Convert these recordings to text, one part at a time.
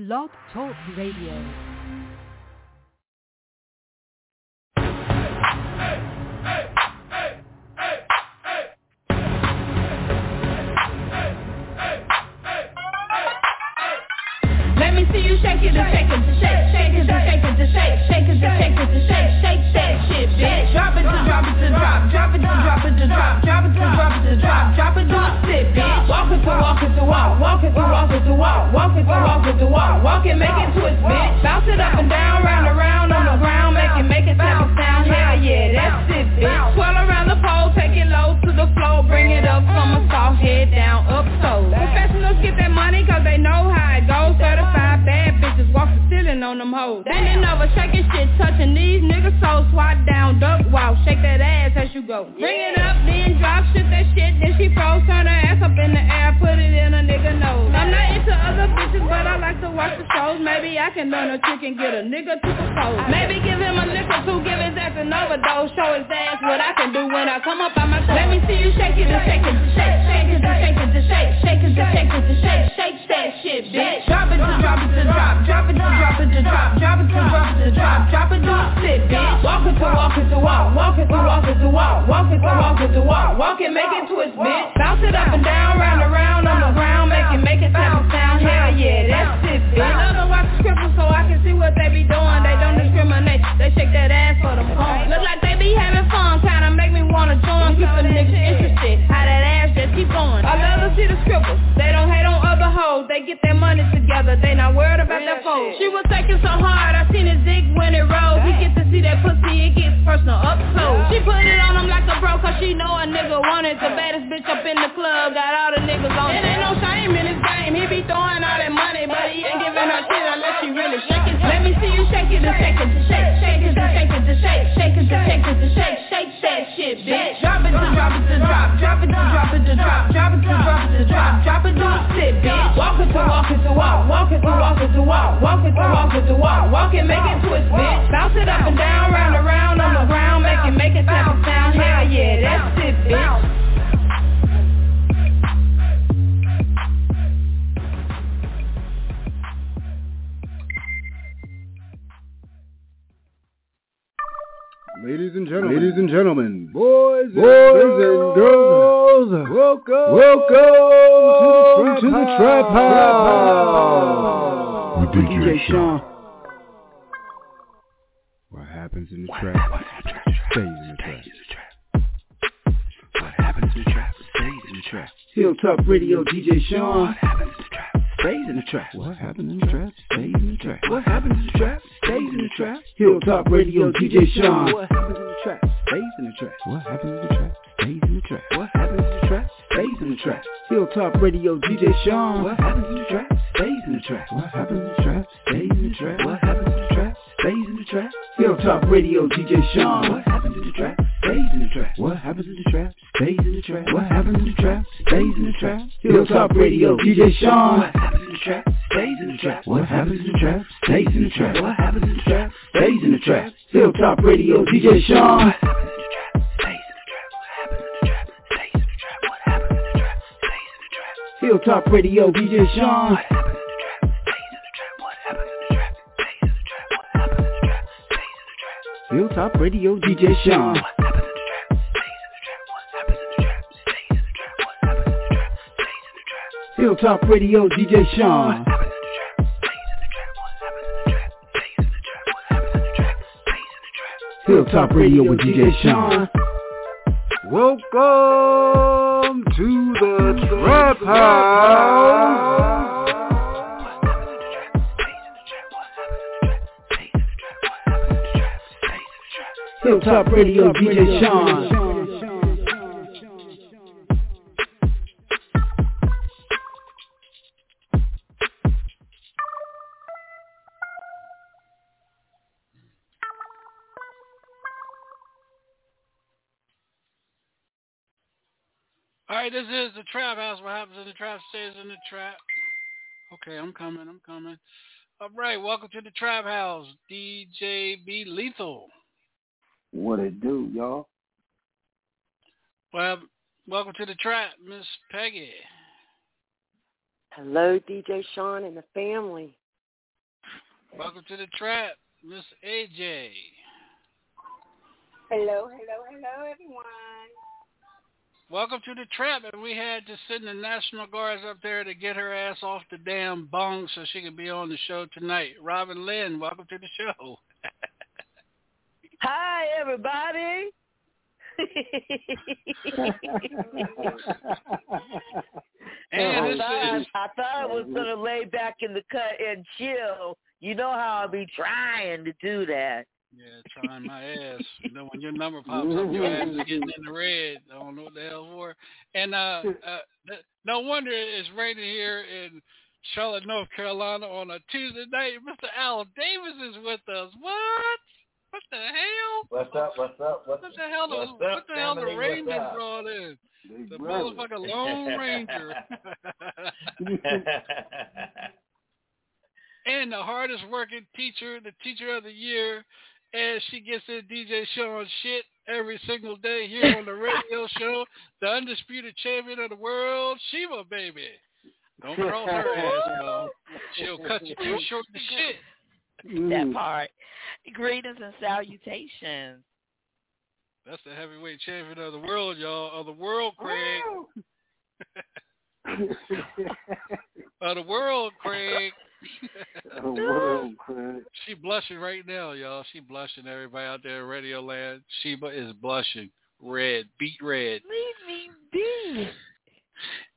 Blog Talk Radio. Walk, it to walk walk, it, make it twist, bitch. Bounce it up and down, round and round on the ground, make it, make it tap sound, hell yeah, that's it, bitch. Swirl around the pole, take it low to the floor, bring it up from a soft head down, up so. Professionals get that money cause they know how it goes, certified bad bitches walk the ceiling on them hoes. Bending over, shaking shit, touching these niggas so swat down, duck walk, shake that ass go. Bring it up, then drop, shit that shit, then she froze, turn her ass up in the air, put it in a nigga nose. I'm not into other bitches, but I like to watch the shows. Maybe I can learn a trick and get a nigga to propose. Maybe give him a lick or two, give his ass an overdose, show his ass what I can do when I come up on my show. Let me see you shake it, and shake it, shake, shake it, and shake it, shake, shake it, and shake it, and shake, shake that shit, bitch. Drop it to drop it to drop, drop it to drop it to drop, drop it to drop it to drop, drop it to sit, bitch. Walk it to walk it to walk, walk it to walk it to walk, walk it to walk it to walk, walk it, make it twist, bitch. Bounce it up and down, round and round on the ground, make it, make it tap sound, hell yeah, that's it, bitch. I love to watch the scribbles so I can see what they be doing. They don't discriminate, they shake that ass for them. Look like they be having fun, wanna join. Keep the niggas interested, how that ass just keep going. I love to see the scribbles, they don't hate on other hoes. They get their money together, they not worried about their foes. She was taking so hard, I seen it zig when it rolled. We get to see that pussy, it gets personal up close. She put it on him like a bro, cause she know a nigga wanted the baddest bitch up in the club. Got all the niggas on it. ain't no shame in his game, he be throwing all that money, but he ain't giving her shit unless she really shake shake it, and shake it, and shake, shake it, and shake it, and shake, shake it, and shake it, and shake, shake that shit, bitch. Drop it to drop it to drop, drop it to drop it to drop, drop it to drop it to drop, drop it to sit, bitch. Walk it to walk it to walk, walk it to walk it to walk, walk it to walk it to walk, walk it, make it twist, bitch. Bounce it up and down, round and round on the ground, make it, make it tap sound, hell yeah, that's it, bitch. Ladies and gentlemen, ladies and gentlemen, boys, and boys and girls, welcome, welcome to the Trap House. With DJ Sean. What happens in the trap? Stays in the trap. What happens in the trap? Stays in the trap. Hilltop Radio, DJ Sean. What happens in the trap stays in the trap. What happens in the trap stays in the trap. What happens in the trap stays in the trap. Hilltop Radio, DJ Sean. What happens in the trap stays in the trap. What happens in the trap stays in the trap. What happens in the trap stays in the trap. Hilltop Radio, DJ Sean. What happens in the trap stays in the trap. What happens in the trap stays in the trap. What happens in the trap stays in the trap. Hilltop Radio, DJ Sean. What happens in the trap stays in the trap. What happens in the trap stays in the trap. What happens in the trap stays in the trap. Hilltop Radio, DJ Sean. What happens in the trap stays in the trap. What happens in the trap stays in the trap. What happens in the trap stays in the trap. Hilltop Radio, DJ Sean. Stay in the trap. Stays in the trap. What happens in the trap stays in the trap stays in the trap. Hilltop Radio, DJ Sean. What happens in the trap stays in the trap. What happens in the trap stays in the trap. What happens in the trap stays in the trap. Hilltop Radio with DJ Sean. Welcome to the Trap House. Hilltop Radio, DJ Sean. All right, this is the Trap House. What happens in the trap stays in the trap. Okay, I'm coming. I'm coming. All right, welcome to the Trap House, DJ B Lethal. What it do, y'all? Well, welcome to the trap, Miss Peggy. Hello, DJ Sean and the family. Welcome to the trap, Miss AJ. Hello, hello, hello, everyone. Welcome to the trap, and we had to send the National Guards up there to get her ass off the damn bong so she could be on the show tonight. Robin Lynn, welcome to the show. Hi, everybody. and I this thought, is I thought I was gonna lay back in the cut and chill. You know how I'll be trying to do that. yeah, trying my ass. You know when your number pops up, your ass is getting in the red. I don't know what the hell for. And uh, uh no wonder it's raining here in Charlotte, North Carolina on a Tuesday night. Mr. Al Davis is with us. What? What the hell? What's up? What's up? What's, What the hell? The, what's what up, the hell? The? Rangers What's brought in the motherfucking Lone Ranger. and the hardest working teacher, the teacher of the year, and she gets in DJ Sean shit every single day here on the radio show. The undisputed champion of the world, Sheba baby. Don't cross her ass, though. She'll cut you too short to shit. That part. Greetings and salutations. That's the heavyweight champion of the world, y'all. Of the world, Craig. Of the world, Craig. The world, Craig. She blushing right now, y'all. She blushing. Everybody out there in Radio Land. Sheba is blushing. Red. Beat red. Leave me be.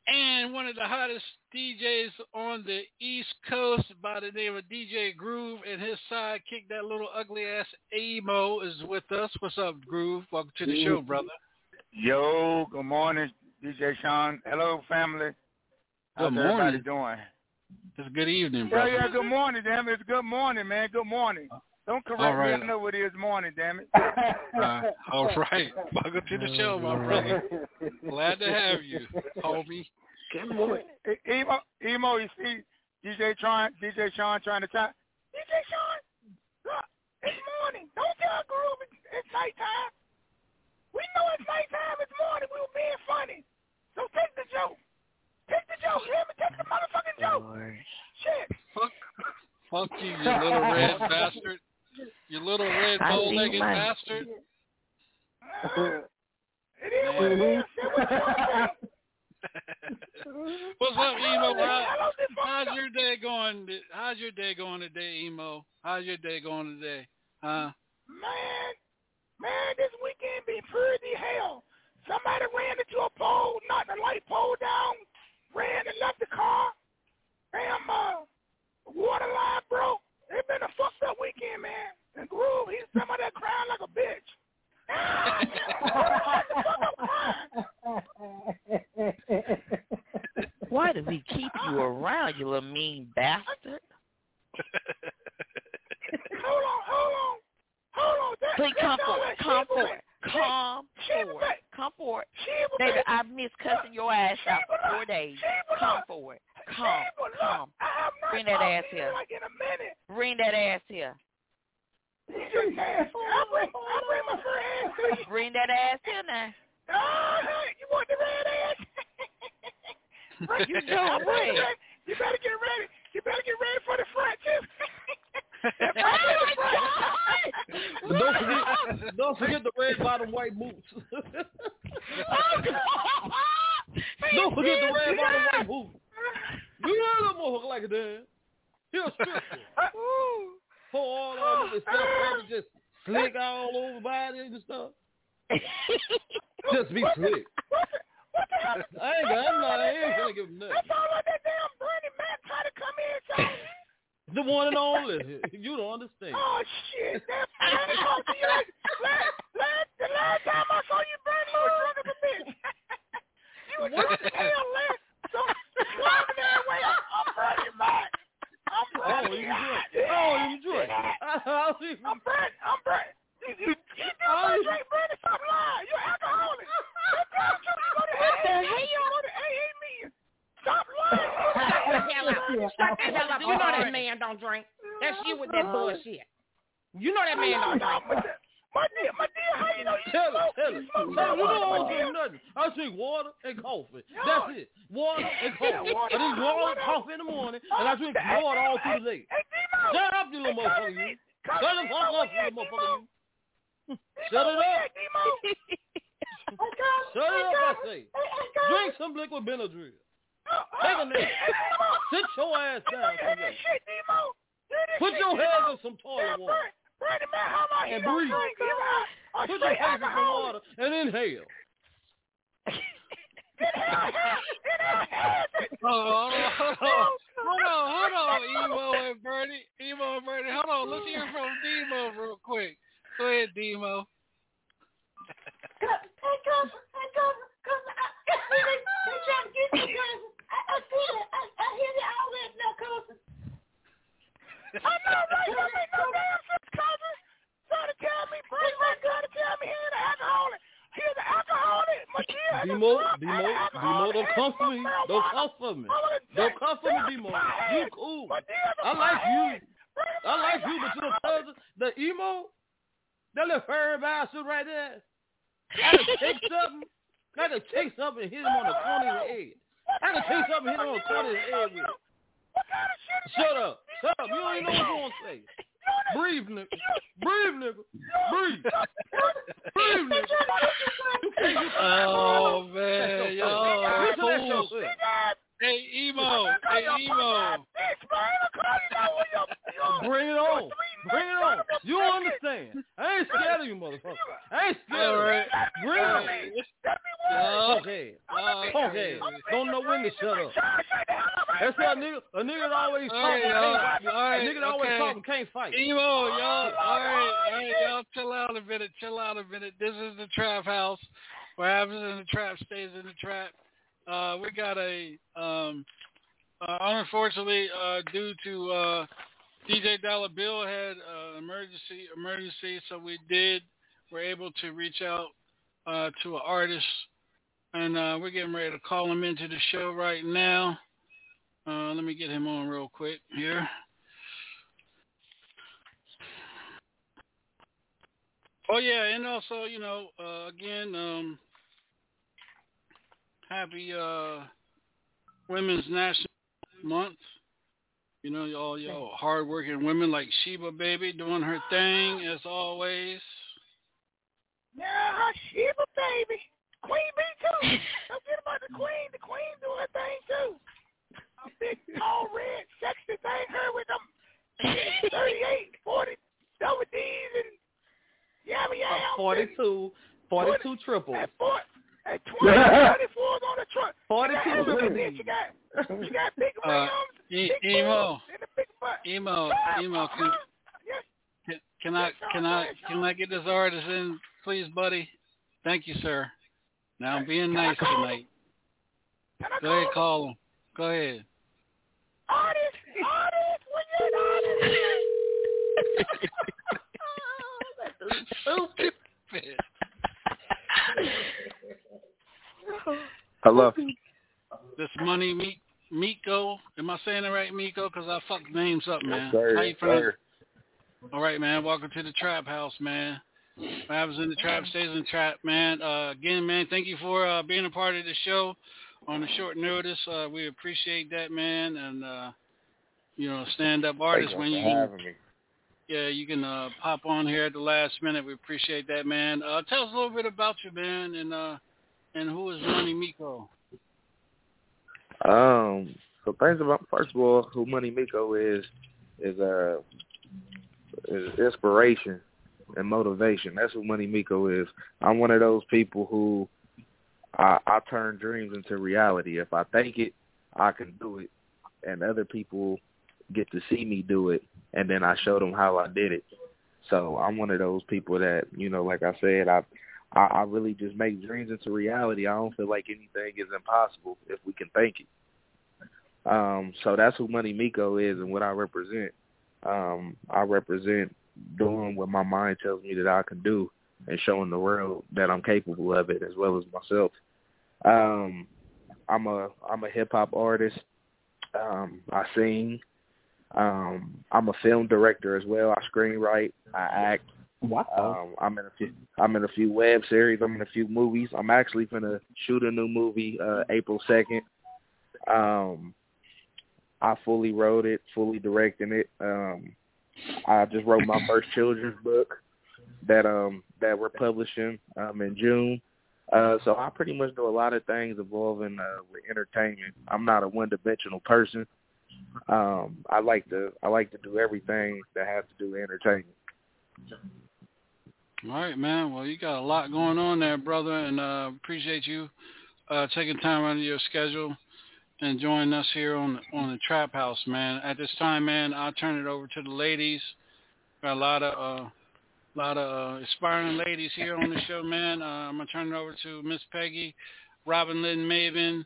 And one of the hottest DJs on the East Coast by the name of DJ Groove and his sidekick, that little ugly ass Emo, is with us. What's up, Groove? Welcome to the show, mm-hmm. brother. Yo, good morning, DJ Sean. Hello, family. How's Good everybody morning. doing? It's a good evening, brother. yeah, good morning, damn it. It's good morning, man. Good morning. Uh, Don't correct All right. me. I know what it is morning, damn it. Uh, all right. Welcome to the show, my brother. Glad to have you, homie. Good morning. Emo, emo, you see DJ trying, DJ Sean trying to try. DJ Sean, look, it's morning. Don't tell Groove it's, it's nighttime. We know it's nighttime. It's morning. We were being funny. So take the joke. Take the joke. Hear me? Take the motherfucking joke. Shit. Fuck, fuck you, you little red bastard. You little red I see bow-legged my- bastard. It is what it is. Say what you want to say. What's up, Emo? How, how's your day going? How's your day going today, Emo? How's your day going today? Huh? Man, man, this weekend be pretty hell. Somebody ran into a pole, knocked the light pole down, ran and left the car. Damn, uh, water line broke. It's been a fucked up weekend, man. And Groove, he's somebody that crying like a bitch. The fuck I'm crying. Why do we keep you around, you little mean bastard? hold on, hold on, hold on. That, Please that's come all forward. Come forward. Come forward. Come forward. Baby. I've missed cussing your ass out for four days. Come forward. Come. Come. I have not Bring that ass here. Like in a minute. Bring that ass here. You just nasty. I bring, I bring my fur ass to. Bring that ass here now. Oh, you want the red ass? You you, do, better bring. get- you better get ready. You better get ready for the front too. Oh, don't forget, don't forget the red bottom white boots. Oh, don't forget the red bottom white boots. You know that motherfucker like a damn. He a stripper. Pour all over the stuff, just slick all over body and stuff. Just be slick. What the, hell? I ain't got, I'm not, I ain't gonna give him That nothing. sound like that damn Bernie Mac trying to come in. So, The one and only. You don't understand. oh shit! That Bernie talked to you last, last, the last time I saw you, Bernie, you was drunk as a bitch. you was drunk as hell last. So, driving that way, I'm, I'm Bernie Mac. I'm Oh, Bernie you Mac. drink. Oh, you drink. I don't even. I'm Bernie. I'm Bernie. You, you, you do Oh, not you- drink Bernie. Stop lying. You're alcoholic. Stop telling the truth. You go to What the AA. hell? You go to AA meeting. Stop lying. Shut the hell up. Shut the hell up. You know that man don't drink. You with that bullshit. You know that man don't drink. My dear, my dear, how you know you Tell smoke? tell. You smoke Tell. You don't want to dear. drink nothing. I drink water and coffee. No. That's it. Water and coffee. I drink water and coffee in the morning, and I drink water all through the day. Hey, Shut up, you little motherfucker, you. Shut the fuck up, you little motherfucker, you. Shut it up. Shut it up, I say. Drink some liquid Benadryl. Take a nap. Sit your ass down. Put your hands in some toilet water. And breathe. Put your face in some water and inhale. Hold on, hold on, hold on, hold on, Emo and Bernie, Emo and Bernie, hold on. Let's hear from Demo real quick. Go ahead, Demo. I know, right? Don't make no damn sense, cousin. Trying to tell me, Bruce, my trying to tell me he's alcoholic. He's the alcoholic. Matia is Demo, Demo, Demo, don't come for me. Don't come for me. Don't come for me, Demo. You cool. I like you. I like you, but your cousin, the emo, that little furry bastard right there, I can take something. I can take something and hit him on the corner of the head. I can take something and hit him on the corner of the head with it. Shut up. Shut up. You don't even know what you're going to say. Breathe, nigga. Breathe, nigga. Breathe. Breathe, nigga. You can't get Oh man, yo, Listen to that cool. shit. Hey, Emo. Hey, Emo. Bring it on. Bring it on. You understand. I ain't scared of you, motherfucker. I ain't scared of right. you. Bring it on. Okay. Okay. Don't know when to shut up. That's why a nigga, a nigga that always talking right, can't fight. All right, A nigga that always okay. talking can't fight. Emo, y'all. All right, all right, y'all. Chill out a minute. Chill out a minute. This is the Trap House. What happens in the trap stays in the trap. Uh, we got a um, uh, unfortunately uh, due to uh, DJ Dollar Bill had uh, emergency emergency, so we did we're able to reach out uh, to an artist, and uh, we're getting ready to call him into the show right now. Uh, let me get him on real quick here. Oh yeah, and also you know uh, again, um, happy uh, Women's National Month. You know, all y'all hardworking women like Sheba Baby doing her thing as always. Yeah, Sheba Baby. Queen B too. Don't forget about the Queen. The Queen doing her thing too. A big, tall, red, sexy thing. Her with them 38, 40 double D's and yeah, yabba. 42, 42 triples. Hey, 20, 34 on the truck. 42. You, you got, you got big rims, uh, big e- emo. and a big butt. Emo, ah, emo, can, huh? yes. can, can yes, I can I can I get this artist in, please, buddy? Thank you, sir. Now I'm being can nice tonight. Him? Go ahead, call him. Go ahead. Artist, artist, when you're an artist. Oh, that's stupid. Hello. This money Miko. Am I saying it right, Miko? Because I fucked names up, man. Sir, How you feeling? All right, man. Welcome to the Trap House, man. What happens in the trap stays in the trap, man. Uh, again, man, thank you for uh, being a part of the show on the short notice. Uh, we appreciate that, man. And uh, you know, stand up artist when you you for can, having me. yeah, you can uh, pop on here at the last minute. We appreciate that, man. Uh, tell us a little bit about you, man, and uh, and who is Money Miko? Um, so things about first of all, who Money Miko is is uh is inspiration and motivation. That's who Money Miko is. I'm one of those people who I, I turn dreams into reality. If I think it, I can do it, and other people get to see me do it, and then I show them how I did it. So I'm one of those people that you know, like I said, I I, I really just make dreams into reality. I don't feel like anything is impossible if we can think it. Um, so that's who Money Miko is and what I represent. Um, I represent doing what my mind tells me that I can do and showing the world that I'm capable of it as well as myself. Um, I'm a I'm a hip hop artist. Um, I sing. Um, I'm a film director as well. I screenwrite. I act. Wow. Um, I'm in a few. I'm in a few web series. I'm in a few movies. I'm actually gonna shoot a new movie uh, April second. Um, I fully wrote it, fully directing it. Um, I just wrote my first children's book that um that we're publishing um in June. Uh, so I pretty much do a lot of things involving uh, with entertainment. I'm not a one-dimensional person. Um, I like to I like to do everything that has to do with entertainment. All right, man. Well, you got a lot going on there, brother, and uh, appreciate you uh, taking time out of your schedule and joining us here on on the Trap House, man. At this time, man, I'll turn it over to the ladies. Got a lot of uh, lot of uh, aspiring ladies here on the show, man. Uh, I'm gonna turn it over to Miss Peggy, Robin Lynn Maven,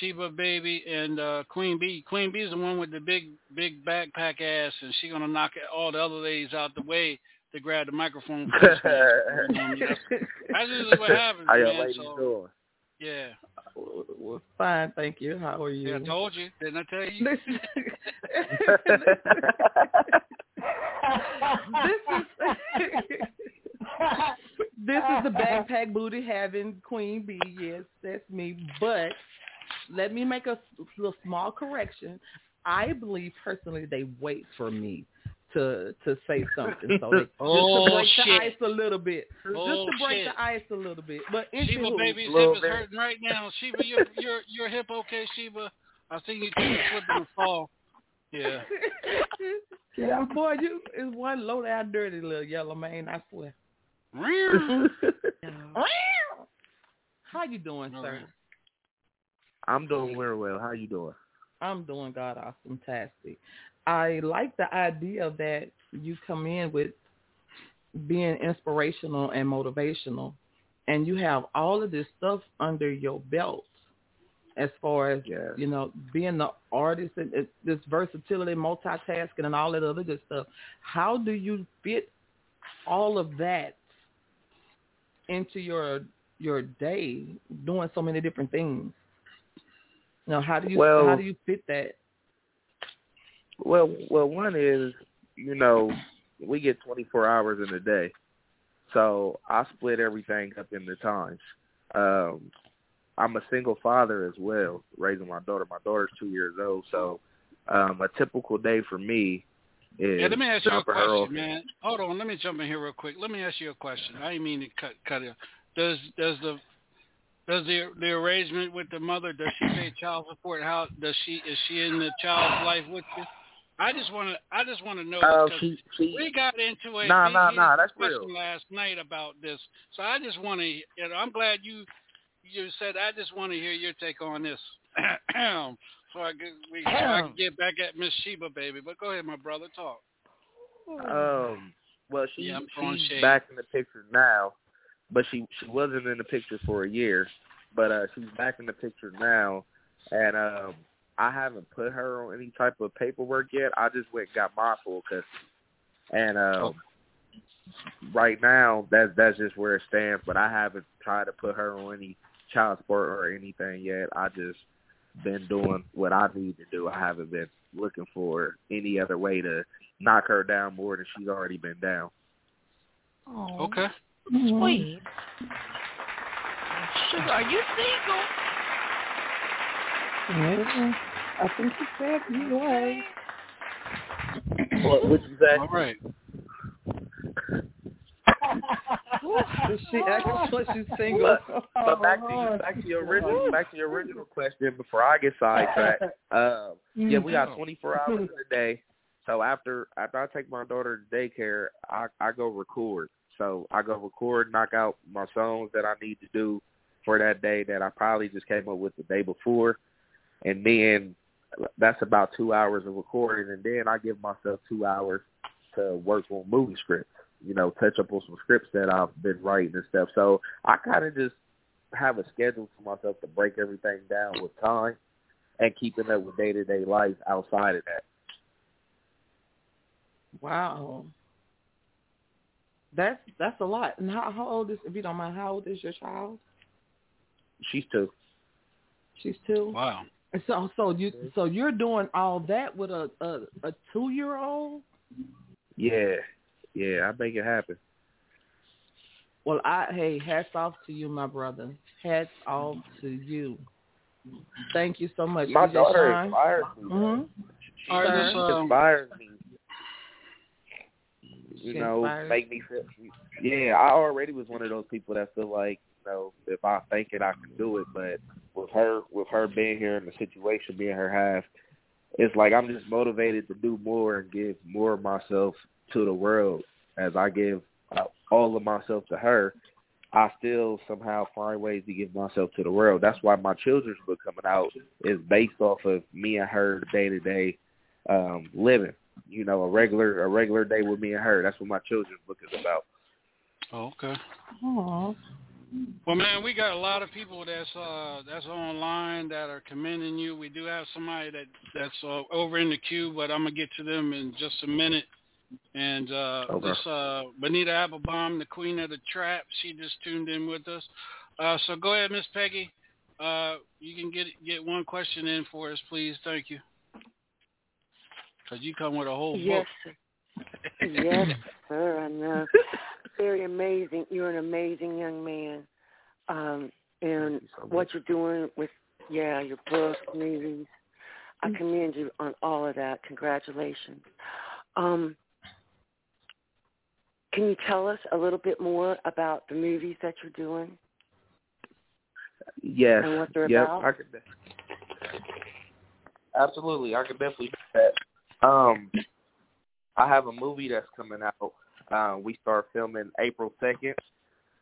Sheba Baby, and uh, Queen B. Queen B is the one with the big big backpack ass, and she's gonna knock all the other ladies out the way to grab the microphone. First, man. that's, that's just what happens, How man. y'all ladies so, doing? yeah. Well, fine, thank you. How are you? Yeah, I told you. Didn't I tell you? this is this is the backpack booty having queen bee. Yes, that's me. But let me make a little small correction. I believe personally they wait for me to to say something. So they, just Oh, to break shit. the ice a little bit. Oh, just to break shit. the ice a little bit. But Sheba anywho- baby's Little hip is bit. hurting right now. Sheba, your your your hip okay, Sheba? I think you took a slip and fall. Yeah. Yeah, boy, you is one low down dirty little yellow man, I swear. How you doing, All sir? right. I'm doing very well. How you doing? I'm doing God awesome tastic. I like the idea that you come in with being inspirational and motivational and you have all of this stuff under your belt as far as Yes. you know being the artist and it, this versatility multitasking and all that other good stuff. How do you fit all of that into your your day doing so many different things? You know how do you Well- how do you fit that Well, well, one is you know we get 24 hours in a day, so I split everything up into times. Um, I'm a single father as well, raising my daughter. My daughter's two years old, so um, a typical day for me is Yeah, let me ask you a dropping her off. question, man. Hold on, let me jump in here real quick. Let me ask you a question. I didn't mean to cut cut it. Does does the does the the arrangement with the mother does she pay child support? How does she is she in the child's life with you? I just want to I just want to know because she, she, we got into a Nah, big nah, nah, that's discussion real. last night about this. So I just want to you know I'm glad you you said I just want to hear your take on this. so I can we, so I can get back at Miss Sheba baby. But go ahead, my brother, talk. Um, well, she Yeah, she's shade. back in the picture now, but she she wasn't in the picture for a year, but uh she's back in the picture now, and um I haven't put her on any type of paperwork yet. I just went and got my full custody, and um right now that's that's just where it stands. But I haven't tried to put her on any child support or anything yet. I just been doing what I need to do. I haven't been looking for any other way to knock her down more than she's already been down. Okay. Sweet. Sugar, are you single? Yeah, I think you said you was. What would you say? All right. she actually she's single. But, but back to back to your original back to your original question before I get sidetracked. Um, yeah, we got 24 hours in a day. So after after I take my daughter to daycare, I I go record. So I go record, knock out my songs that I need to do for that day that I probably just came up with the day before, and then that's about two hours of recording, and then I give myself two hours to work on movie scripts. You know, touch up on some scripts that I've been writing and stuff. So I kind of just have a schedule for myself to break everything down with time and keeping up with day to day life outside of that. Wow. That's that's a lot. And how how old is if you don't mind, how old is your child? She's two. She's two. Wow. And So so you so you're doing all that with a a, a two year old? Yeah, yeah, I make it happen. Well, I hey, hats off to you, my brother. Hats off to you. Thank you so much. My DJ daughter Shine. inspires me. Mhm. All right, Sir. let's, um, inspires me. you She know, inspires. make me feel. Yeah, I already was one of those people that feel like, you know, if I think it, I can do it. But with her, with her being here in the situation, being her half, it's like I'm just motivated to do more and give more of myself to the world as I give uh, all of myself to her. I still somehow find ways to give myself to the world. That's why my children's book coming out is based off of me and her day to day um living. You know, a regular a regular day with me and her. That's what my children's book is about. Oh, okay. Aw. Well, man, we got a lot of people that's uh that's online that are commending you. We do have somebody that that's uh, over in the queue, but I'm gonna get to them in just a minute. And uh Okay. this uh Benita Applebaum, the queen of the trap, she just tuned in with us. Uh so go ahead, Miss Peggy. Uh you can get get one question in for us, please. Thank you. Cause you come with a whole Yes, book. sir. yes, sir. I know. Very amazing. You're an amazing young man. Um, and what you're doing with, yeah, your books, movies. I commend you on all of that. Congratulations. Um, can you tell us a little bit more about the movies that you're doing? Yes. And what they're yep, about? I could Absolutely, I could definitely do that. Um, I have a movie that's coming out. Uh, we start filming April second.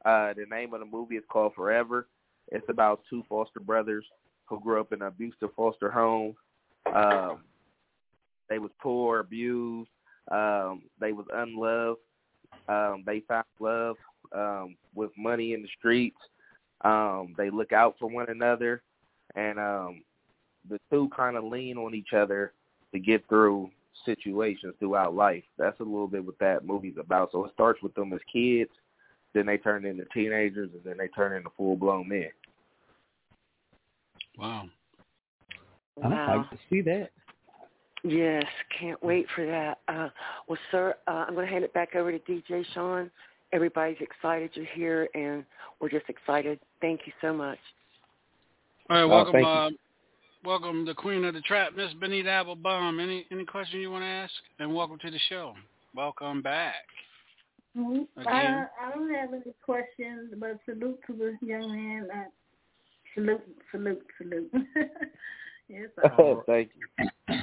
Uh, the name of the movie is called Forever. It's about two foster brothers who grew up in an abusive foster home. Um, they was poor, abused. Um, they was unloved. Um, they found love um, with money in the streets. Um, they look out for one another, and um, the two kind of lean on each other to get through situations throughout life. That's a little bit what that movie's about. So it starts with them as kids, then they turn into teenagers, and then they turn into full blown men. Wow. I'd like to see that. Yes, can't wait for that. Uh, well, sir, uh, I'm going to hand it back over to DJ Sean. Everybody's excited you're here, and we're just excited. Thank you so much. All right, Oh, welcome, thank you. uh, welcome, the queen of the trap, Miss Benita Applebaum. Any any question you want to ask? And welcome to the show. Welcome back. Mhm. Again? I, I don't have any questions, but salute to the young man. Uh, salute, salute, salute. yes, I Thank you.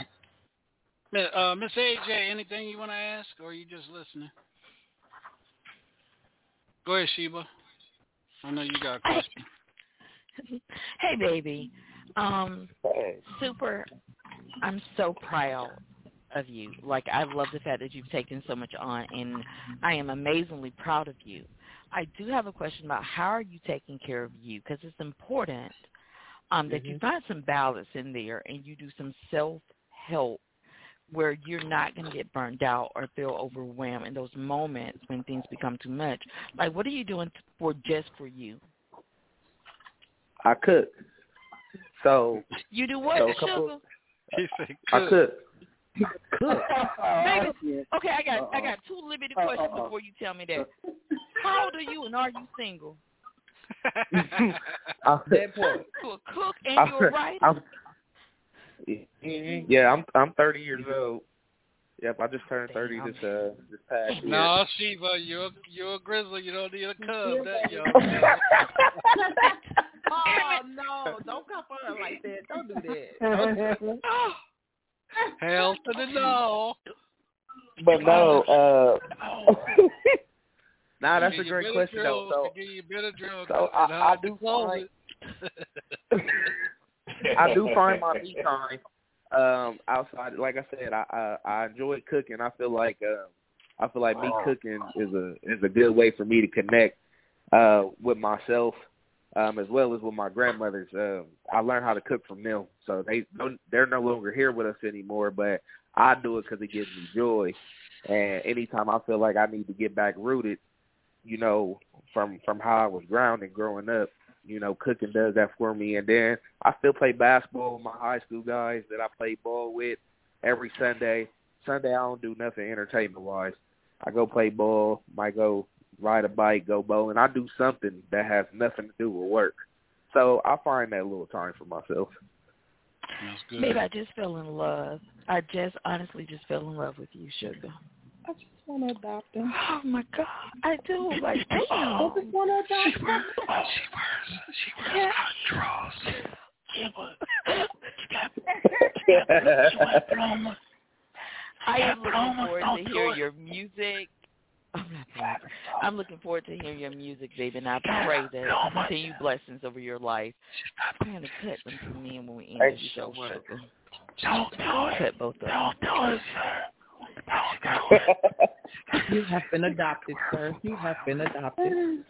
Mi- Uh, Miss AJ, anything you want to ask, or are you just listening? Go ahead, Sheba. I know you got a question. Hey, baby. Um, super. I'm so proud of you. Like I love the fact that you've taken so much on, and I am amazingly proud of you. I do have a question about how are you taking care of you because it's important um, that you find some balance in there and you do some self help where you're not going to get burned out or feel overwhelmed in those moments when things become too much. Like, what are you doing for just for you? I cook. So You do what, So a couple- sugar? He said, I cook. Cook. Baby, okay, I got I Uh-uh. got two limited questions before you tell me that. How old are you and are you single? I, That part. You a cook and you a writer? I'm, yeah, I'm I'm 30 years old. Yep, I just turned 30 this uh this past year. no, Sheba, you're you're a grizzly. You don't need a cub. That young. Oh no! Don't come for her like that. Don't do that. Don't do Oh, Hell to the no. But no, uh, nah, that's a great question drills, though. give you better drills, So I, I do find it. I do find my me time um outside. Like I said, I I, I enjoy cooking. I feel like uh, I feel like me cooking is a is a good way for me to connect uh with myself um as well as with my grandmothers. Um, I learned how to cook from them, so they they're no longer here with us anymore. But I do it because it gives me joy. And anytime I feel like I need to get back rooted, you know, from from how I was grounded growing up, you know, cooking does that for me. And then I still play basketball with my high school guys that I play ball with every Sunday. Sunday I don't do nothing entertainment wise. I go play ball, might go ride a bike, go bowling. I do something that has nothing to do with work. So I find that little time for myself. That's good. Babe, I just fell in love. I just honestly just fell in love with you, sugar. I just want to adopt him. Oh my God, I do. Like, damn. I just want to adopt She wears, she wears, she wears yeah. draws. I am looking forward to hear your music. I'm looking forward to hearing your music, baby, and I pray that continue blessings over your life. I'm going to cut them to me when we end the show. Don't do it. Cut both of them. Don't do it, sir. you have been adopted, sir. You have been adopted.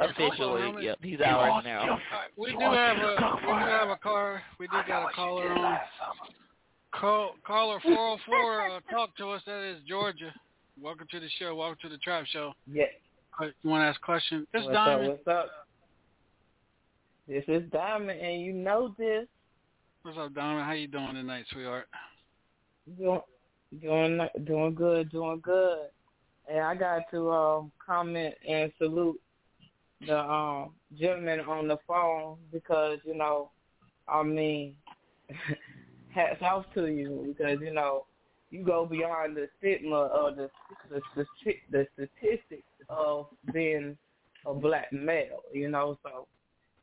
Officially, yep, he's ours now. We do have a we do have a car. We do got a caller on. Call caller four oh four. Uh, talk to us. That is Georgia. Welcome to the show. Welcome to the Trap Show. Yeah. You want to ask a question? This what's Diamond. Up, what's up? This is Diamond, and you know this. What's up, Diamond? How you doing tonight, sweetheart? Doing, doing, doing good, doing good. And I got to um, comment and salute the um, gentleman on the phone because you know, I mean, hats off to you because you know you go beyond the stigma or the the, the, the statistics of being a black male. You know, so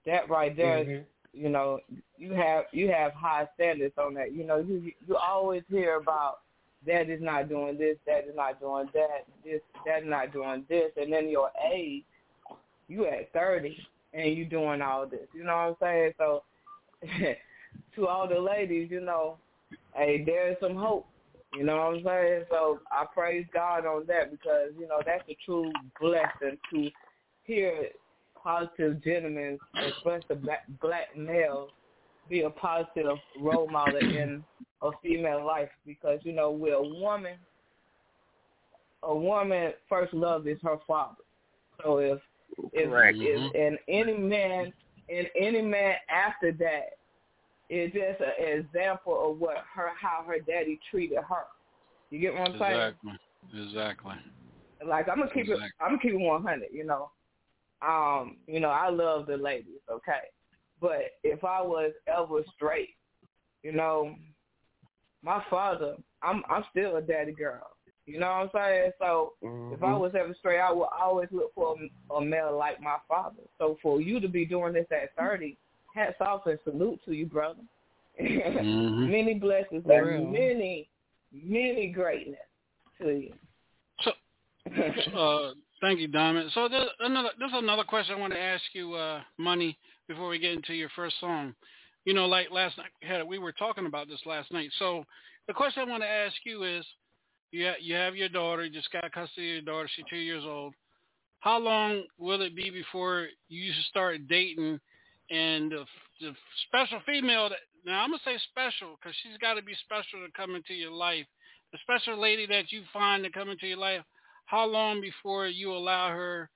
that right there, Mm-hmm. you know, you have you have high standards on that. You know, you you always hear about that is not doing this, that is not doing that, this that is not doing this, and then your age, you at thirty and you doing all this. You know what I'm saying? So to all the ladies, you know, hey, there's some hope. You know what I'm saying? So I praise God on that because, you know, that's a true blessing to hear positive gentlemen, especially black, black males, be a positive role model in a female life because, you know, with a woman, a woman first love is her father. So if if, Correct. if and any man and any man after that is just an example of what her how her daddy treated her. You get what I'm saying? Exactly. Exactly. Like I'm gonna keep Exactly. it. I'm gonna keep it 100. You know, um, you know I love the ladies. Okay, but if I was ever straight, you know, my father, I'm I'm still a daddy girl. You know what I'm saying? So if I was ever straight, I would always look for a, a male like my father. So for you to be doing this at 30, hats off and salute to you, brother. Mhm. many blessings For and real. many, many greatness to you. uh, thank you, Diamond. So there's another there's another question I want to ask you, uh, Money, before we get into your first song. You know, like last night, we had we were talking about this last night. So the question I want to ask you is, you ha- you have your daughter, you just got custody of your daughter. She's two years old. How long will it be before you start dating? And the, the special female that now I'm gonna say special because she's got to be special to come into your life. The special lady that you find to come into your life how long before you allow her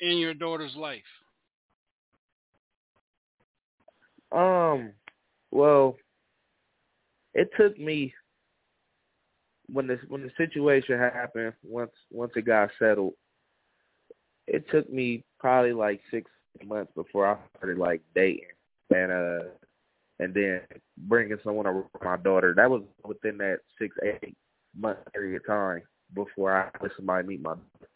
in your daughter's life? Um, well, it took me when the when the situation happened once once it got settled. It took me probably like six months before I started like dating and uh and then bringing someone around my daughter. That was within that six eight month period of time before I let somebody meet my daughter.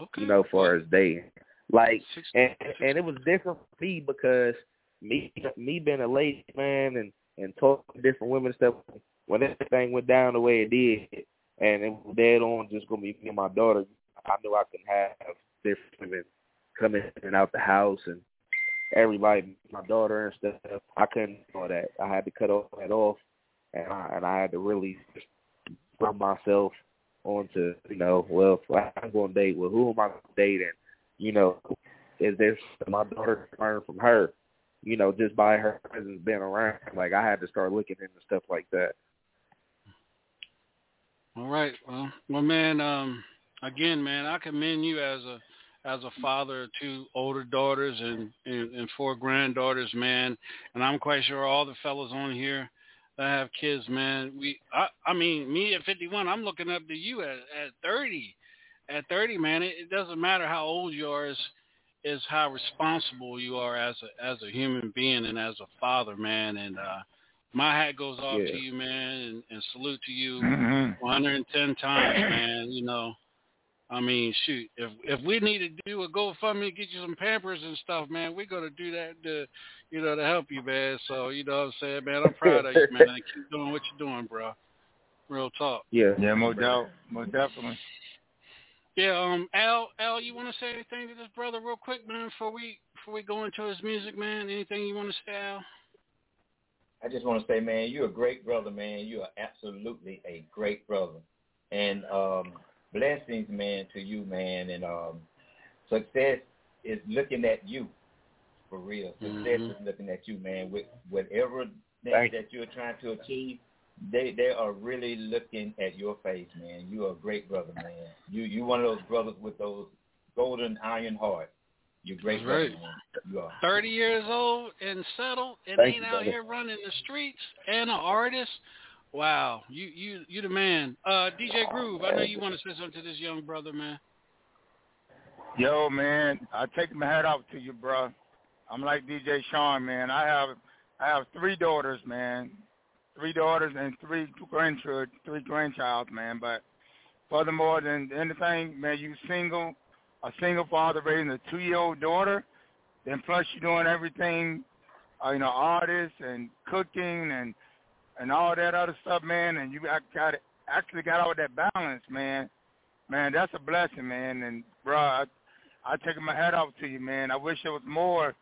Okay. you know, far as dating. Like, and and it was different for me because me me being a lady man and and talking to different women and stuff. When everything went down the way it did, and it was dead on just gonna be me and my daughter, I knew I could have different women coming in and out the house and everybody, my daughter and stuff. I couldn't do all that. I had to cut all that off, and I and I had to really put myself onto, you know, well, I'm going to date, well, who am I? And, you know, is there my daughter learn from her? You know, just by her presence being around. Like, I had to start looking into stuff like that. All right. Well, well, man. Um, again, man, I commend you as a as a father of two older daughters and, and and four granddaughters, man. And I'm quite sure all the fellas on here that have kids, man. We, I, I mean, me at 51, I'm looking up to you at at 30. At 30, man, it, it doesn't matter how old you are. Is is how responsible you are as a as a human being and as a father, man. And uh, my hat goes off Yeah. to you, man, and, and salute to you Mhm. 110 times, man. You know, I mean, shoot, if if we need to do a GoFundMe, to get you some Pampers and stuff, man, we're gonna do that to, you know, to help you, man. So you know what I'm saying, man. I'm proud of you, man. Keep doing what you're doing, bro. Real talk. Yeah. Yeah, most doubt, most definitely. Yeah, um, Al, Al, you want to say anything to this brother real quick, man, before we before we go into his music, man? Anything you want to say, Al? I just want to say, man, you're a great brother, man. You are absolutely a great brother, and um, blessings, man, to you, man. And um, success is looking at you, for real. Success Mhm. is looking at you, man. With whatever thing Thank that you're trying to achieve, they they are really looking at your face, man. You are a great brother, man. You you one of those brothers with those golden iron heart. You're great That's brother, right. man. You are. 30 years old and settled and Thank ain't you, out brother. here running the streets and an artist. Wow, you you you the man. Uh, DJ Groove, I know you want to say something to this young brother, man. Yo, man, I take my hat off to you, bro. I'm like DJ Sean, man. I have I have three daughters, man. Three daughters and three grandchildren, three grandchild, man. But furthermore than anything, man, you single, a single father raising a two-year-old daughter. Then plus you're doing everything, uh, you know, artists and cooking and and all that other stuff, man. And you got, got actually got all that balance, man. Man, that's a blessing, man. And bro, I, I take my hat off to you, man. I wish there was more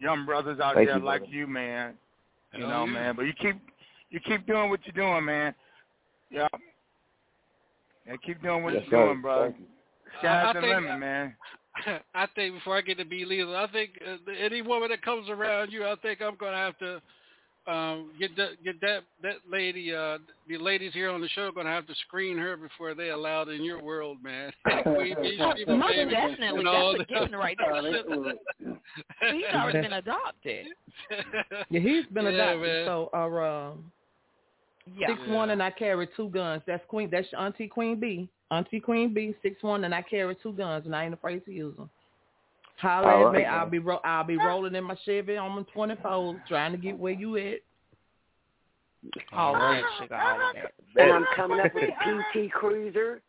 young brothers out Thank there you, like brother. you, man. You Hell know, yeah. man. But you keep you keep doing what you're doing, man. Yeah. And keep doing what Yes, you're sir. doing, bro. Thank you. Sky's I the think- limit, man. I think before I get to be legal, I think uh, any woman that comes around you, I think I'm gonna have to um, get that get that that lady. Uh, the ladies here on the show are gonna have to screen her before they allowed in your world, man. Queen Bee, most baby, definitely. That's a that. given right there. He's already been adopted. Yeah, he's been Yeah, adopted. man. So uh, um, Yeah. six one, and I carry two guns. That's Queen. That's Auntie Queen B. Auntie Queen B. Six one, and I carry two guns, and I ain't afraid to use them. Holler at me. I'll be ro- I'll be rolling in my Chevy on my twenty four, trying to get where you at. All right, sugar, all of that. And I'm coming up with the PT Cruiser.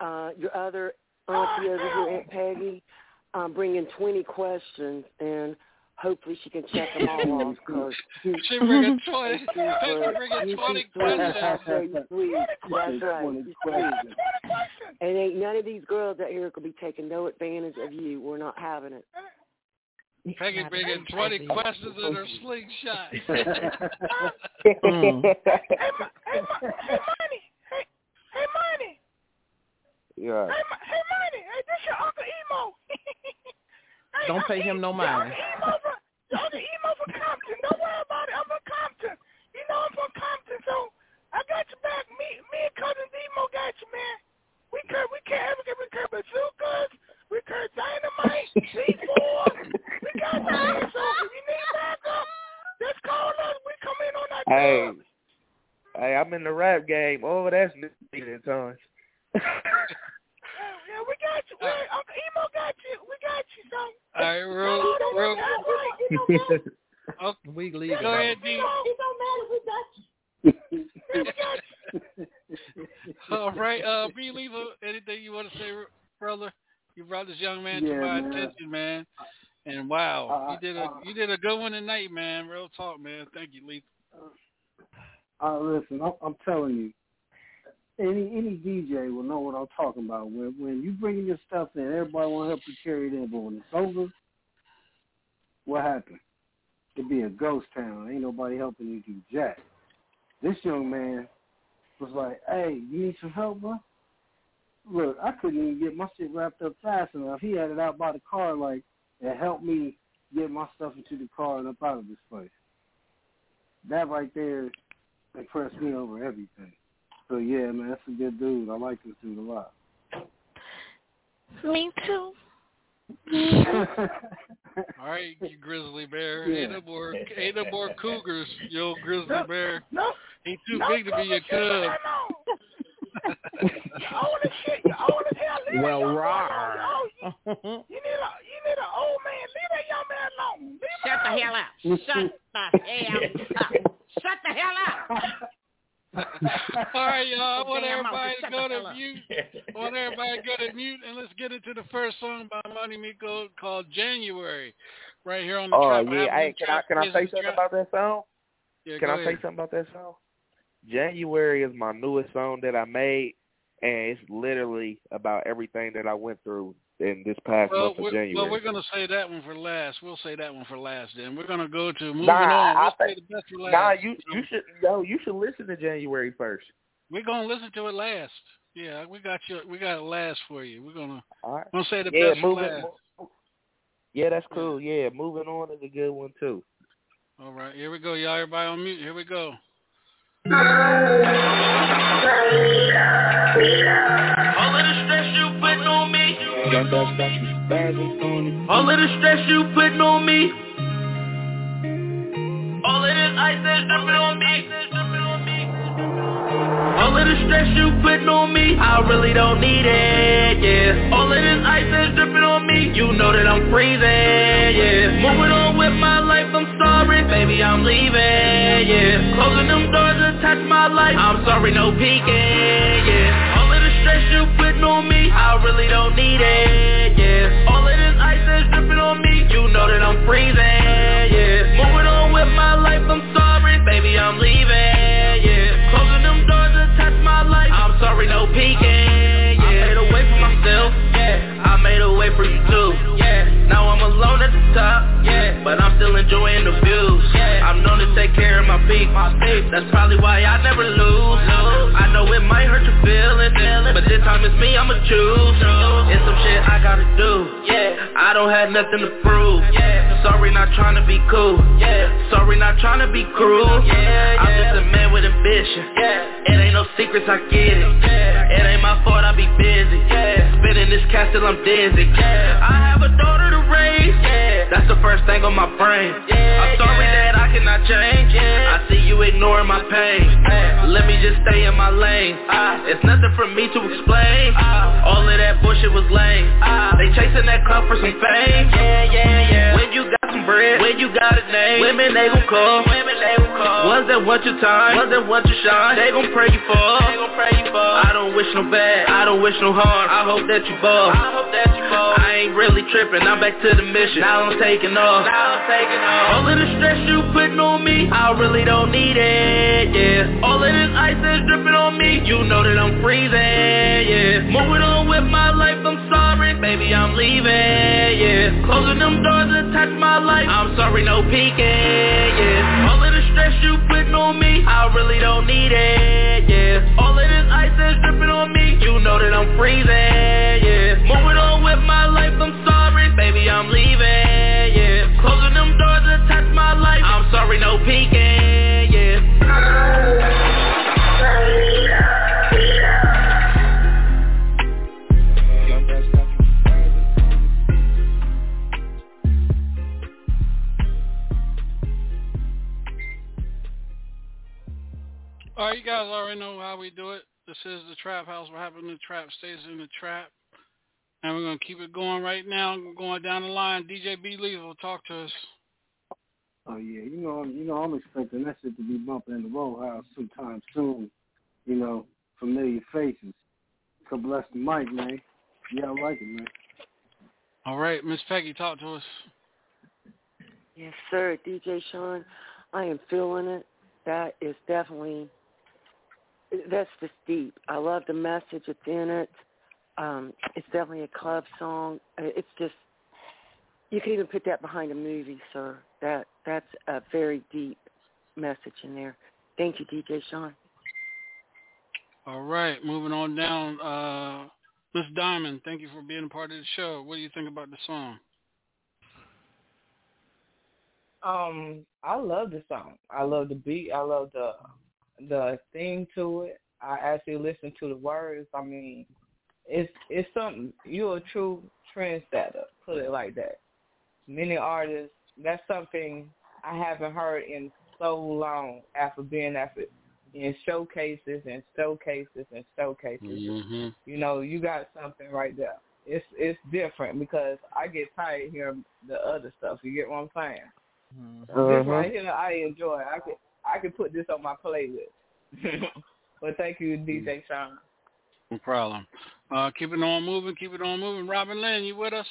Uh, your other auntie over here, Aunt Peggy, I'm bringing 20 questions, and hopefully she can check them all off. Cause She bringing 20. She's, Peggy uh, bringing 20 sweet. That's questions. right, she's sweet. That's right. And ain't none of these girls out here could be taking no advantage of you. We're not having it. Peggy bringing 20 questions in her slingshot. Mm. Hey, hey, hey, money. Hey, hey, money. Yeah. Hey, hey, money. Hey, this your Uncle Emo. hey, Don't pay him no mind. Emo from, your Uncle Emo from Compton. Don't worry about it. I'm from Compton. You know I'm from Compton, so I got your back. Me, me and cousin Emo got you, man. We carry, we carry, we carry bazookas. We carry dynamite, C4. We got that. So if you need backup, just call us. We come in on that. Hey, dub. hey, I'm in the rap game. Oh, that's nigga at times. Yeah, we got you. We, Uncle Emo got you. We got you, son. All right, real, No, don't real. Worry, that's right. Don't matter. Okay, We leave. go ahead, D. It don't matter. We got you. We got you. All right, uh, B. Lethal, anything you want to say, brother? You brought this young man to my man. attention, man. And wow, Uh, you did a uh, you did a good one tonight, man. Real talk, man. Thank you, Lethal. Uh, listen, I'm, I'm telling you, any any DJ will know what I'm talking about. When when you bringing your stuff in, everybody want to help you carry it in, but when it's over, what happened? It'd be a ghost town. Ain't nobody helping you do jack. This young man was like, "Hey, you need some help, bro?" Look, I couldn't even get my shit wrapped up fast enough. He had it out by the car, like, and helped me get my stuff into the car and up out of this place. That right there impressed me over everything. So yeah, man, that's a good dude. I like this dude a lot. Me too. All right, you grizzly bear. Yeah. Ain't no more ain't no more cougars, you old grizzly bear. No, He too no big to be your cub. You old as shit. You old as hell. Leave Well, that young boy rawr. alone. You, you need a you need an old man. Leave that young man alone. Leave Shut the alone. hell up. Shut the hell up. Shut the hell damn mouth. everybody and shut go the to hell up. mute. I want everybody to go to mute and let's get into the first song by Money Meeco called January, right here on the Oh Trap. yeah, Happening hey, can I can I say something Trap. about that song? Yeah, Can go I say something about that song? January is my newest song that I made, and it's literally about everything that I went through in this past Well, month of we're, January. well, we're gonna say that one for last. We'll say that one for last. Then we're gonna go to moving nah, on. I We'll say think the best for last. nah, you you should yo you should listen to January first. We're gonna listen to it last. Yeah, we got you. We got it last for you. We're gonna. All right. We'll say the yeah, best for moving. last. mo- Yeah, that's cool. Yeah, moving on is a good one too. All right, here we go, y'all. Everybody on mute. Here we go. All of the stress you putting on All of the stress you putting on me. All of this ice that's dripping on me. All of the stress you putting on me, I really don't need it, yeah. All of this ice that's dripping on me, you know that I'm freezing, yeah. Moving on with my life, I'm sorry, baby, I'm leaving, yeah. Closing them doors, attach my life, I'm sorry, no peeking, yeah. All of the stress you putting on me, I really don't need it, yeah. All of this ice that's dripping on me, you know that I'm freezing, yeah. Moving on with my life, I'm sorry, baby, I'm leaving, yeah. Closing them doors, attach my life, I'm sorry, no peeking, yeah. I made a way for myself, yeah. I made a way for you too, yeah. Now I'm alone at the top, yeah. But I'm still enjoying the views. I'm known to take care of my peak. That's probably why I never lose. I know it might hurt your feelings, but this time it's me, I'ma choose. It's some shit I gotta do, yeah. I don't have nothing to prove, yeah. Sorry, not trying to be cool, yeah. Sorry, not trying to be cruel, yeah. I'm just a man with ambition, yeah. It ain't no secrets, I get it. It ain't my fault, I be busy, yeah. Spinning this cash till I'm dizzy. I have a daughter to raise. That's the first thing on my brain. I'm sorry that I cannot change. I see you ignoring my pain, Let me just stay in my lane, ah. It's nothing for me to explain, ah. All of that bullshit was lame, ah. They chasing that clout for some fame, yeah, yeah, yeah. When you got bread, when you got a name, women they gon' call, women they gon' call. Ones that want your time, ones that want your shine, they gon' pray you fall, they gon' pray you fall. I don't wish no bad, I don't wish no harm. I hope that you ball, I hope that you ball. I ain't really tripping, I'm back to the mission. Now I'm taking off, now I'm taking off. All of the stress you putting on me, I really don't need it, yeah. All of this ice that's dripping on me, you know that I'm freezing, yeah. Moving on with my life, I'm sorry, baby, I'm leaving, yeah. Closing them doors, attach my life, I'm sorry, no peeking, yeah. All of the stress you putting on me, I really don't need it, yeah. All of this ice that's dripping on me, you know that I'm freezing, yeah. Moving on with my life, I'm sorry, baby, I'm leaving, yeah. Closing them doors, attach my life, I'm sorry, no peeking, guys already know how we do it. This is the Trap House. What happened in the trap stays in the trap. And we're going to keep it going right now. We're going down the line. DJ B. will talk to us. Oh yeah, you know, you know, I'm expecting that shit to be bumping in the Roll House sometime soon. You know, familiar faces. God bless the mic, man. Yeah, I like it, man. All right, Miss Peggy, talk to us. Yes, sir. DJ Sean, I am feeling it. That is definitely, that's just deep. I love the message that's in it. Um, it's definitely a club song. Uh, It's just, you can even put that behind a movie, sir. That That's a very deep message in there. Thank you, DJ Sean. All right, moving on down. Uh, Miss Diamond, thank you for being a part of the show. What do you think about the song? Um, I love the song. I love the beat. I love the the theme to it. I actually listen to the words. I mean, it's it's something. You're a true trendsetter. Put it like that. Many artists. That's something I haven't heard in so long after being after in showcases and showcases and showcases. Mm-hmm. You know, you got something right there. It's it's different because I get tired hearing the other stuff. You get what I'm saying? This Uh-huh. right here, I enjoy. I could I can put this on my playlist. Well, thank you, DJ Sean. No problem. Uh, keep it on moving. Keep it on moving. Robin Lynn, you with us?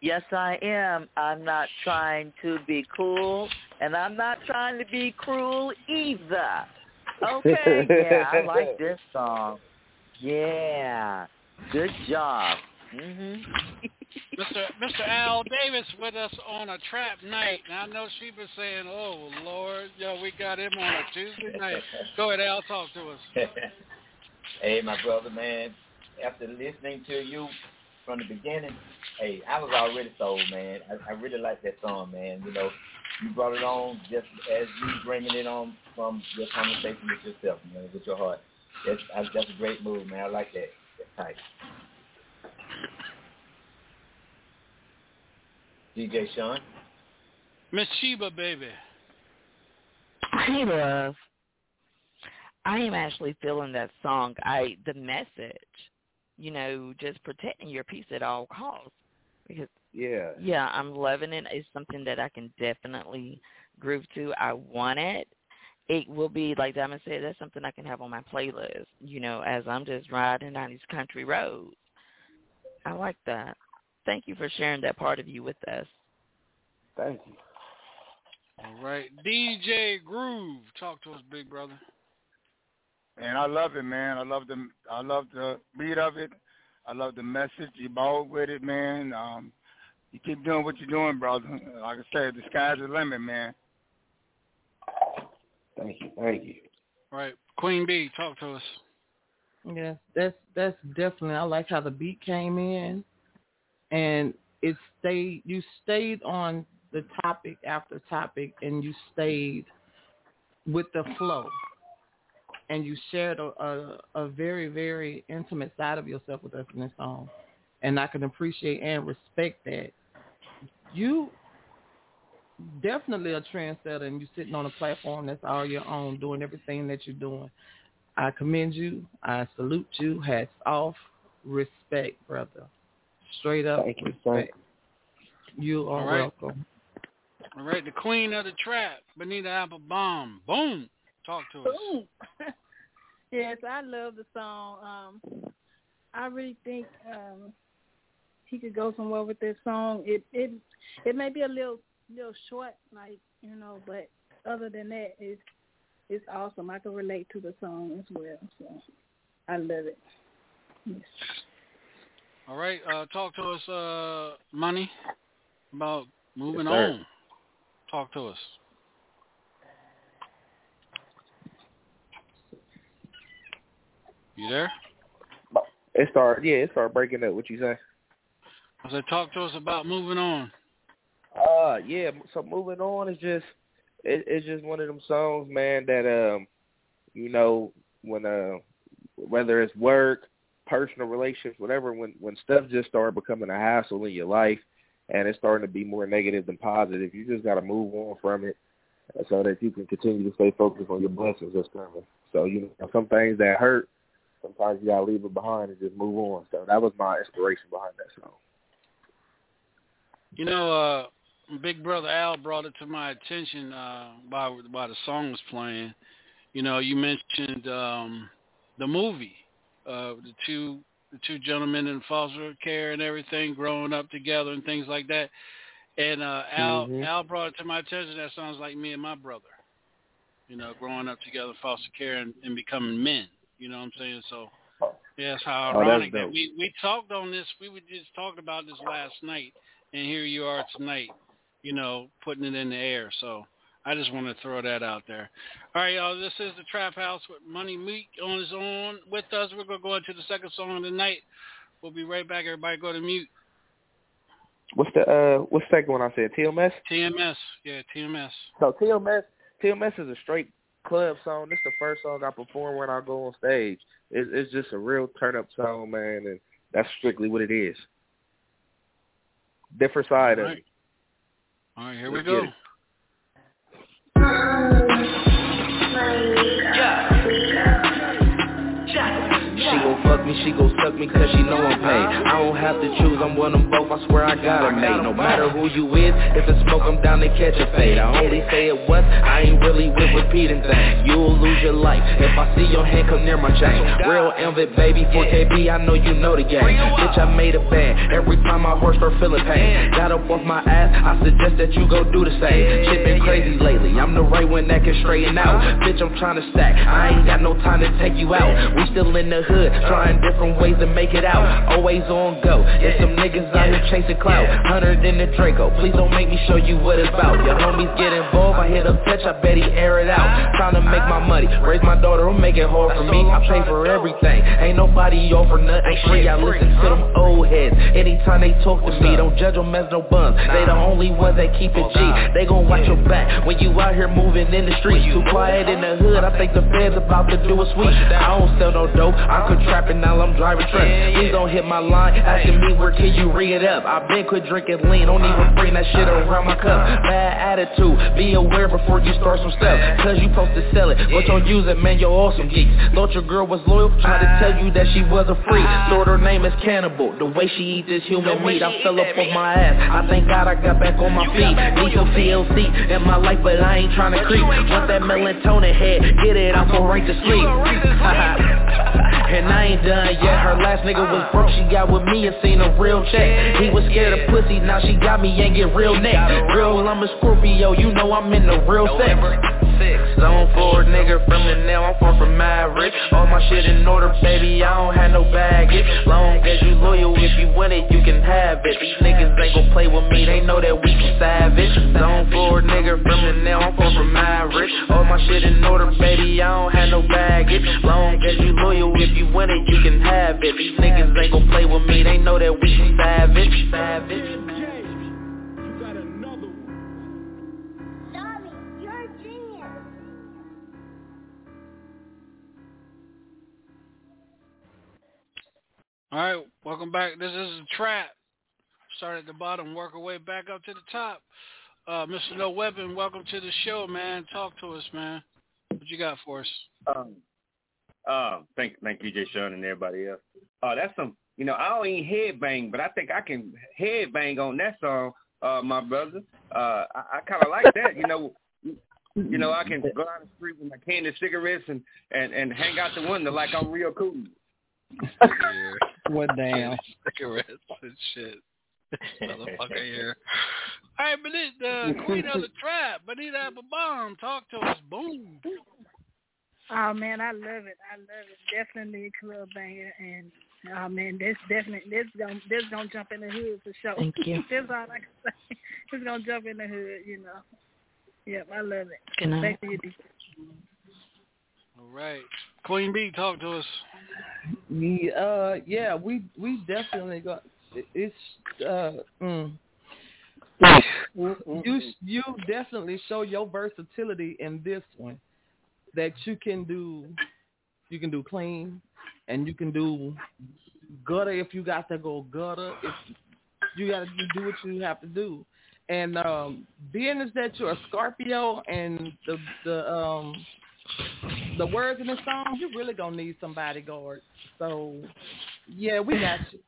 Yes, I am. I'm not trying to be cool, and I'm not trying to be cruel either. Okay, yeah, I like this song. Yeah, good job. Mhm. Mr. Mr. Al Davis with us on a trap night. And I know she been saying, "Oh Lord, yo, we got him on a Tuesday night." Go ahead, Al, talk to us. hey, my brother, man. After listening to you from the beginning, hey, I was already sold, man. I, I really like that song, man. You know, you brought it on just as you bringing it on from your conversation with yourself, man, with your heart. That's that's a great move, man. I like that. That's tight. DJ Sean. Miss Sheba, baby. Hey, love. I am actually feeling that song. I the message, you know, just protecting your peace at all costs. Because Yeah. yeah, I'm loving it. It's something that I can definitely groove to. I want it. It will be like Diamond said. That's something I can have on my playlist. You know, as I'm just riding down these country roads. I like that. Thank you for sharing that part of you with us. Thank you. All right, DJ Groove, talk to us, big brother. And I love it, man. I love the I love the beat of it. I love the message. You bold with it, man. Um, you keep doing what you're doing, brother. Like I said, the sky's the limit, man. Thank you. Thank you. All right, Queen B, talk to us. Yes, that's that's definitely. I like how the beat came in, and it stayed. You stayed on the topic after topic, and you stayed with the flow, and you shared a, a a very very intimate side of yourself with us in this song, and I can appreciate and respect that. You definitely a trendsetter, and you sitting on a platform that's all your own, doing everything that you're doing. I commend you. I salute you. Hats off. Respect, brother. Straight up Thank you, respect. You are All right. welcome. All right, the queen of the trap, Benita Applebaum. Boom. Talk to us. Boom. yes, I love the song. Um, I really think um, he could go somewhere with this song. It it it may be a little little short, like you know, but other than that, it's it's awesome. I can relate to the song as well, so I love it. Yes. All right, uh, talk to us, uh, money, about moving Yes, on. Talk to us. You there? It started. Yeah, it started breaking up. What you say? I said, talk to us about moving on. Uh, yeah. So moving on is just it, it's just one of them songs, man. That um, you know, when uh, whether it's work, personal relationships, whatever, when when stuff just start becoming a hassle in your life, and it's starting to be more negative than positive, you just got to move on from it, so that you can continue to stay focused on your blessings that's coming. So you know, some things that hurt, sometimes you gotta leave it behind and just move on. So that was my inspiration behind that song. You know, uh, Big Brother Al brought it to my attention uh, while while the song was playing. You know, you mentioned um, the movie, uh, the two the two gentlemen in foster care and everything, growing up together and things like that. And uh, Al Mhm. Al brought it to my attention. That sounds like me and my brother. You know, growing up together, in foster care, and, and becoming men. You know what I'm saying? So, yeah, it's how Oh, ironic that we we talked on this. We were just talking about this last night, and here you are tonight. You know, putting it in the air. So. I just want to throw that out there. All right, y'all. This is the Trap House with Money Meek on his own with us. We're gonna go into the second song of the night. We'll be right back. Everybody, go to mute. What's the uh, what's the second one I said? TMS. TMS, yeah, TMS. So TMS, TMS is a straight club song. This is the first song I perform when I go on stage. It's, it's just a real turn up song, man, and that's strictly what it is. Different side of it. All right, here we Let's go. Uh-uh. Me, she gon' suck me cause she know I'm paid. I don't have to choose, I'm one of them both, I swear I got it made No matter who you is, if it's smoke, I'm down to catch a fade. I only say it once, I ain't really with repeating things. You'll lose your life, if I see your hand come near my chain Real envy, baby, 4KB, I know you know the game. Bitch, I made a band, every time my horse start feeling pain. Got up off my ass, I suggest that you go do the same. Shit been crazy lately, I'm the right one that can straighten out. Bitch, I'm trying to stack, I ain't got no time to take you out. We still in the hood, trying different ways to make it out. Always on go, and some niggas out here chasing clout. Hundred in the Draco, please don't make me show you what it's about. Your homies get involved, I hit a touch, I bet he air it out. Trying to make my money, raise my daughter, don't make it hard for me. I pay for everything, ain't nobody over nothing free. I listen to them old heads, anytime they talk to me Don't judge them as no bums, they the only ones that keep it G. They gon' watch your back, when you out here moving in the streets. Too quiet in the hood, I think the feds about to do a sweep. I don't sell no dope, I'm contrapping now I'm driving truck Please don't hit my line, asking me where can you re it up? I been quit drinking lean, don't even bring that shit around my cup. Bad attitude, be aware before you start some stuff. Cause you supposed to sell it, but don't use it man, you're awesome geeks. Thought your girl was loyal, tried to tell you that she was a freak. Thought her name is Cannibal, the way she eat this human meat. I fell up on my ass, I thank God I got back on my feet. Need some TLC in my life, but I ain't trying to creep. Want that melatonin head, get it, I'm going right to sleep And I ain't done yet, her last nigga was broke. She got with me and seen a real check. He was scared of pussy, now she got me and get real neck. Girl, I'm a Scorpio, you know I'm in the real sex. Zone 4 nigga from the nail, I'm far from Maverick. All my shit in order, baby, I don't have no baggage. Long as you loyal, if you want it, you can have it. These niggas ain't gon' play with me, they know that we can savage. Zone 4 nigga from the nail, I'm far from Maverick. All my shit in order, baby, I don't have no baggage. Long as you loyal, if you want it, you can have it These niggas ain't gon' play with me, they know that we can savage Savage All right, welcome back. This is a trap. Start at the bottom, work our way back up to the top. Uh, Mr. No Weapon, welcome to the show, man. Talk to us, man. What you got for us? Um, uh, thank, thank you, Jay Sean and everybody else. Uh, that's some, you know, I don't even headbang, but I think I can headbang on that song, uh, my brother. Uh, I, I kind of like that, you know. You know, I can go down the street with my candy cigarettes and, and, and hang out the window like I'm real cool. Yeah. What damn? Cigarettes and shit. Motherfucker here. All right, but it, uh, Queen of the Trap, Bonita Bomb, talk to us. Boom. Oh man, I love it. I love it. Definitely a club banger, and oh man, this definitely this gonna this gonna jump in the hood for sure. Thank you. That's all I can say. It's gonna jump in the hood, you know. Yep, I love it. Good night. Back to you, D. All right. Queen B, talk to us. Yeah, uh, yeah, we we definitely got it's uh mm, you you definitely show your versatility in this one that you can do you can do clean and you can do gutter if you got to go gutter if you got to do what you have to do and um being is that you're a Scorpio and the the um the words in the song, you really gonna need some bodyguards. So yeah, we got you.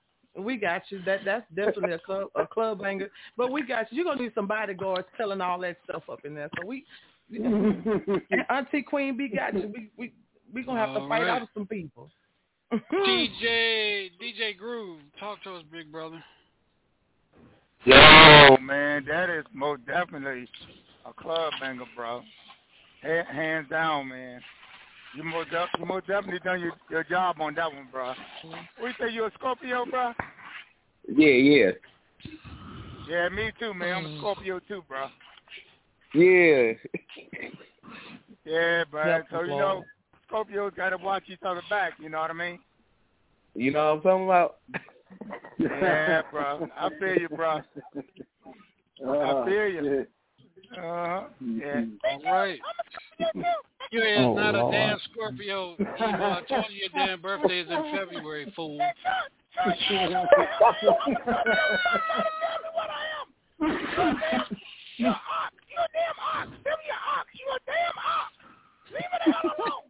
We got you. That that's definitely a club a club banger. But we got you. You're gonna need some bodyguards telling all that stuff up in there. So we and Auntie Queen B got you. We we we gonna have to fight right. out some people. DJ DJ Groove, talk to us, big brother. Yo, man, that is most definitely a club banger, bro. Hands down, man. You most, def- you most definitely done your, your job on that one, bro. We say you a Scorpio, bro? Yeah, yeah, Yeah, me too, man. I'm a mm. Scorpio too, bro. Yeah. Yeah, bro. Yep, so you Lord. know, Scorpios gotta watch each other back. You know what I mean? You know what I'm talking about? Yeah, bro. I feel you, bro. Oh, I feel you. Uh huh. Yeah. All right. You is Oh, not a damn Scorpio. Emo. I told you your damn birthday is in February, fool. You're a ox. You're a damn ox. Tell me you're ox. You're a damn ox. Leave it the hell alone.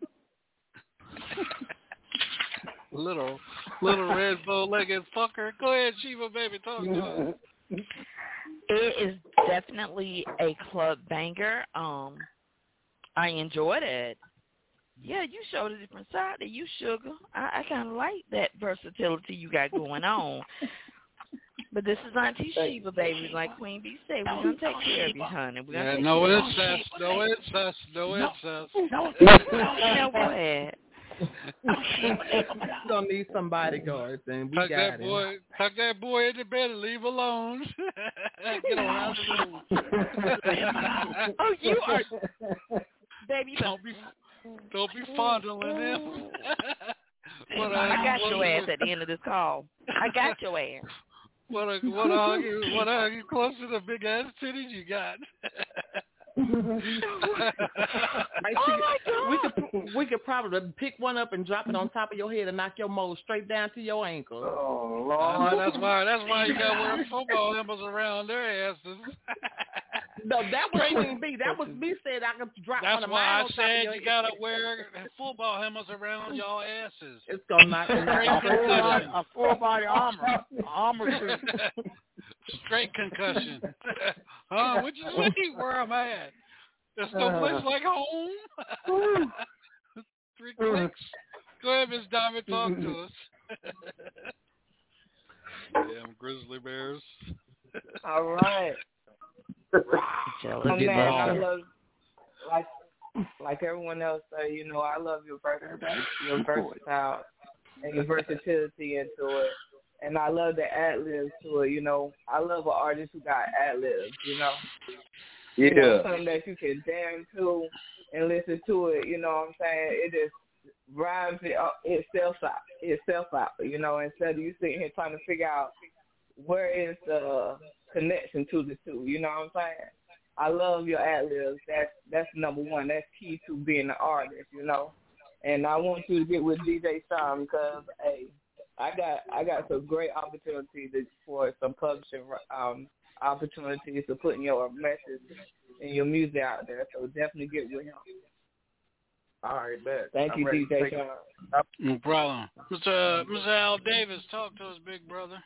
little little red bow legged fucker. Go ahead, Sheba baby, talk to us. It is definitely a club banger. Um, I enjoyed it. Yeah, you showed a different side to you, sugar. I, I kind of like that versatility you got going on. But this is Auntie Sheba, baby. Like Queen Bee said, we're gonna take care of you, honey. We're gonna Yeah, take no care of you. no incest, no incest, no incest. No, no, go ahead. We're gonna need some bodyguards, and we Tuck got that him. tuck that boy in the bed and leave alone. Get on out the room. oh, you are, baby. Don't be, don't be fondling him. What a- I got your ass at the end of this call. I got your ass. What a what a you what a close to the big ass titties you got. Right, Oh we could we could probably pick one up and drop it on top of your head and knock your mold straight down to your ankle. Oh Uh, that's why that's why you got to wear football helmets around their asses. No, that was Queen B. That was me said I could drop one That's of why mine I on top said you gotta wear football helmets around y'all asses. It's gonna knock it Straight A full body armor, armor suit. Straight concussion. huh? What you say? Where I'm at? There's no place like home. Three clicks. Go ahead, Miss Diamond, talk to us. Damn grizzly bears. All right. Oh, man, I love like like everyone else say, you know, I love your vers- your versatile and your versatility into it. And I love the ad libs to it, you know. I love an artist who got ad libs, you know. You know, Yeah. something that you can jam to and listen to it, you know what I'm saying? It just rhymes it, uh, itself out itself out, you know, instead of you sitting here trying to figure out where is the connection to the two, you know what I'm saying? I love your ad libs. That's that's number one. That's key to being an artist, you know. And I want you to get with DJ Sean because hey, I got I got some great opportunities for some publishing um opportunities to putting your message and your music out there. So definitely get with him. All right, bet. Thank I'm you, DJ. Sean. No problem. Mr. Uh, Mr. Al Davis, talk to us, big brother.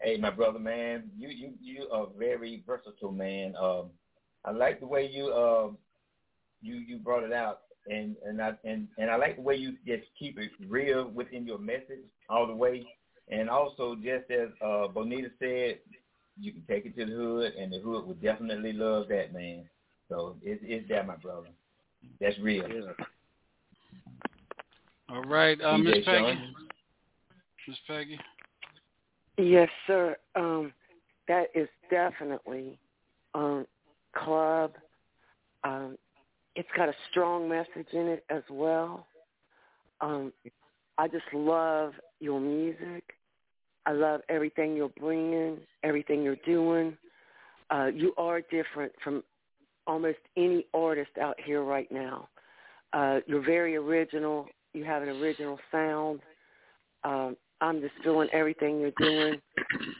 Hey, my brother, man, you you you are very versatile, man. Um, I like the way you um you you brought it out, and and I and and I like the way you just keep it real within your message all the way, and also just as uh Bonita said, you can take it to the hood, and the hood would definitely love that, man. So it's it's that, my brother. That's real. All right, uh, Miss Peggy. Sean. Miss Peggy. Yes, sir. Um, that is definitely um, club. Um, it's got a strong message in it as well. Um, I just love your music. I love everything you're bringing, everything you're doing. Uh, you are different from almost any artist out here right now. Uh, you're very original. You have an original sound. Um, I'm just feeling everything you're doing.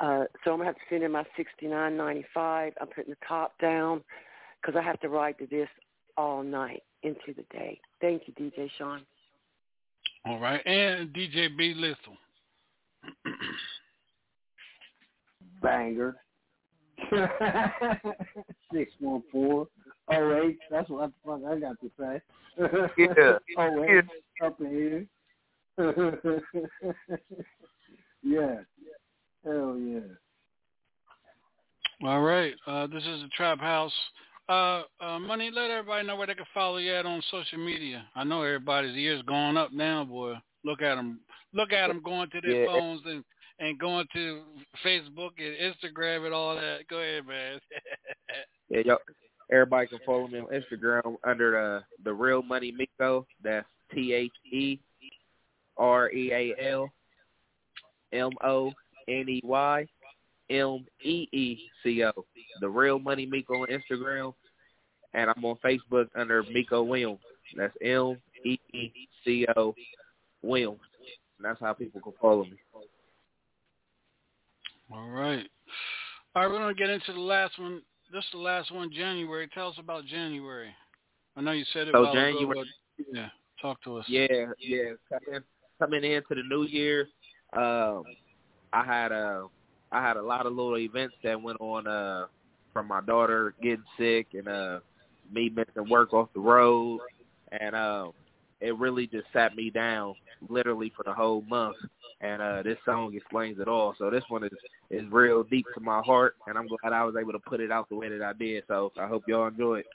Uh, so I'm gonna have to send in my 69.95. I'm putting the top down because I have to ride to this all night into the day. Thank you, DJ Sean. All right, and DJ B Lethal. Banger. Six one four oh eight. That's what the fuck I got to say. Yeah. oh eight up in here. yeah. Hell yeah. All right, uh, this is the Trap House. Uh, uh, Money, let everybody know where they can follow you at on social media. I know everybody's ears going up now, boy. Look at them. Look at them going to their Yeah. phones and, and going to Facebook and Instagram and all that. Go ahead, man. Yeah, yo, everybody can follow me on Instagram under uh, the Real Money Meeco. That's T H E R E A L M O N E Y M E E C O. The Real Money Meeco on Instagram, and I'm on Facebook under Meeco Williams. That's M E E C O Williams. And that's how people can follow me. All right. All right, we're going to get into the last one. This is the last one, January. Tell us about January. I know you said it So a while ago, January- yeah, talk to us. Yeah, yeah. Come in, coming into the new year, um, I had a I had a lot of little events that went on uh, from my daughter getting sick and uh, me missing work off the road, and um, it really just sat me down literally for the whole month. And uh, this song explains it all. So this one is is real deep to my heart, and I'm glad I was able to put it out the way that I did. So I hope y'all enjoy it.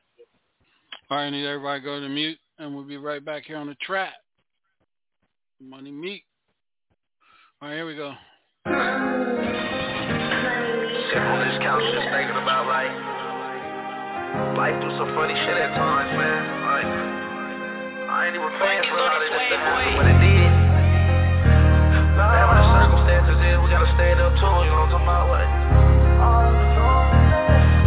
All right, I need everybody to go to mute, and we'll be right back here on the trap. Money Meek. All right, here we go. Sitting on this couch just thinking about like life do some funny shit at times, man. Like I ain't even paying for a lot of this to happen when it did. Whatever the circumstances is, we gotta stand up to it, you know what I'm talking about? Like,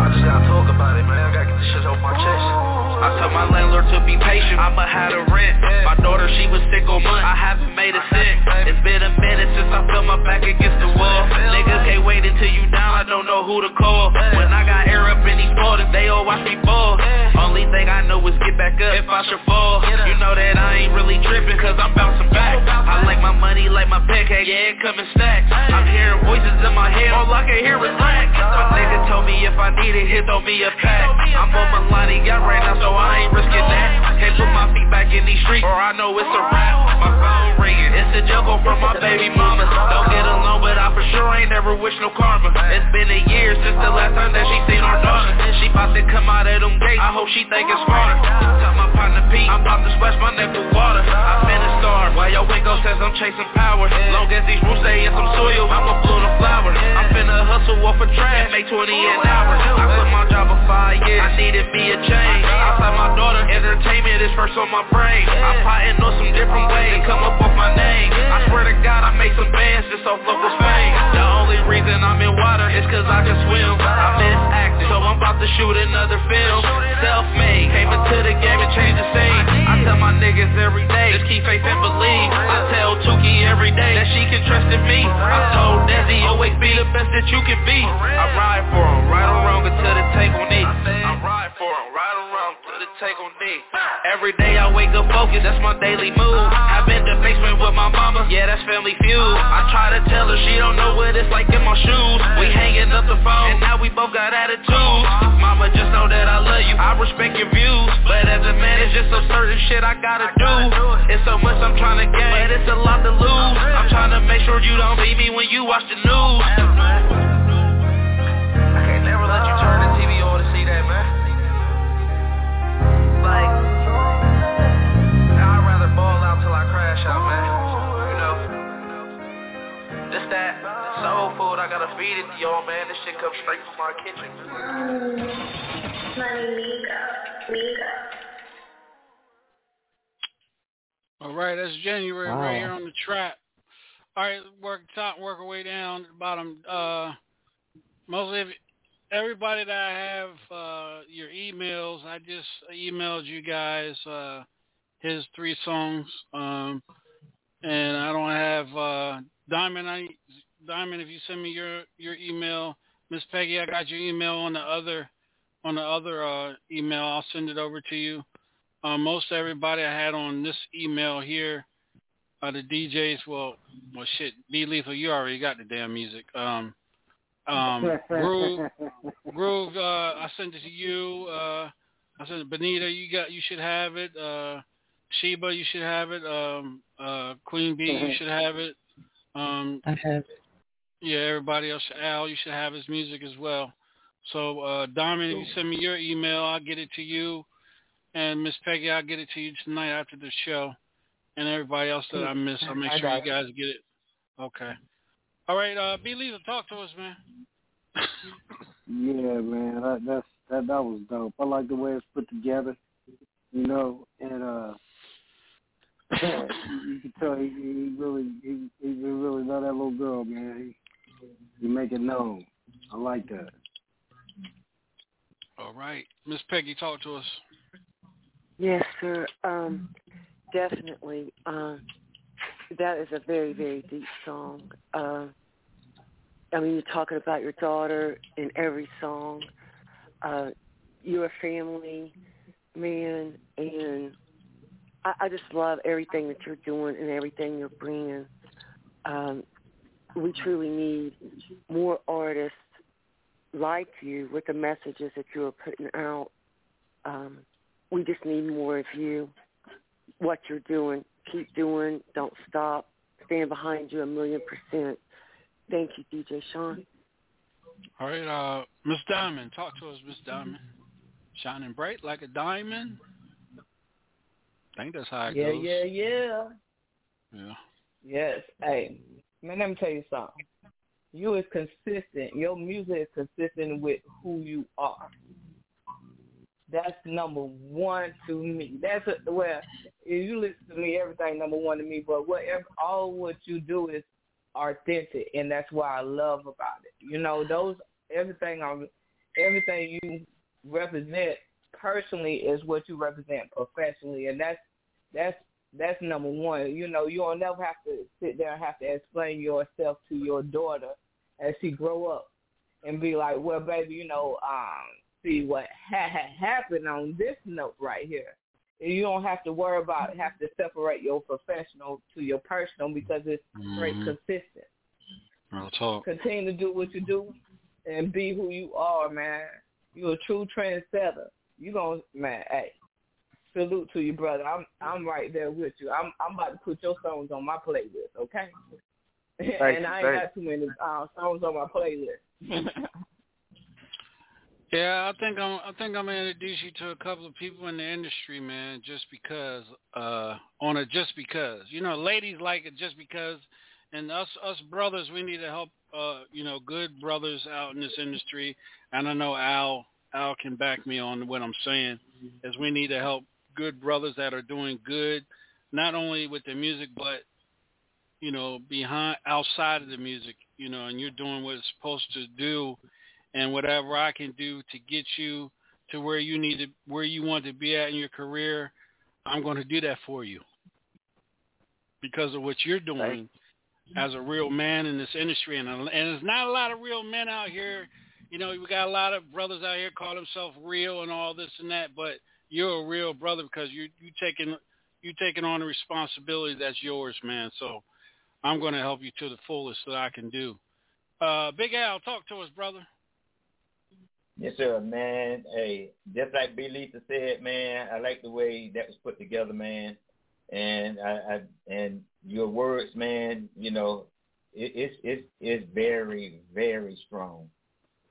I just gotta talk about it, man. I gotta get this shit off my chest. I told my landlord to be patient, I'ma have to rent. My daughter, she was sick all month, I haven't made a cent. It's been a minute since I felt my back against the wall. Niggas can't wait until you down, I don't know who to call. When I got air up in these borders, they all watch me fall. Only thing I know is get back up if I should fall. You know that I ain't really tripping cause I'm bouncing back. I like my money like my pancake, yeah it coming in stacks. I'm hearing voices in my head, all I can hear is black My nigga told me if I need it, he'll throw me a pack. I'm on got right now so I ain't risking that. Can't put my feet back in these streets. Or I know it's a wrap. My phone ringing, it's a jungle from my baby mama. Don't get I for sure ain't never wish no karma. It's been a year since the last time that she seen our daughter. She about to come out of them gates, I hope she think it's smarter. Tell my partner Pete, I'm about to splash my neck with water. I've been a star, while your window says I'm chasing power? Long as these roots stay in some soil, I'ma blow the flower. I'm finna hustle off a track, make 20 an hour. I quit my job for five years, I needed me a change. Outside my daughter, entertainment is first on my brain. I'm plotting on some different ways come up with my name. I swear to God I made some bands just off local The only reason I'm in water is cause I can swim. I miss acting, so I'm about to shoot another film. Self-made, came into the game and changed the scene. I tell my niggas every day, just keep faith and believe. I tell Tuki every day that she can trust in me. I told Desi always be the best that you can be. I ride for him, right or wrong until the take on me I ride for him, right or wrong until the take on me Every day I wake up focused, that's my daily mood I've been to basement with my mama, yeah that's family feud. I try to tell her she don't know what it's like in my shoes. We hanging up the phone, and now we both got attitudes. Mama just know that I love you, I respect your views. But as a man it's just some certain shit I gotta do. It's so much I'm trying to gain, but it's a lot to lose. I'm trying to make sure you don't see me when you watch the news soul food, I gotta feed it to y'all, man. This shit comes straight from my kitchen. Money Mika. Mika. All right, that's January right here on the trap. All right, work top, work our way down bottom. Uh, mostly, every- everybody that I have uh, your emails, I just emailed you guys uh, his three songs, um, and I don't have uh, Diamond. I Diamond, if you send me your your email, Miss Peggy, I got your email on the other on the other uh, email. I'll send it over to you. Uh, most everybody I had on this email here, uh, the DJs. Well, well, shit, Be Lethal, you already got the damn music. Um, um, Groove, Groove. Uh, I sent it to you. Uh, I sent it, Benita. You got. You should have it. Uh, Sheba, you should have it. Um, uh, Queen Bee, you should have it. Um, I have. Yeah, everybody else. Al, you should have his music as well. So, uh, Diamond, if you send me your email, I'll get it to you. And Miss Peggy, I'll get it to you tonight after the show. And everybody else that I missed, I'll make I sure you guys get it. Okay. All right, uh, B. Lisa, talk to us, man. Yeah, man, that that's that that was dope. I like the way it's put together, you know, and uh, you, you can tell he, he really he, he really love that little girl, man. He, he make it known. I like that. All right. Miss Peggy, talk to us. Yes, sir. Um, definitely. Um, that is a very, very deep song. Uh, I mean, you're talking about your daughter in every song. Uh, you're a family man, and I, I just love everything that you're doing and everything you're bringing. Um, we truly need more artists like you with the messages that you are putting out. Um, we just need more of you. What you're doing, keep doing. Don't stop. Stand behind you a million percent. Thank you, DJ Sean. All right, uh, Miss Diamond, talk to us, Miss Diamond. Shining bright like a diamond. I think that's how it yeah, goes. yeah, yeah. Yeah. Yes. Hey, man, let me tell you something. You is consistent. Your music is consistent with who you are. That's number one to me. That's a, well, if you listen to me, everything number one to me. But whatever, all what you do is authentic, and that's what I love about it. You know, those everything on everything you represent personally is what you represent professionally, and that's that's that's number one. You know, you'll never have to sit there and have to explain yourself to your daughter as she grow up and be like, well, baby, you know, um, see what ha- ha- happened on this note right here. And you don't have to worry about have to separate your professional to your personal because it's straight Mhm. consistent. Real talk. Continue to do what you do and be who you are, man. You're a true trendsetter. You gonna man, hey, salute to you, brother. I'm I'm right there with you. I'm I'm about to put your songs on my playlist, okay? Thank and you, I ain't thank got too many uh, songs on my playlist. Yeah, I think I'm. I think I'm gonna introduce you to a couple of people in the industry, man. Just because, uh, on a just because, you know, ladies like it just because, and us us brothers, we need to help. Uh, you know, good brothers out in this industry, and I know Al Al can back me on what I'm saying. Is we need to help good brothers that are doing good, not only with the music, but you know, behind outside of the music, you know, and you're doing what it's supposed to do and whatever I can do to get you to where you need to where you want to be at in your career, I'm going to do that for you. Because of what you're doing as a real man in this industry and and there's not a lot of real men out here. You know, we got a lot of brothers out here call themselves real and all this and that, but you're a real brother because you you taking you taking on a responsibility that's yours, man. So I'm going to help you to the fullest that I can do. Uh, Big Al, talk to us, brother. Yes, sir, man. Hey, just like B. Lisa said, man, I like the way that was put together, man. And I, I and your words, man, you know, it, it's it's it's very very strong.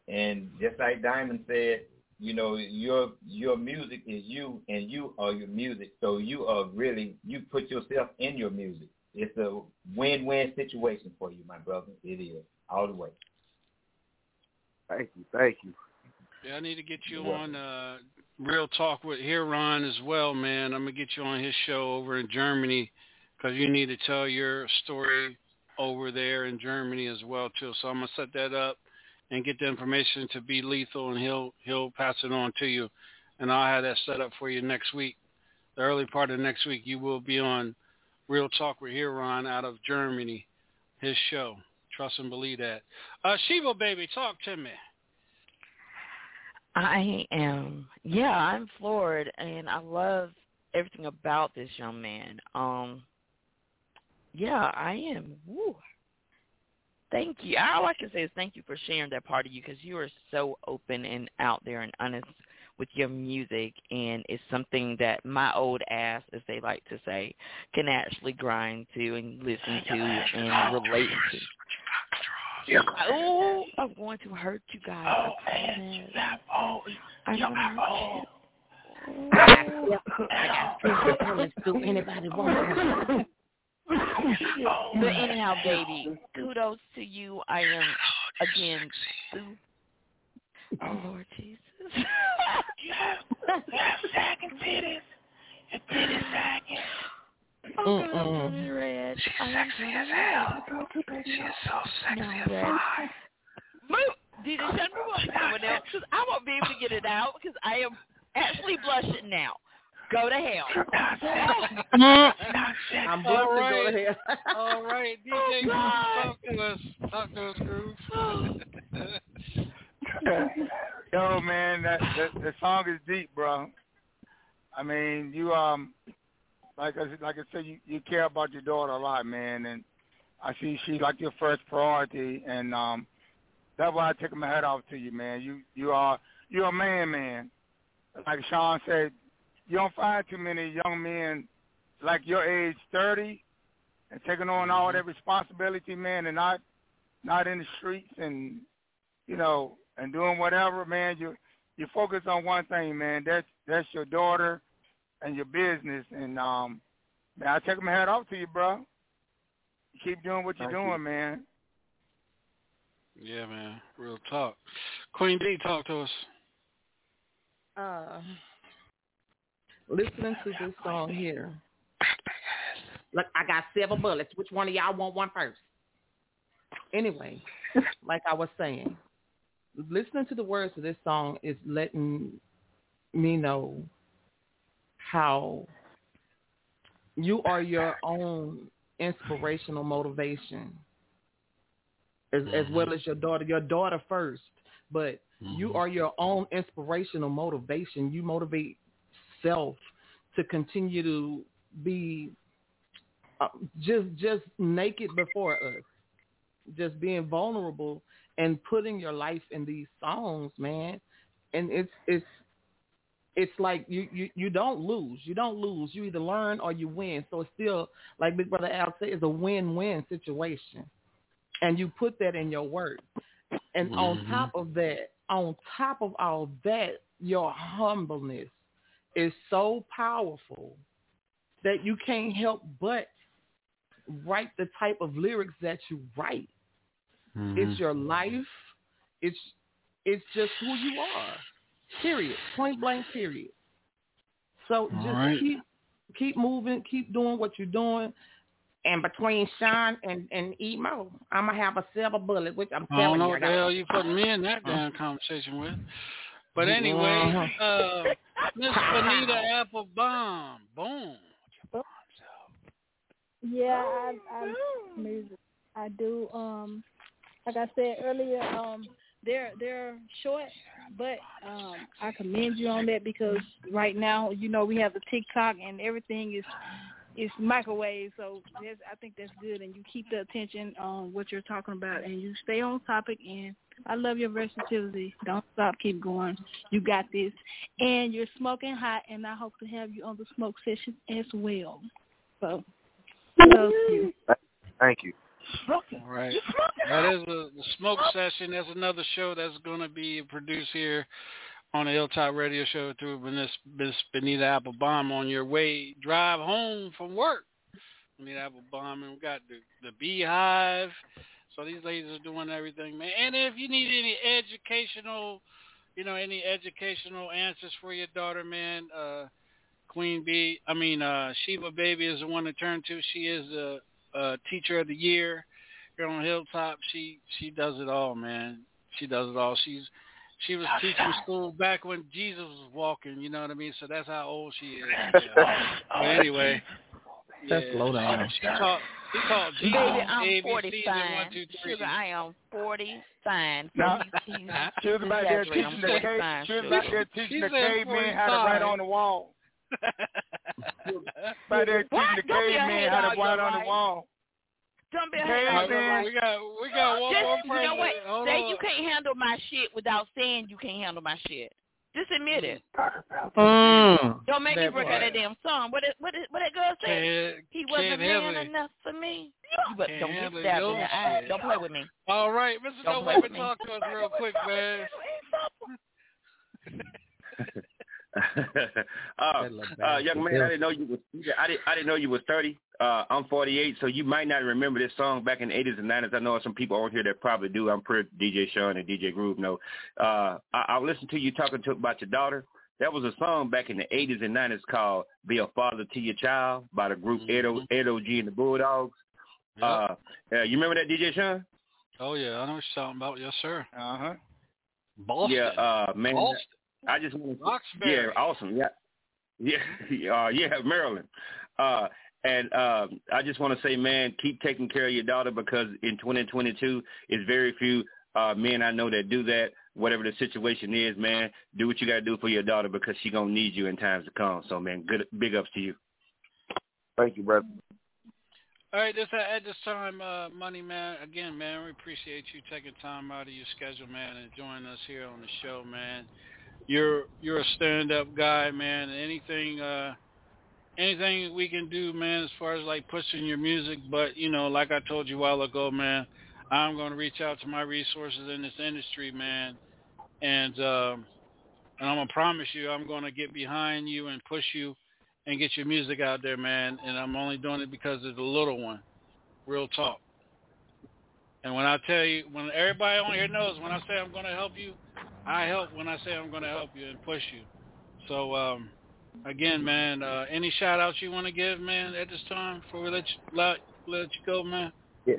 And just like Diamond said, you know, your your music is you, and you are your music. So you are really you put yourself in your music. It's a win-win situation for you, my brother. It is all the way. Thank you, thank you. Yeah, I need to get you You're on uh, Real Talk with Heron as well, man. I'm gonna get you on his show over in Germany because you need to tell your story over there in Germany as well too. So I'm gonna set that up and get the information to B Lethal, and he'll he'll pass it on to you, and I'll have that set up for you next week. The early part of next week, you will be on Real Talk with Heron out of Germany, his show. Trust and believe that. Uh, Sheba, baby, talk to me. I am. Yeah, I'm floored, and I love everything about this young man. Um, yeah, I am. Woo. Thank you. All I can say is thank you for sharing that part of you because you are so open and out there and honest with your music, and it's something that my old ass, as they like to say, can actually grind to and listen to and relate to. Oh, I'm going to hurt you guys. Oh, man. Oh, I'm going to hurt you. Do anybody want Oh, but anyhow, baby, kudos to you. I am oh, again. Oh, oh Lord Jesus. You have, you sagging titties. Your titties sagging. Oh, mm, God, I'm mm. turning red. She's sexy as hell. She is so sexy No, and red. Move. Did it shut me up to someone else? Because I won't be able to get it out because I am actually blushing now. Go to hell. I'm All blushing. right. Go ahead. All right, DJ, Oh, Groove, God. talk to us. Talk to us, Groove. Yo, man, that, that the song is deep, bro. I mean, you um, like I like I said, you you care about your daughter a lot, man, and I see she's like your first priority, and um, that's why I take my head off to you, man. You you are you're a man, man. Like Sean said, you don't find too many young men like your age, thirty, and taking on all that responsibility, man, and not not in the streets and you know and doing whatever, man. You you focus on one thing, man. That's that's your daughter and your business, and um, man, I take my hat off to you, bro. Keep doing what you're Thank doing, you. man. Yeah, man. Real talk. Queen D, talk to us. Uh, listening to this song here. Look, I got seven bullets. Which one of y'all want one first? Anyway, like I was saying, listening to the words of this song is letting me know how you are your own inspirational motivation as as mm-hmm. well as your daughter your daughter first but you mm-hmm. are your own inspirational motivation you motivate self to continue to be uh, just just naked before us just being vulnerable and putting your life in these songs man and it's it's it's like you, you you don't lose. You don't lose. You either learn or you win. So it's still like Big Brother Al said, it's a win-win situation, and you put that in your work. And on Mhm. top of that, on top of all that, your humbleness is so powerful that you can't help but write the type of lyrics that you write. Mm-hmm. It's your life. It's it's just who you are. Period. Point blank. Period. So just right. keep keep moving, keep doing what you're doing. And between Sean and and Emo, I'm gonna have a silver bullet, which I'm I don't telling know you. what the hell you putting me in that uh-huh. damn conversation with. But uh-huh. anyway, uh, Miss Benita Applebaum, boom. Yeah, I, I music. I do. Um, like I said earlier, um, they're they're short, but um, I commend you on that because right now, you know, we have the TikTok and everything is is microwave. So that's, I think that's good, and you keep the attention on what you're talking about, and you stay on topic. And I love your versatility. Don't stop. Keep going. You got this, and you're smoking hot, and I hope to have you on the smoke session as well. So. Love you. Thank you. All right. That is a, the smoke session. That's another show that's going to be produced here on the Hilltop Radio Show through Miss, Miss Benita Applebaum on your way drive home from work. Benita Applebaum, and we got the the Beehive. So these ladies are doing everything, man. And if you need any educational, you know, any educational answers for your daughter, man, uh, Queen Bee, I mean, uh, Sheba Baby is the one to turn to. She is a, a teacher of the year here on Hilltop. She she does it all, man. She does it all. She's she was teaching school back when Jesus was walking. You know what I mean? So that's how old she is. Oh, oh, yeah. But anyway, Let's yeah, slow down. She, she taught she taught Jesus Baby, I'm ABCs 40 and fine. one two three. Sugar, I am 40 fine. Now, He's- he's she was back there teaching the 40 cave, she was back there teaching the said caveman how to write on the wall. Back there teaching the Don't be a caveman how to write on the wall. Don't be a Okay, hater all your man. we got we got one Just, more you know what? Hold Say on. you can't handle my shit without saying you can't handle my shit. Just admit it. Mm. Don't make me break out that damn song. What it, what it, what that girl say? He wasn't man it. enough for me. You but don't get handle stabbed in the eye. shit. Don't play with me. All right, Mr. Don't No play Limit, with me. talk to us real quick, man. uh, uh, young man, I didn't know you was. I didn't. I didn't know you was thirty. Uh, I'm 48, so you might not remember this song back in the 80s and 90s. I know some people on here that probably do. I'm pretty DJ Sean and DJ Groove know. Uh, I, I listened to you talking to about your daughter. That was a song back in the 80s and 90s called "Be a Father to Your Child" by the group Edo Ed O.G and the Bulldogs. Uh, uh, you remember that DJ Sean? Oh yeah, I know what you're talking about. Yes, sir. Uh huh. Boston. Yeah, uh, man. Boston. I just want to. Roxbury. Yeah, awesome. Yeah, yeah, uh, yeah, Maryland. Uh, and um, I just want to say, man, keep taking care of your daughter because in 2022, it's very few uh, men I know that do that. Whatever the situation is, man, do what you got to do for your daughter because she gonna need you in times to come. So, man, good, big ups to you. Thank you, brother. All right, this at this time, uh, Money Man. Again, man, we appreciate you taking time out of your schedule, man, and joining us here on the show, man. You're you're a stand-up guy, man. Anything, uh, anything we can do, man, as far as like pushing your music. But you know, like I told you a while ago, man, I'm going to reach out to my resources in this industry, man, and um, and I'm gonna promise you, I'm going to get behind you and push you and get your music out there, man. And I'm only doing it because of the little one. Real talk. And when I tell you, when everybody on here knows, when I say I'm going to help you, I help when I say I'm going to help you and push you. So, um, again, man, uh, any shout outs you want to give, man, at this time before we let you, let, let you go, man? Yeah.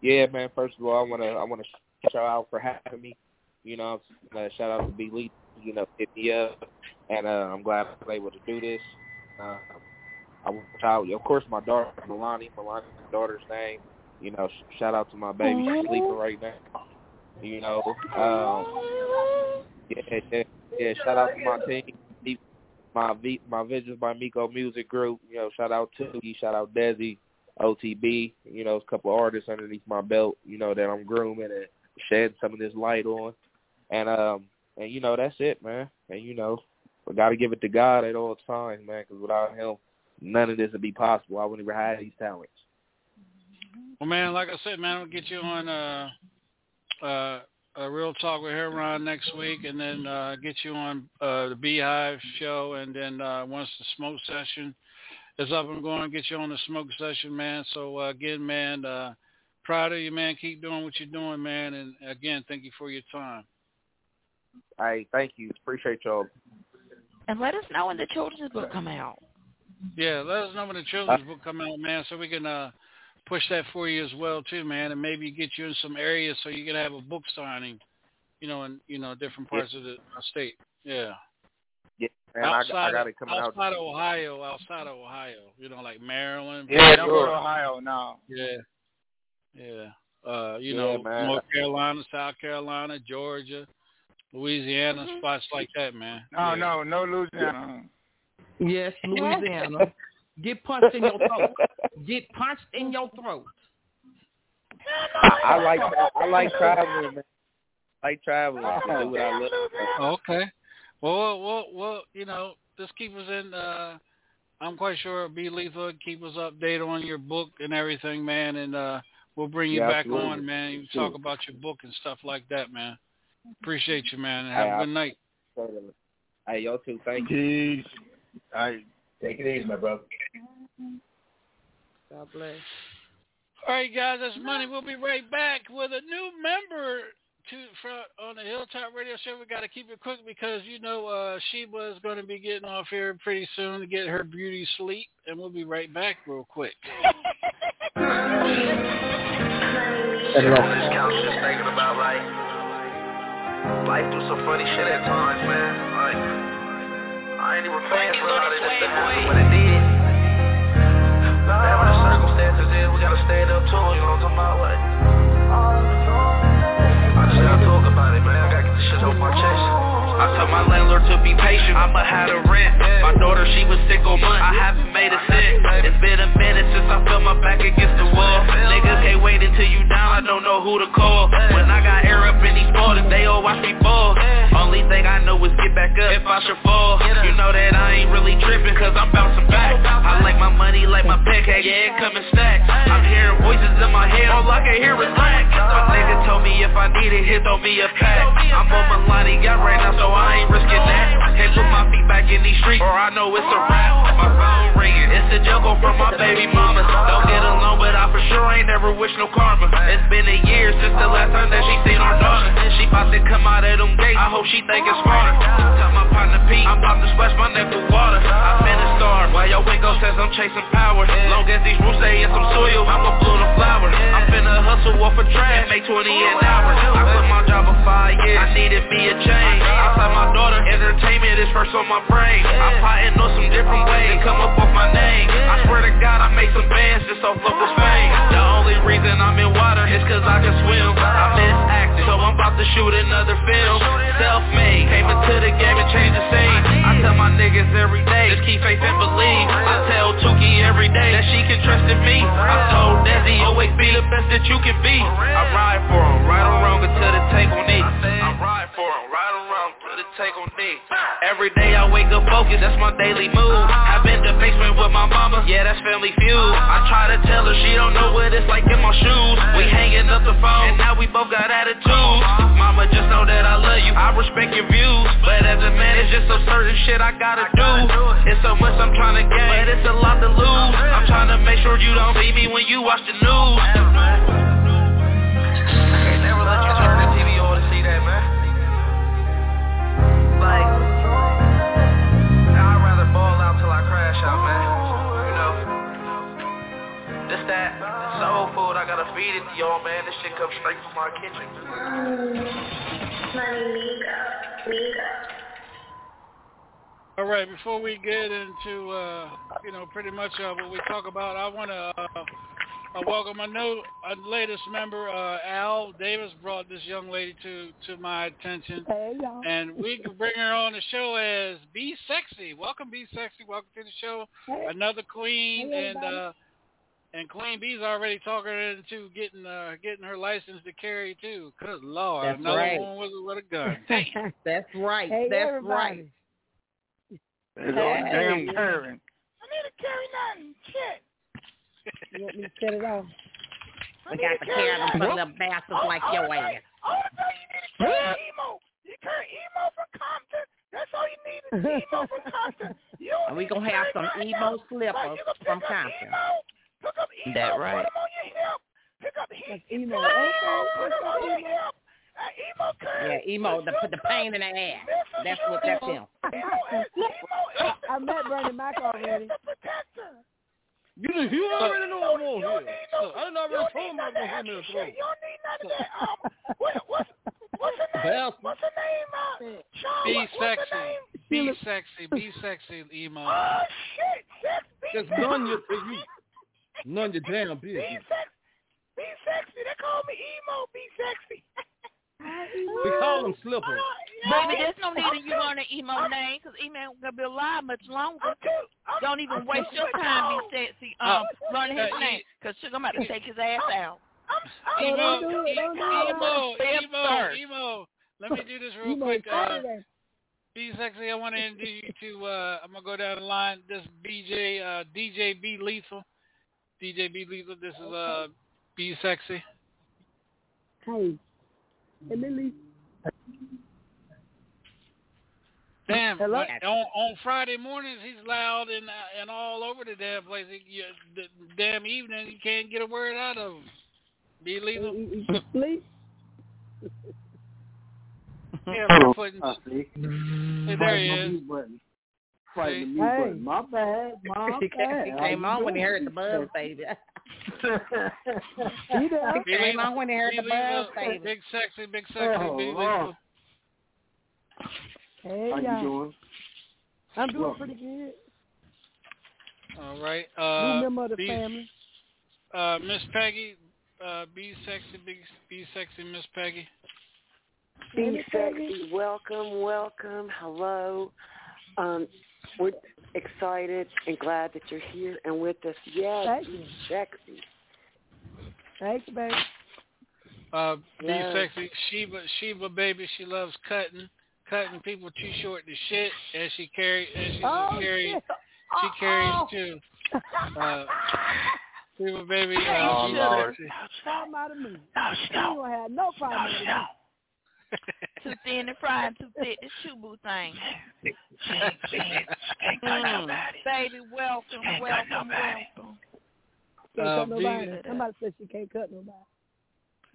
Yeah, man. First of all, I want to I want to shout out for having me. You know, uh, shout out to B Lee. You know, hit me up, and uh, I'm glad I was able to do this. Uh, I want to, of course, my daughter Milani, Milani's my daughter's name. You know, sh- shout out to my baby. She's sleeping right now. You know, um, yeah, yeah, yeah. Shout out to my team, my v, my Visions by Meeco Music Group. You know, shout out to you. Shout out Desi, OTB. You know, a couple of artists underneath my belt. You know that I'm grooming and shedding some of this light on. And um, and you know that's it, man. And you know, we got to give it to God at all times, man, because without him, none of this would be possible. I wouldn't even have these talents. Well, man, like I said, man, I'll get you on uh, uh, a real talk with Heron next week, and then uh, get you on uh, the Beehive show, and then uh, once the smoke session is up and going, get you on the smoke session, man. So uh, again, man, uh, proud of you, man. Keep doing what you're doing, man, and again, thank you for your time. Hey, thank you. Appreciate y'all. And let us know when the children's book come out. Yeah, let us know when the children's book come out, man, so we can uh push that for you as well too, man, and maybe get you in some areas so you can have a book signing, you know, in you know different parts yeah. of the state. Yeah. Yeah, man, outside, I, I got it coming outside out. of Ohio, outside of Ohio, you know, like Maryland. Yeah, don't go to Ohio now. Yeah, yeah. Uh, you Yeah, know, man. North Carolina, South Carolina, Georgia, Louisiana, spots like that, man. No, yeah. no, no Louisiana. Yes, Louisiana. Get punched in your throat. Get punched in your throat. I, I like I like traveling, man. I like traveling. to do what I love. Okay. Well, well, well, you know, just keep us in. uh I'm quite sure B Lethal would keep us updated on your book and everything, man, and uh we'll bring you Yeah, back absolutely. on, man. You can talk about your book and stuff like that, man. Appreciate you, man, have Hey, a I- good night. Hey, y'all too. Thank you. Jeez. I Take it easy, my brother. God bless. All right, guys, that's money. We'll be right back with a new member to front on the Hilltop Radio Show. We got to keep it quick because you know uh, Sheba is going to be getting off here pretty soon to get her beauty sleep, and we'll be right back real quick. Shit on this couch, just thinking about like life do some funny shit at times, man. Like I ain't even paying for of this happen when it did. Whatever the circumstances is, we gotta stand up to it. You know what I'm talking about? Like, I just gotta talk about it, man. I gotta get this shit off my chest. I tell my landlord to be patient. I'ma have to rent. My daughter, she was sick on month. I haven't made a cent. It's been a minute since I felt my back against the wall. Niggas can't wait until you down. I don't know who to call. When I got air up in these borders, they all watch me fall. Only thing I know is get back up if I should fall. You know that I ain't really tripping cause I'm bouncing back. I like my money like my pancake, yeah, it come stacks. I'm hearing voices in my head, all I can hear is black. My nigga told me if I need it, he'll throw me a pack. I'm on my Milani got right now, so I ain't risking that. Hey, put my feet back in these streets, or I know it's a wrap. My phone ringing, it's a jungle from my baby mama. Don't get along, but I for sure ain't never wish no karma. It's been a year since the last time that she seen her daughter. She about to come out of them gates, I hope she think it's smarter. Tell my partner Pete, I'm about to splash my neck with water. I'm finna starve, while your window says I'm chasing power. Long as these roots stay in some soil, I'ma blow the flower. I'm finna hustle off a trash, make 20 an hour. I quit my job for five years, I needed me a change. Outside my daughter, entertainment is first on my brain. I'm plotting on some different ways, come up off my name. I swear to God, I made some bands just off local fame. The only reason I'm in water is cause I can swim. I miss acting, so I'm about to shoot another film. Self-made, came into the game and changed the scene. I tell my niggas every day, just keep faith and believe. I tell Tuki every day, that she can trust in me. I told Desi, always be the best that you can be. I ride for him, right or wrong until the take on me. I ride for him, right or the take on me. Every day I wake up focused, that's my daily mood. I've been to basement with my mama, yeah, that's family feud. I try to tell her she don't know what it's like in my shoes. We hanging up the phone, and now we both got attitudes. Mama, just know that I love you, I respect your views. But as a man, it's just some certain shit I gotta do. It's so much I'm trying to gain, but it's a lot to lose. I'm trying to make sure you don't see me when you watch the news. This that soul food, I gotta feed it to y'all, man. This shit comes straight from my kitchen. All right, before we get into uh, you know pretty much uh, what we talk about, I want to uh, uh, welcome a new, a latest member. Uh, Al Davis brought this young lady to to my attention, Hey, y'all. and we can bring her on the show as Be Sexy. Welcome, Be Sexy. Welcome to the show. Hey. Another queen, Hey, and uh, and Queen B's already talking her into getting uh, getting her license to carry too. Good lord, That's another right. one with, with a gun. Damn. That's right. Hey, That's everybody. right. There's all Hey. damn carrying. I need to carry nothing. Shit. You want me to set it off? We got to carry them for little bastards like your ass. Oh, no, you need to carry emo. You carry emo from Compton. That's all you need is emo from Compton. You And we need gonna have some emo else. slippers Like, you can pick from up Compton. Emo, pick up emo, That put right. them on your hip. Pick up he, Like emo. pick emo, put them on your hip. Uh, emo carry. Yeah, emo, the put the pain in the ass. That's what that's him. Emo is, emo is I met Bernie Mac already. the protector. You, you already know I'm on here. need no, I done you already don't told need him I'm none of that hit me in the extra throat. shit. You don't need none of that. Um, what, what's, what's her name? Bastard. What's her name? Uh, Sean, Be what, what's her sexy. name? Be sexy. Be sexy, emo. Oh, shit. Sex, be That's sexy. none your you. None your damn Be business. sexy. Be sexy. They call me emo. Be sexy. We call them slippers. Baby, there's no need of you learning emo name because emo gonna be alive much longer. I'm too, I'm, Don't even I'm waste your time be sexy um learning his uh, name because Sugar about to take his ass out. I'm, Emo, don't do it, don't do it. emo, emo, verse. emo. Let me do this real quick. Uh, be sexy. I want to introduce you to. Uh, I'm gonna go down the line. This BJ, uh, DJ B Lethal. DJ B Lethal. This is uh, Be sexy. Hey, let me. Damn. Hello? On on Friday mornings, he's loud and uh, and all over the damn place. He, you, the damn evening, you can't get a word out of him. B Lethal. Sleep. Yeah, Hold my foot. I see. Hey, there he is. Mute button. Fighting the mute Hey. button. My bad. My he bad. came, he came you on when he heard the buzz, baby. You there? he came on when he heard Be the buzz, baby. Big sexy, big sexy, Oh, be Lord. lethal. Hey, How you y'all. doing? I'm doing Welcome. pretty good. All right. New Uh, member of the be, family. uh, Miss Peggy, uh, be sexy, be, be sexy, Miss Peggy. Be sexy. Welcome, welcome. Hello. Um, we're excited and glad that you're here and with us. Yes, Thank be you. sexy. Thanks, baby. Uh, be Yes. sexy, Sheba, Sheba baby. She loves cutting, cutting people too short to shit, and she carry, and she Oh, carries, shit. she carries too. Uh, Sheba baby, uh, Oh, be Lord. sexy. Problem out of me. No, You ain't gonna have no problem with no. me. Too thin and fried, too thick. This Chubu thing. She, she, she Mm. nobody. Baby, welcome, She ain't got welcome, nobody. welcome. Can't Uh, cut be- nobody. Somebody said she can't cut nobody.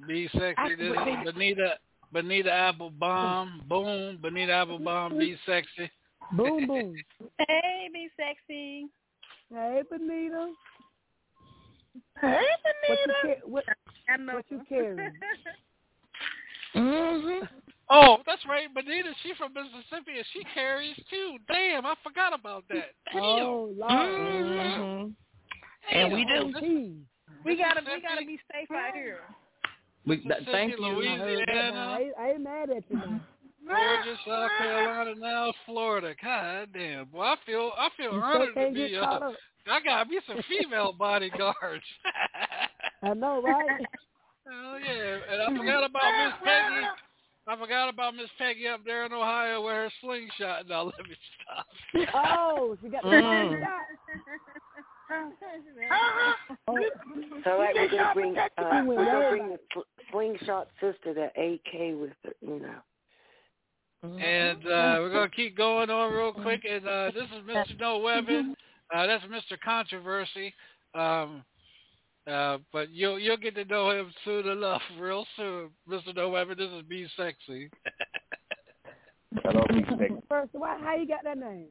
Be sexy. This is Bonita, Bonita Applebaum. Boom, Bonita Applebaum. Be sexy. Boom, boom. Hey, be sexy. Hey, Benita. Hey, What you, what, what you carrying? Mm-hmm. Oh, that's right. Bonita, she from Mississippi and she carries too. Damn, I forgot about that. Damn. Oh, Lord. Mm-hmm. And we do. Gee. We gotta, we gotta be safe out here. We, th- thank you. I heard. Louisiana. I, ain't- I ain't mad at you now. Georgia, South Carolina, now Florida. God damn, boy, I feel I feel You honored to be. caught Uh, up. I gotta be some female bodyguards. I know, right? Hell yeah, and I forgot about Miss Peggy. I forgot about Miss Peggy up there in Ohio with her slingshot. Now let me stop. Oh, she got the Mm. slingshot. So like we're gonna bring uh, we're gonna bring the sl- slingshot sister, the AK with her, you know. And uh, we're gonna keep going on real quick. And uh, this is Mr. No Weapon. Uh, that's Mr. Controversy. Um, uh, but you'll you'll get to know him soon enough, real soon, Mr. No Weapon. This is Be Sexy. Hello, Be Sexy. First, why? How you got that name?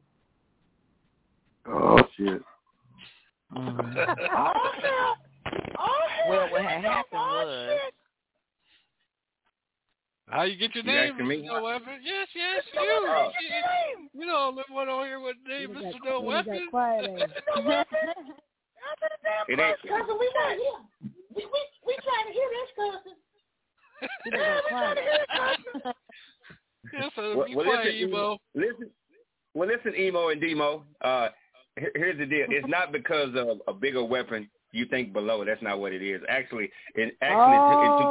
Oh shit. Well, what had happened was How you get your You name, asking Mr. me? No Weapon? Yes, yes, Oh. you. You, you know, live one over here with name, You Mr. got- No you Weapon. got quiet ass. It ain't. Cousin, we want to hear. We, we, we trying to hear this, cousin. You got quiet. Yes, sir. Well, Be well, quiet, listen, Emo. Emo. Listen, well, listen, Emo and Demo. Uh, here- here's the deal. It's not because of a bigger weapon you think below. That's not what it is. Actually, in actually,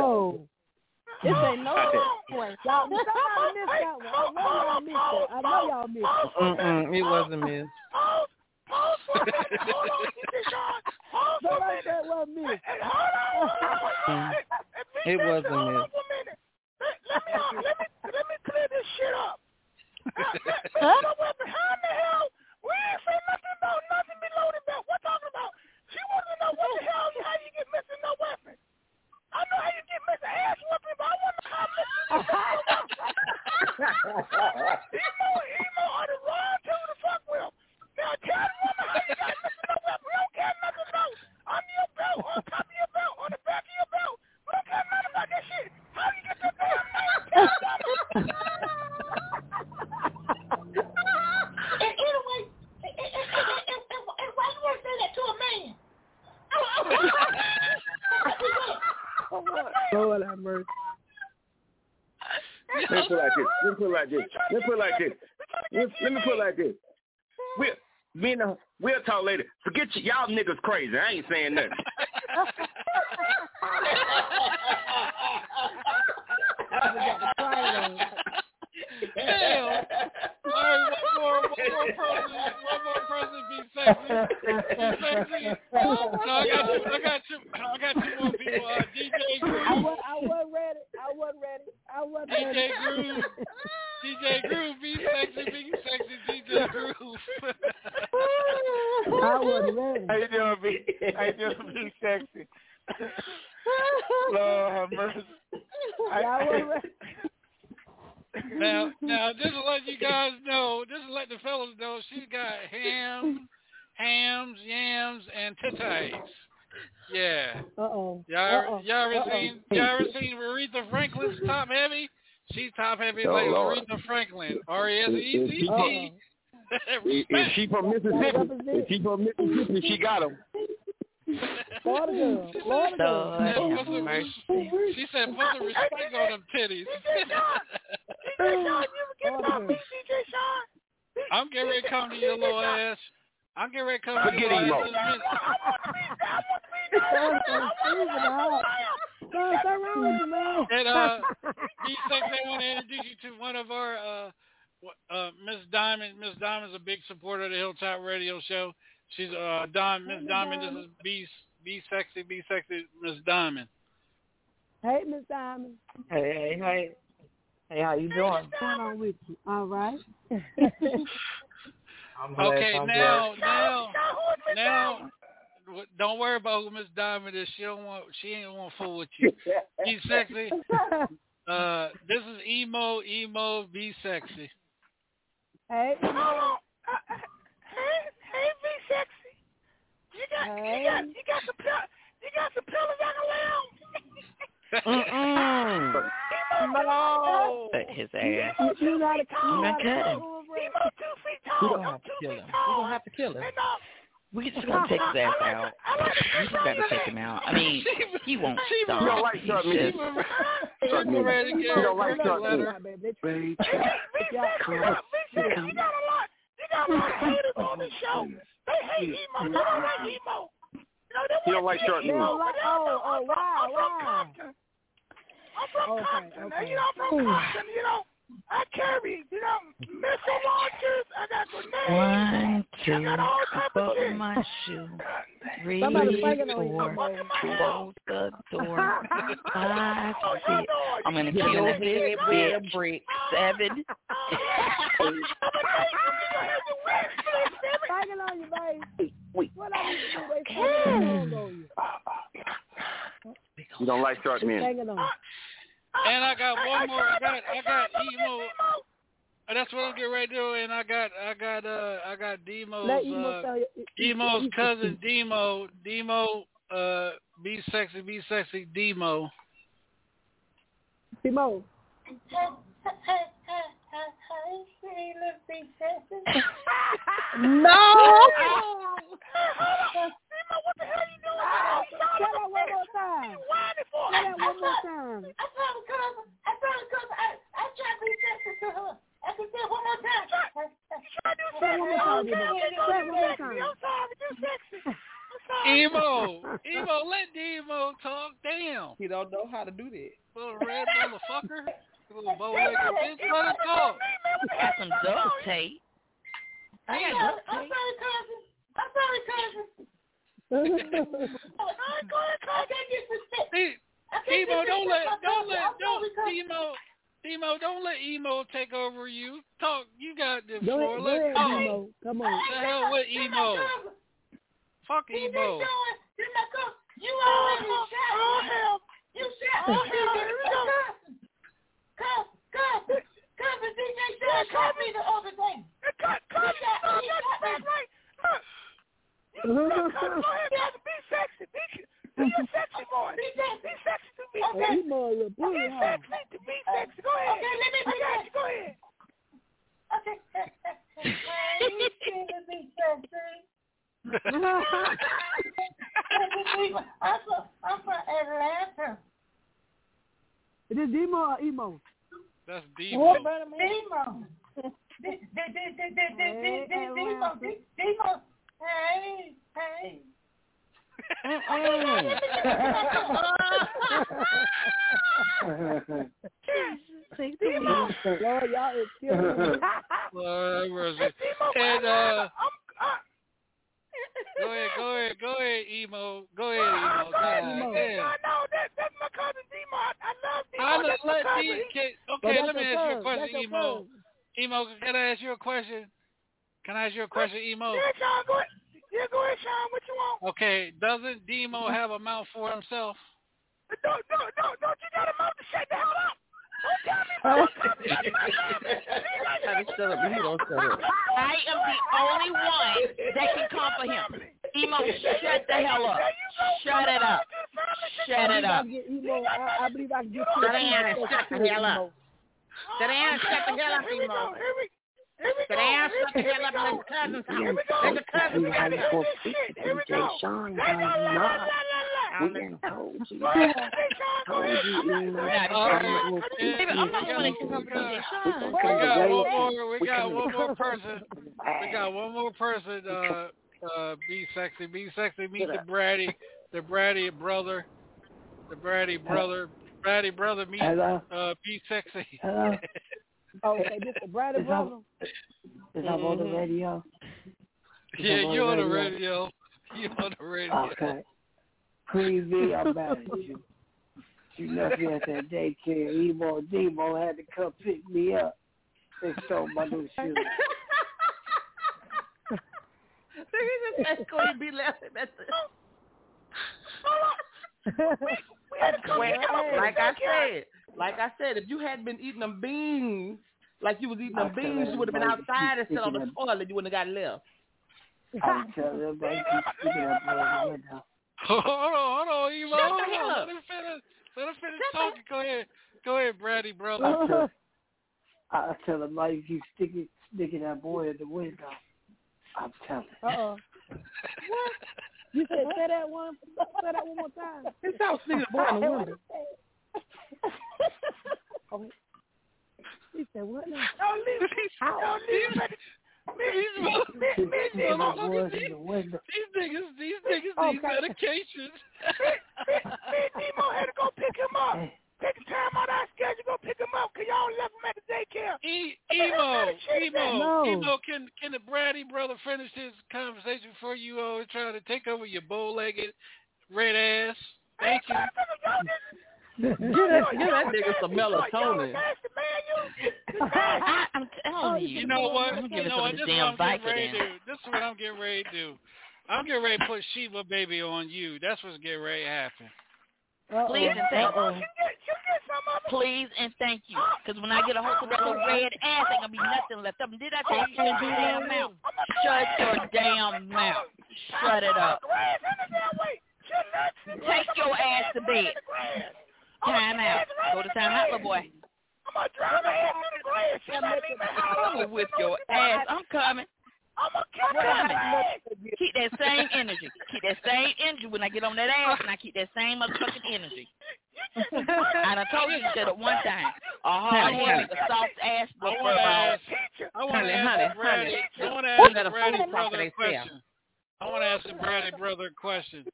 Oh. This ain't no I point. Y'all, somebody missed that one. I know y'all missed it. I know y'all missed it. Mm-mm, it wasn't miss. Somebody said well missed. Mm. It wasn't miss. let me let me let me clear this shit up. How the weapon? How in the hell? We ain't say nothing about nothing below the belt. What talking about? She wants to know what the hell how you get missing no weapon. I know how you get missing ass whooping, but I want to know how missing Emo, emo are the wrong two to fuck with. Now tell the We don't care nothing about under your belt, on top of your belt, on the back of your belt. We don't care about that shit. How you get your damn name? Anyway, why you want that to a man? Lord have mercy. Let me put it like this. Let me put it like this. Let me put it like this. Let, me put it like this. We'll, me and the, we'll talk later. Forget you, y'all niggas crazy. I ain't saying nothing. Hell. All right, one more, one person, one more person be sexy. Be sexy. So I got you, I got you, I got two more people. Uh, DJ I Groove, was, I wasn't ready. I wasn't ready. I wasn't DJ. Groove, DJ Groove, be sexy, be sexy, DJ Groove. I wasn't ready. How you doing, B? How you doing, B sexy? Lord have mercy. I wasn't ready. Now, now, just to let you guys know, just to let the fellas know, she's got ham, hams, yams, and titties. Yeah. Uh-oh. Y'all, Uh-oh. y'all ever Uh-oh. seen, y'all ever seen Aretha Franklin's top heavy? She's top heavy Oh, like Lord. Aretha Franklin. R E S E C T. If, if she from Mississippi, if she from Mississippi, she got him. Florida girl. Florida girl. Lord have mercy. She said, put some respect on them titties. I'm getting ready to come to your little ass. I'm getting ready to come to your emo. ass in a minute. Son, what's wrong with you, man? And uh, these things I want to introduce you to one of our uh, uh, Miss Diamond. Miss Diamond's a big supporter of the Hilltop Radio Show. She's uh, Don Miss Diamond. This is be be sexy, be sexy, Miss Diamond. Hey, Miss Diamond. Hey, hey, hey. Hey, how you doing? What's going on with you? All right. I'm Okay, I'm now blessed. now now. Don't worry about who Miss Diamond is. She don't want. She ain't want to fool with you. Be sexy. Uh, this is emo. Emo. Be sexy. Hey. Hold on. Hey, hey, be sexy. You got, you got, you got some, pill- you got some pillows I can lay on. Mm-mm. No. But his ass. You, you gotta, you I'm not gotta cutting. cover Emo two feet We tall. gonna I'm have to kill him. We tall. gonna have to kill him. We just gonna take his ass out. We just gotta take him out. I mean, he won't stop. You don't like He's short meat. just- Short meat. You don't like short meat. You got a lot. You got a lot of haters on the show. They hate emo. They don't like emo. You know, they don't like short emo, meat. Oh, oh, wow, I'm from wow. Compton. I'm from Okay, Compton. okay. You know, I'm from Compton. You know, I carry, you know, missile launchers. I got grenades. One, two, I got all type of shit. my shoe. Three, Somebody banging on you, four, close the door. Oh, Five, six. I'm gonna oh, Yeah, kill that's this it, bitch. Brick. Seven. Banging on you, baby. Wait. What I need to do? They banging on you. You don't like short They meat. banging on. And I got one more. I got I got emo. Uh, That's what I'm getting ready to do. And I got I got uh I got Demo's uh. Demo's cousin Demo Demo uh be sexy be sexy Demo. Demo. No. What the hell you doing? Say that one more time. Say that one more time. I told her cousin. I told her cousin. I I tried to be sexy to her. I can say it one more time. Try to do Say it one more time, Demo. Say it one more sexy. time. I'm sorry, sexy. Emo Emo let Demo talk. Damn. He don't know how to do that. Little red motherfucker. Little bow legged bitch. Let her talk. Got some duct tape. I got duct tape. I'm sorry, cousin. I'm sorry, cousin. All right, go ahead, cousin. I can't get respect. Hey, I can't Emo, don't let don't let don't. Emo Emo, don't let Emo take over you. Talk you got the Go floor. ahead, go Let ahead, talk. Come on. The hell with Emo. Fuck He Emo. just doing- you know, cousin, You already shot Oh, me. You shot me. Cousin, cousin, cousin, cousin, DJ Sean shot me the other day. He shot oh, me. He shot me. Look. Cousin, go ahead, cousin, be sexy. Be, be a sexy boy. Be sexy. Be sexy to me. Oh, Emo, you Be sexy to be uh, sexy. Go ahead. Okay, let me be sexy. Go ahead. Okay. Hey, you be sexy. I'm from, Atlanta. Is this Demo or Emo? That's What Demo. about Demo? D- d- d- d- d- d- d- d- Demo, Hey, hey. Lord, y'all is killing me. Lord. And uh Go ahead, go ahead, go ahead, Emo. Go ahead, Emo. God Emo. damn. No, no, that, that's my cousin Demo. I, I love Demo. I That's let, my let cousin. D, He- can, But okay, let me your ask you a question, That's Emo. Emo, can I ask you a question? Can I ask you a question, Emo? Yeah, Sean, go ahead. Yeah, go ahead, Sean. What you want? Okay, doesn't Demo have a mouth for himself? No, no, no, no. You got a mouth to shut the hell up. Don't tell me. Try to shut up, but he don't shut up. I am the only one that can come for him. Emo, shut the hell up. Shut it up. Shut it up. I believe I can get Emo. I, I believe I can get Sit down and shut the hell up. Sit down and shut the hell up, Here we go. Here we Sit down, shut the hell up, and let your cousin talk. Here we go. Let your cousin Here we talk. go. Here we go. Sean, La, la, la, la, la, la, la. We done told you. Go ahead, DJ Sean. Go Told ahead. you, I'm Emo. not- All right. Baby, I'm not We going got- to come for DJ Sean. We got one more. We got one more person. We got one more person. Uh, uh, be sexy, be sexy. Meet the Braddy. the Bratty brother, the Braddy brother, Braddy brother. Meet Hello? uh, be sexy. Hello? Oh, okay, this the Brady Is brother. Is that on the Mhm. radio? Yeah, you on the radio? radio. You on the radio. Okay. Queen V, I'm mad at you. You left me at that daycare. Emo Demo had to come pick me up. They stole my new shoes. That's going to be laughing at the. Well, like I said, like I said, if you had been eating them beans, like you was eating them I'll beans, you would have been outside keep instead on the toilet. You wouldn't have got left. I'm telling everybody keep sticking up on the window. Hold on, hold on, Emo. Shut Hold the hell on. up. Let him finish. Let him finish talking. Go ahead. Go ahead, Bratty brother. I tell, I tell him like you keep sticking sticking that boy in the window. I'm telling. Uh oh. what? You said say that one. Say that one more time. It's how niggas born in the winter. He said what now? Don't leave me. Don't leave me. These motherfuckers, these these niggas, these niggas need medications. Me and Nemo had to go pick him up. Take the time out of our schedule, go pick him up, because y'all left him at the daycare. E- Emo, Emo, Emo, can can the Brady brother finish his conversation before you uh, try to take over your bow-legged red ass? Thank you. Give that, give that nigga some melatonin. I, I'm telling you. You know what? I'm gonna You give it know some what? This this is what damn I'm getting ready to do. This is what I'm getting ready to do. I'm getting ready to put Sheba baby on you. That's what's getting ready to happen. Please and thank you. Oh. Please and thank you. Because when I get a hold of that little oh. red ass, ain't gonna be nothing left of them. Did I tell you shut your damn oh. mouth? Shut your damn mouth. Shut it up. Take your ass to bed. Time out. Go to time out, little boy. I'm gonna drive my ass through the grass. She let me I'm gonna whip your ass. I'm coming. I'm gonna kill I'm Keep that same energy. Keep that same energy when I get on that ass, and I keep that same motherfucking energy. I done told you to shut up one time. A hard Honey, head a soft ass I before want to ask. I want to Honey, honey, honey. I want to ask let the a Brady fool talk brother a question. I want to ask the Brady brother a question.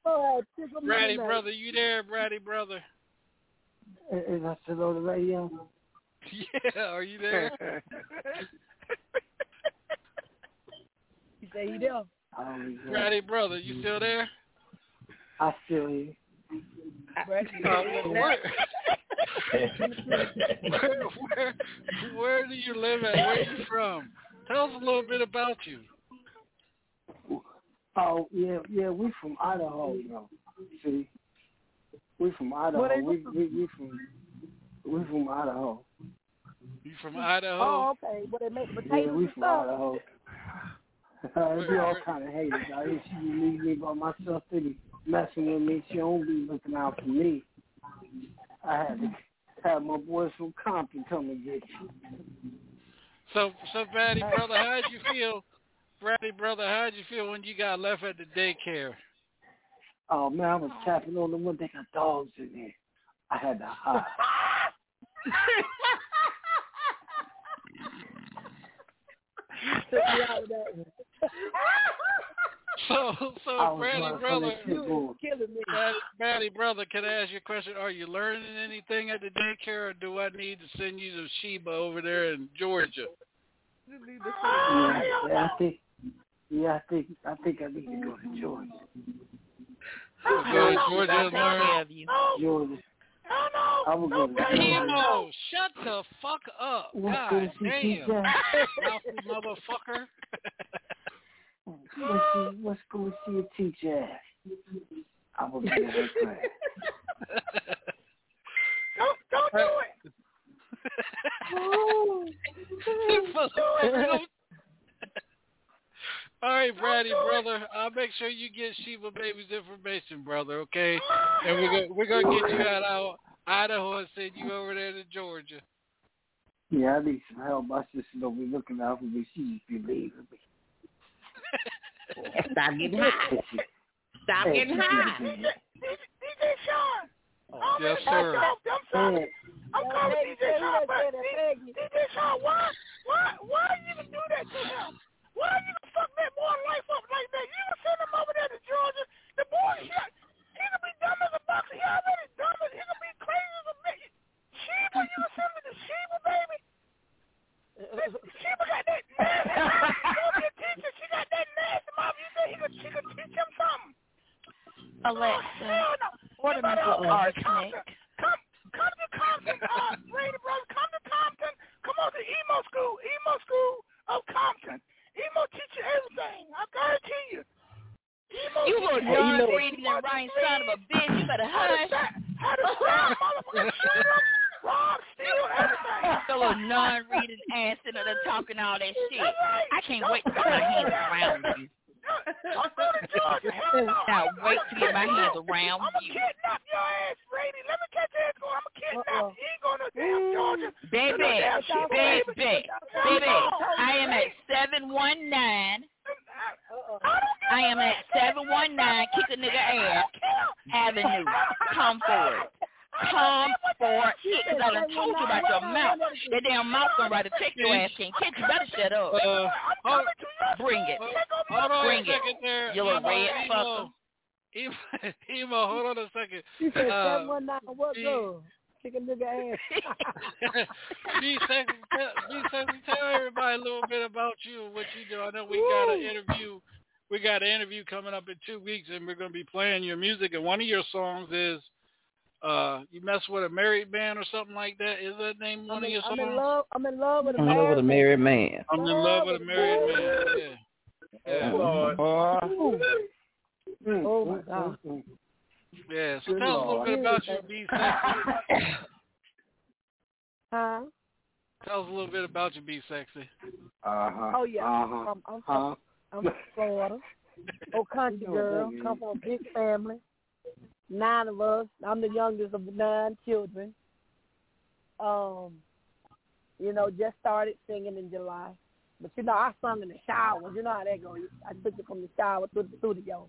Brady brother, you there, Brady brother? Is I still on the radio? Yeah, are you there? you say you there. I don't even brother, you still there? I still here. Uh, where, where, where, where do you live at? Where are you from? Tell us a little bit about you. Oh yeah, yeah. We from Idaho, you know. See, we from Idaho. We we we from we from Idaho. You from Idaho? Oh, okay. Well, they make Yeah, potatoes we and from stuff. Idaho. Uh, it be all kind of haters out here. She leave me by myself. They be messing with me. She don't be looking out for me. I had to have my boys from Compton come and get you. So, so Brady brother, how'd you feel? Brady brother, how'd you feel when you got left at the daycare? Oh man, I was tapping on the one. They got dogs in there. I had to hide. Took me out of that one. So, so was Brady running from brother, that pit. Killing me. Brady, Brady brother, can I ask you a question? Are you learning anything at the daycare, or do I need to send you to Sheba over there in Georgia? Yeah, I think. Yeah, I think. I think I need to go to Georgia. Go to Georgia and Take care learn. you. Georgia. I will go to Georgia. Emo, shut the fuck up. What God school she teach damn. at? Mouthy motherfucker. What she? What school she a teacher at? I will be in her class. Don't don't do it. All right, Brady, brother. I'll make sure you get Sheba Baby's information, brother. Okay, and we're gonna we're gonna get you out of Idaho and send you over there to Georgia. Yeah, I need some help. My sister don't be looking out for me. She just be leaving me. Stop getting high. Stop Hey, getting high. be- DJ Sean. Oh, Yes, man, sir. I'm, I'm sorry. I'm calling DJ Sean, but DJ Sean, why, why, why you even do that to him? Why you even fuck that boy life up like that? You even send him over there to Georgia. The boy, he, he gonna be dumb as a boxer. He already dumb as, he gonna be crazy as a bitch. Sheba, you gonna send me to Sheba, baby? Sheba got that nasty mouth. She gonna be a teacher. She got that nasty mouth. You think he could, she could teach him something? Alexa, Hell no. order me Somebody some come to arsenic. Compton. Come, come to Compton, uh, Brady Brothers. Come to Compton. Come on to emo school. Emo school of Compton. Emo teach you everything. I guarantee you. Emo You teach little oh, you everything. non-reading and writing son of a bitch. You better hush. stab, how to stab motherfucker, shoot 'em, rob, steal, everything. Your little non-reading ass sitting there talking all that shit. Right. I can't wait to get my hands around you. Don't go to Georgia. Now wait to get my hands around I'm gonna you. kidnap your ass, Brady. Let me catch your ass going. I'm gonna kidnap you. You ain't going to damn Georgia. Baby, No damn shit, baby, baby, I am at 719. I don't I am at 719 Kick a Nigga Ass Avenue. Come forward. Come forward. Because I done told you about your mouth. That damn mouth gonna write a check your ass can't catch. You better shut up. Uh, hold, Bring it. hold on Bring a second it. there. You little Emo, red fucker. Emo, Emo, hold on a second. She said Uh, seven one nine. What be- girl? Kick a nigga ass. be sexy, tell, be sexy. Tell everybody a little bit about you and what you do. I know we got an interview. We got an interview coming up in two weeks, and we're going to be playing your music. And one of your songs is uh, "You Mess with a Married Man" or something like that. Is that name one I'm of in, your I'm songs? in love. I'm in love with a I'm in love with a married man. I'm in love with a married man. Yeah. Yeah. Boy. Oh my God. Yeah. So Good tell us a little bit about you, be sexy. Huh? Tell us a little bit about you, be sexy. Uh-huh. Oh yeah. Uh-huh. I'm, I'm, Huh? I'm from Florida. Oh, country girl. Come from a big family. Nine of us. I'm the youngest of the nine children. Um, you know, just started singing in July. But you know, I sung in the shower. You know how that goes. I took it from the shower to the studio.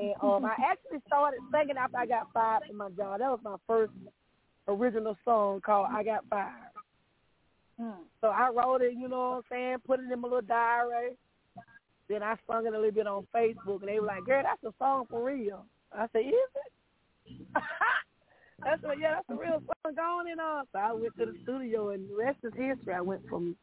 And um, I actually started singing after I got fired from my job. That was my first original song called "I Got Fired." So I wrote it, you know what I'm saying, put it in my little diary. Then I sung it a little bit on Facebook, and they were like, "Girl, that's a song for real." I said, "Is it?" that's what, yeah, that's a real song going and on. So I went to the studio, and the rest is history. I went from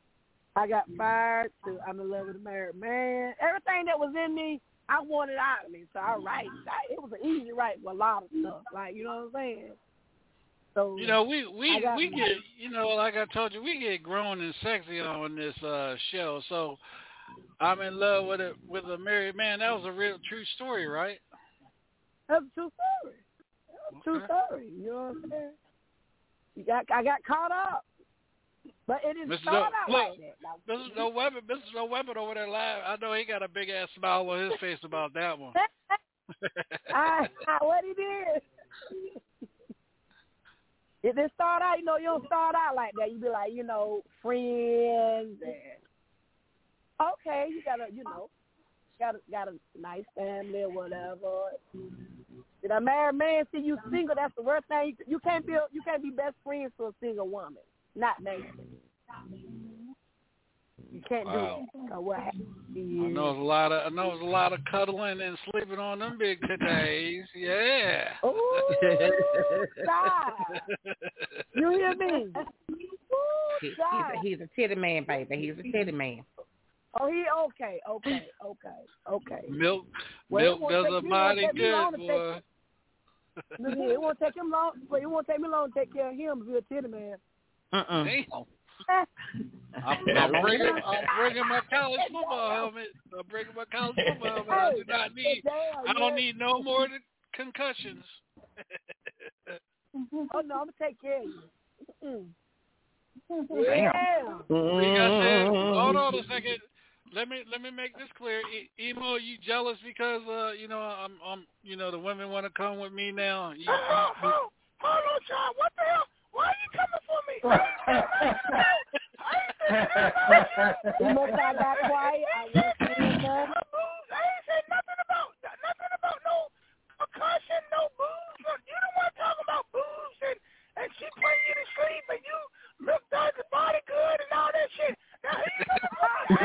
I got fired to I'm in love with a married man. Everything that was in me, I wanted out of me. So I write. I, it was an easy write for a lot of stuff. Like you know what I'm saying. So You know, we we we get you know, like I told you, we get grown and sexy on this uh show. So I'm in love with a with a married man. That was a real true story, right? That's a true story. That's a true story. You know what I'm saying? You got, I got caught up, but it didn't Mr. start No- out like that. Like, Mr. No Weapon, Mrs. No Weapon over there live. I know he got a big ass smile on his face about that one. I, I, ah, what he did. It didn't start out, you know, you don't start out like that. You be like, you know, friends and okay, you got a, you know, got a, got a nice family or whatever. Did a married man see you single? That's the worst thing. You, you can't be, you can't be best friends to a single woman. Not married. You can't Wow. do it. 'Cause what happens I is, know it's a lot of I know it's a lot of cuddling and sleeping on them big titties. Yeah. Ooh, stop. You hear me? He- he's, stop. a, he's a titty man, baby. He's a titty man. Oh, he okay, okay, okay, okay. Milk Well, milk does a it won't mighty good, long take- boy. Look here, it won't take him long. But it won't take me long to take care of him if you're a titty man. Uh-uh. I'm, I'm bringing I'm bringing my college football helmet. I'm bringing my college football helmet. I do not need I don't need no more than concussions. Oh no, I'm gonna take care of you. Mm. Damn. Yeah. We got that. Hold on a second. Let me let me make this clear. E- Emo, you jealous because uh you know I'm I'm you know the women want to come with me now. You, you, Hold on, John. What the hell? Why are you coming for me? You must have got quiet. I wasn't saying nothing. I ain't said nothing about nothing about no concussion, no booze. You don't want to talk about booze and and she putting you to sleep and you look does the body good and all that shit. Now he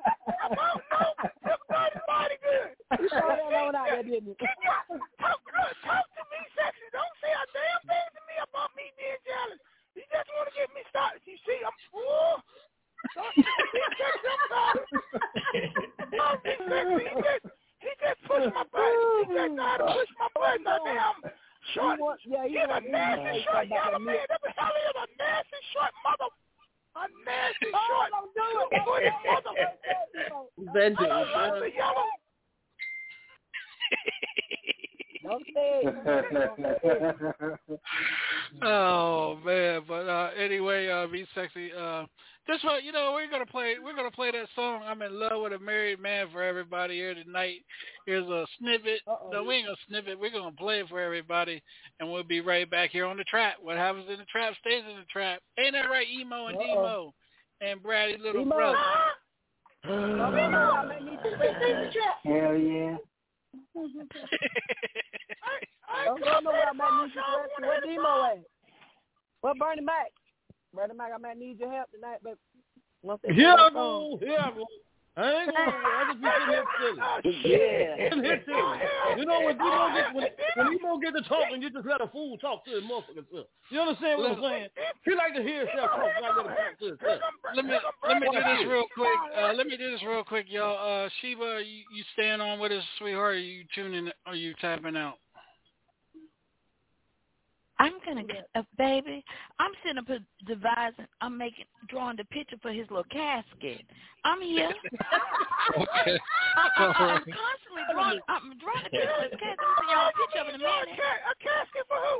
That I don't like the yellow. Don't say it. oh man, but uh anyway, uh be sexy. Uh this one, you know, we're gonna play we're gonna play that song I'm in love with a married man for everybody here tonight. Here's a snippet. No, we ain't gonna snippet, we're gonna play it for everybody and we'll be right back here on the trap. What happens in the trap stays in the trap. Ain't that right, Emo and Uh-oh. Demo and Brady little Emo. brother? Hell yeah. Don't go nowhere. I might need your rescue. Where Demo at? What Bernie Mac? Bernie Mac, I might need your help tonight, but once they Here get I go. Here I go. I ain't gonna. I just be sitting here chilling. Yeah. Sitting here chilling. You know when Demo get when when Demo get to talking, you just let a fool talk to his motherfucking self. You understand what I'm saying? He like to hear himself talk. so I let him talk to himself. Let me let me do this real quick. Uh, let me do this real quick, y'all. Uh, Sheba, you, you staying on with us, sweetheart? Or you tuning? Are you tapping out? I'm gonna get a baby. I'm sitting up devising. I'm making, drawing the picture for his little casket. I'm here. Okay. I, I, I'm constantly drawing. I'm drawing the picture for his casket. I'm sending y'all a picture of it in a minute. A casket for who?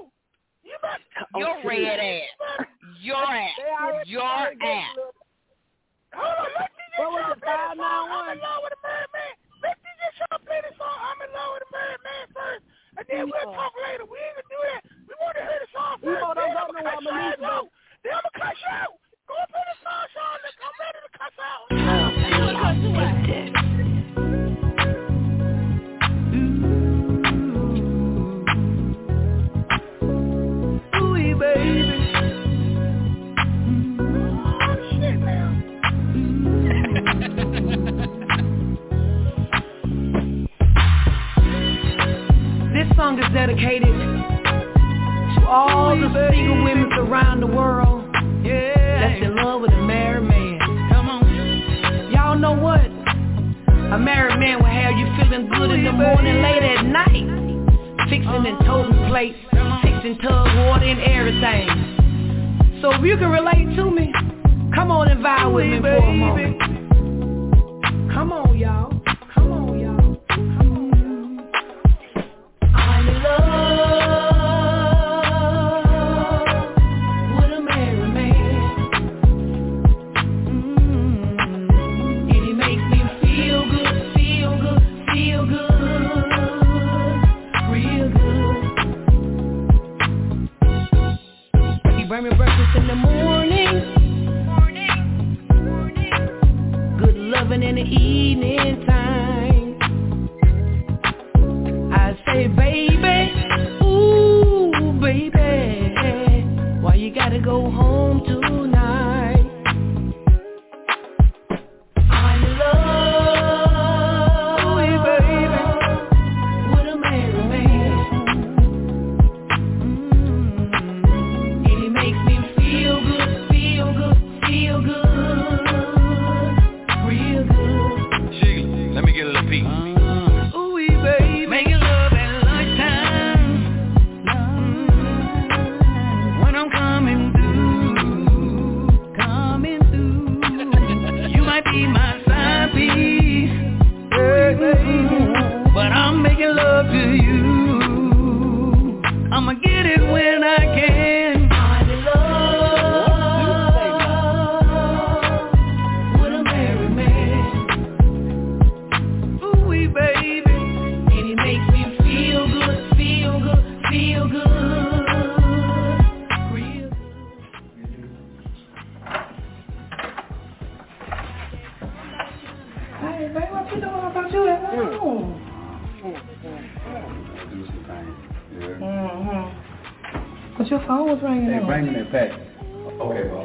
You better. Your oh, red ass. Your ass. Your ass. Hold on, let me What was it, five I'm in love with a married man. Let me just try to play this song. I'm in love with a married man first. And then we'll talk later. We ain't gonna do that. Want to hear the song first. Demo, don't then go I'm gonna leave you. Then I'm gonna cut you out. Go and play the song, Sean. I'm ready to you out. Oh, man. Mm. This song is dedicated to all the single women around the world that's in love with a married man. Come on. Y'all know what? A married man will have you feeling good in the morning, late at night. Fixing and toting plates, fixing tub water and everything. So if you can relate to me, come on and vibe with me for a moment. Come on, y'all. Me breakfast in the morning. Good loving in the evening time. I say, baby, what you doing? I thought you at home. Mm-hmm. But your phone was ringing. Hey, on. bring me that pack. Okay, boss.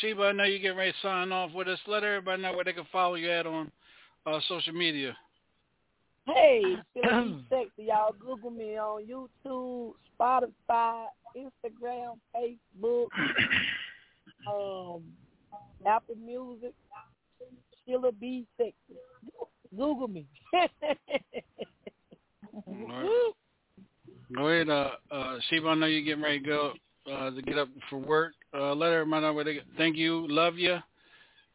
Sheba, I know you getting ready to sign off with us. Let everybody know where they can follow you at on uh, social media. Hey, feeling sexy, y'all. Google me on YouTube, Spotify, Instagram, Facebook, um, Apple Music. Sheila B. Sexy. Google me. Alright. Go ahead, uh, uh, Sheba. I know you're getting ready to go uh, to get up for work. Uh, let everybody know where they. Thank you. Love you.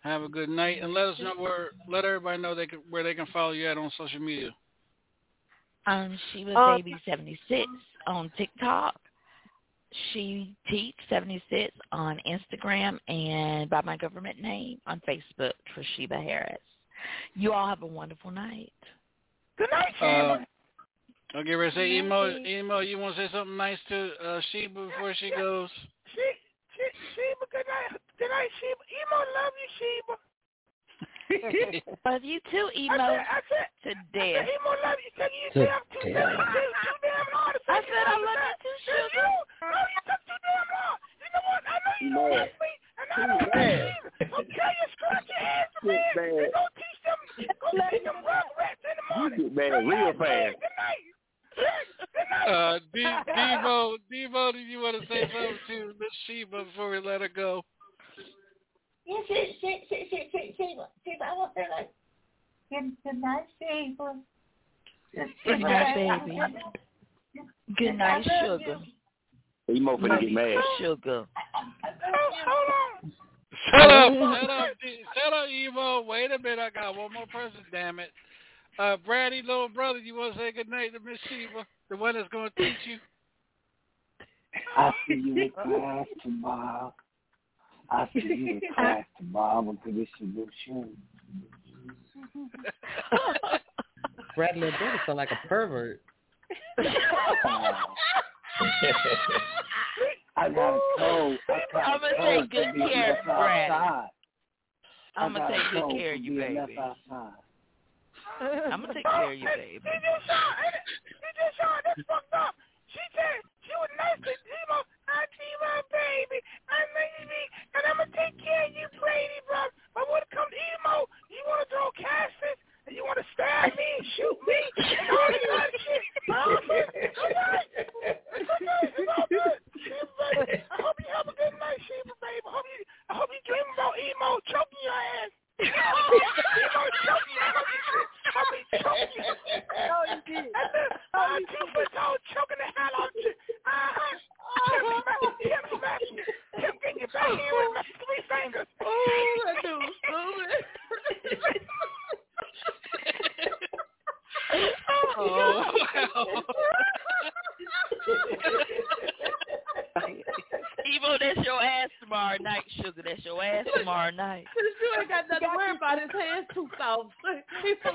Have a good night, and let us know where. Let everybody know they can, where they can follow you at on social media. Um, she was Uh, baby seventy six on TikTok. She teach seventy six on Instagram and by my government name on Facebook for Sheba Harris. You all have a wonderful night. Good night, Uh, I'll get ready to say, emo, emo. You want to say something nice to uh, Sheba before she goes? She, she, Sheba, good night. Good night, Sheba. Emo, love you, Sheba. Love you too, I emo. said, I said, to I death. said, Emo, love you. Tell you, To you too damn long. Too damn long to say I said I love you too, It's you. No, you took too damn long. You know what? I know you don't Man. me, and I don't like you either. So tell your scratchy ass, man, man. and go teach them, go teach them rugrats in the morning. You get mad real fast. Good night. Uh, D- Devo, Devo, do you want to say something to Miss Sheba before we let her go? Yeah, she, she, she, she, she, Sheba, Sheba, I want to say like, good, good night, Sheba. Good night, baby. Good night, sugar. Emo finna get mad. Sugar. Shut up, shut up, D- shut up, Evo. Wait a minute, I got one more person, damn it. Uh, Brady, little brother, you want to say good night to Miss Sheba, the one that's going to teach you? I'll see you in class tomorrow. I'll see you in class tomorrow. I'm gonna give you some new. Brady Brother sound like a pervert. I got a cold. I got I'ma take good care of Brad. I I'ma take good care of you, being baby. outside. I'm gonna take care of you, baby. DJ Sean, DJ Sean, that's fucked up. She said she was nice to Emo. I Emo, baby. I baby. And I'm going to take care of you, Brady, bro. But when it comes to Emo, you want to throw cassettes and you want to stab me and shoot me and all that kind of shit. All right. It's all right. It's okay. It's all good. Sheba, baby. I hope you have a good night, Sheba, baby. I hope you, I hope you dream about Emo choking your ass. Emo choking your ass. I'll be choking you. No, you did. Uh, two foot tall, choking the hell out of you. Uh-huh. Kept smack- kept smacking you. Kept getting your back in with my three fingers. Oh, that dude was stupid. Oh, Evo, that's your ass tomorrow night, sugar. That's your ass tomorrow night. You ain't got nothing to worry about. His hands